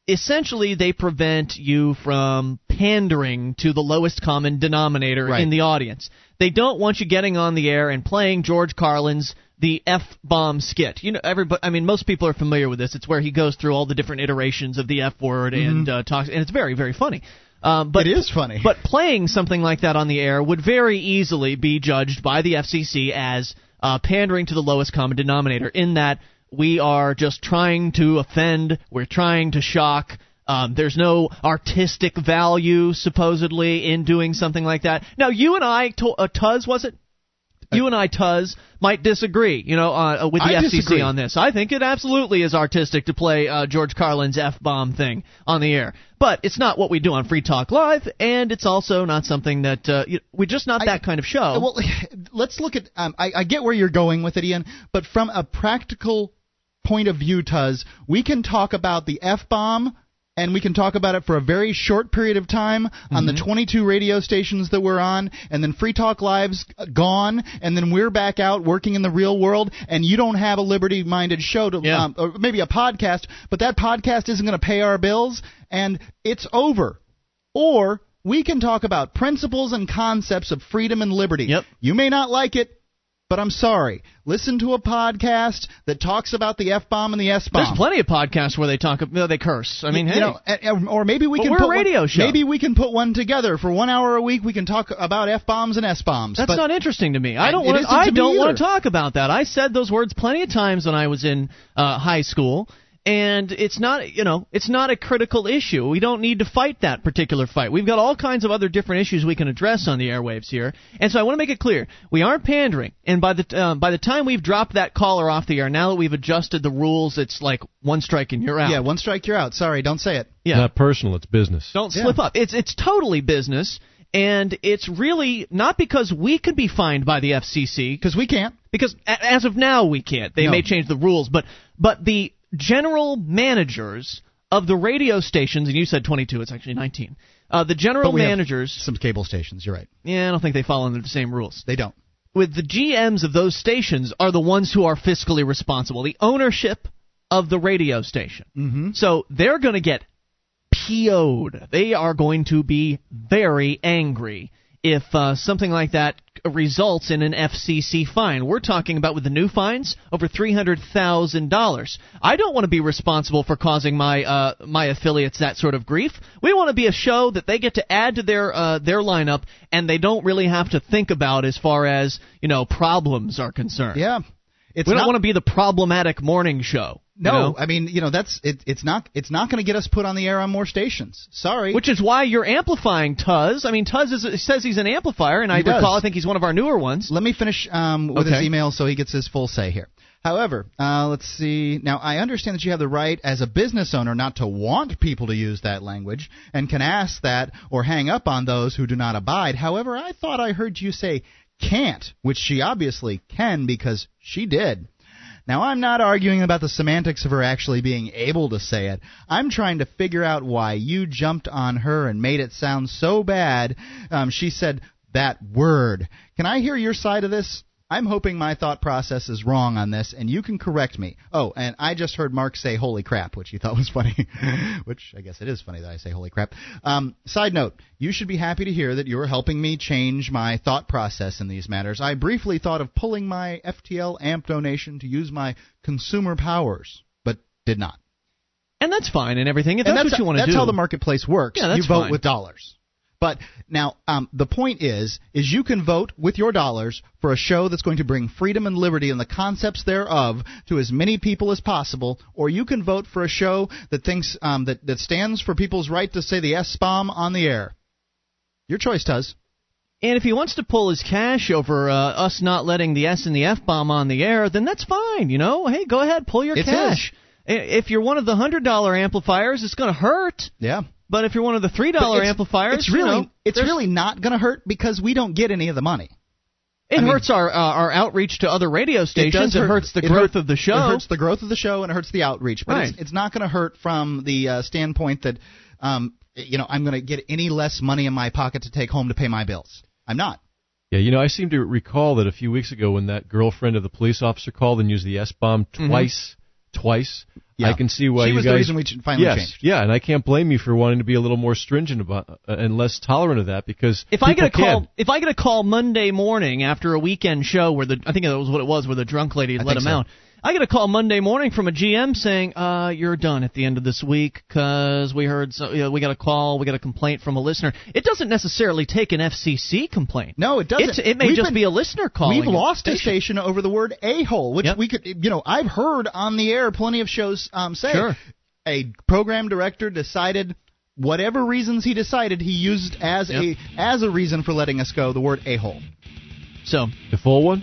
essentially they prevent you from pandering to the lowest common denominator Right. in the audience. They don't want you getting on the air and playing George Carlin's the F bomb skit. You know, everybody. I mean, most people are familiar with this. It's where he goes through all the different iterations of the F word and uh, talks, and it's very, very funny. Um, but it is funny. but playing something like that on the air would very easily be judged by the FCC as uh, pandering to the lowest common denominator. In that we are just trying to offend, we're trying to shock. Um, there's no artistic value supposedly in doing something like that. Now, you and I, to, uh, Tuz, was it? You and I, Tuz, might disagree, you know, uh, with the I FCC disagree. on this. I think it absolutely is artistic to play uh, George Carlin's f bomb thing on the air, but it's not what we do on Free Talk Live, and it's also not something that uh, you, we're just not I- that kind of show. Well, let's look at. Um, I, I get where you're going with it, Ian, but from a practical point of view, Tuz, we can talk about the f bomb. And we can talk about it for a very short period of time on Mm-hmm. the 22 radio stations that we're on, and then Free Talk Live's gone, and then we're back out working in the real world, and you don't have a liberty-minded show to, Yeah. um, or maybe a podcast, but that podcast isn't going to pay our bills, and it's over. Or we can talk about principles and concepts of freedom and liberty. Yep. You may not like it, but I'm sorry. Listen to a podcast that talks about the F bomb and the S bomb. There's plenty of podcasts where they talk, no, they curse. I mean, you hey, know, a- a- or maybe we But can we're a put one- radio show. Maybe we can put one together for one hour a week. We can talk about f bombs and s bombs. That's not interesting to me. I I- don't Wanna, I don't want to talk about that. I said those words plenty of times when I was in uh, high school, and it's not. You know, it's not a critical issue. We don't need to fight that particular fight. We've got all kinds of other different issues we can address on the airwaves here, and so I want to make it clear we aren't pandering. And by the uh, by the time we've dropped that caller off the air, now that we've adjusted the rules, it's like one strike and you're out. Yeah, one strike, you're out. Sorry, don't say it. Yeah. Not personal, it's business. Don't Yeah. slip up. It's it's totally business, and it's really not because we could be fined by the FCC Because we can't. because as of now we can't. They No. may change the rules, but but the general managers of the radio stations, and you said 22, it's actually 19. Uh, the general But we have managers, Some cable stations. You're right. yeah, I don't think they fall under the same rules. They don't. With the GMs of those stations are the ones who are fiscally responsible. The ownership of the radio station. Mm-hmm. So they're going to get PO'd. They are going to be very angry if uh, something like that results in an FCC fine. We're talking about with the new fines over three hundred thousand dollars. I don't want to be responsible for causing my uh, my affiliates that sort of grief. We want to be a show that they get to add to their uh, their lineup, and they don't really have to think about as far as you know problems are concerned. Yeah. It's we don't not, want to be the problematic morning show. you No, know? I mean, you know, that's it, it's not it's not going to get us put on the air on more stations. Sorry. Which is why you're amplifying Tuz. I mean, Tuz is, says he's an amplifier, and I does. recall I think he's one of our newer ones. Let me finish um, with Okay. his email so he gets his full say here. However, uh, let's see. Now, I understand that you have the right as a business owner not to want people to use that language and can ask that or hang up on those who do not abide. However, I thought I heard you say can't, which she obviously can because she did. Now, I'm not arguing about the semantics of her actually being able to say it. I'm trying to figure out why you jumped on her and made it sound so bad. Um, she said that word. Can I hear your side of this? I'm hoping my thought process is wrong on this, and you can correct me. Oh, and I just heard Mark say "holy crap," which he thought was funny. which I guess it is funny that I say "holy crap." Um, side note: You should be happy to hear that you are helping me change my thought process in these matters. I briefly thought of pulling my FTL AMP donation to use my consumer powers, but did not. And that's fine and everything. If and that's, that's what you want to do. that's how the marketplace works. Yeah, that's you vote fine. with dollars. But now, um, the point is, is you can vote with your dollars for a show that's going to bring freedom and liberty and the concepts thereof to as many people as possible, or you can vote for a show that thinks um, that that stands for people's right to say the S bomb on the air. Your choice, Tuz. And if he wants to pull his cash over uh, us not letting the S and the F bomb on the air, then that's fine. You know, hey, go ahead, pull your It's cash. I- If you're one of the hundred dollar amplifiers, it's going to hurt. Yeah. But if you're one of the three dollar dollar it's- amplifiers, it's you really know, it's really not going to hurt because we don't get any of the money. it I mean- hurts our uh, our outreach to other radio stations. It, hurt- hurts the it growth hurt- of the show. It hurts the growth of the show and it hurts the outreach. But Right. it's, it's not going to hurt from the uh, standpoint that, um, you know, I'm going to get any less money in my pocket to take home to pay my bills. I'm not. Yeah, you know, I seem to recall that a few weeks ago when that girlfriend of the police officer called and used the S bomb twice, twice. Yeah. I can see why She you was the guys. reason we finally yes, changed. yeah, and I can't blame you for wanting to be a little more stringent about uh, and less tolerant of that because If I get a people call, can. if I get a call Monday morning after a weekend show where the I think that was what it was where the drunk lady I let him so. out. I get a call Monday morning from a GM saying, uh, "You're done at the end of this week because we heard so, you know, we got a call, we got a complaint from a listener." It doesn't necessarily take an FCC complaint. No, it doesn't. It, it may We've just been- be a listener calling. We've lost a station. station over the word a hole, which Yep. we could, you know, I've heard on the air plenty of shows um, say Sure. a program director decided whatever reasons he decided he used as Yep. a as a reason for letting us go the word a hole. So, The full one?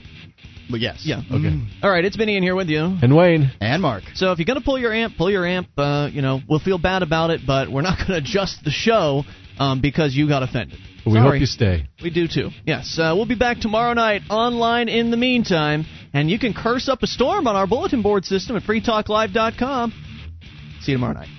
But yes, yeah. Okay. All right, it's been Ian here with you. And Wayne. and Mark. So if you're going to pull your amp, pull your amp. Uh, you know, we'll feel bad about it, but we're not going to adjust the show um, because you got offended. We Sorry. hope you stay. We do too. Yes, uh, we'll be back tomorrow night online. In the meantime, and you can curse up a storm on our bulletin board system at freetalklive.com. See you tomorrow night.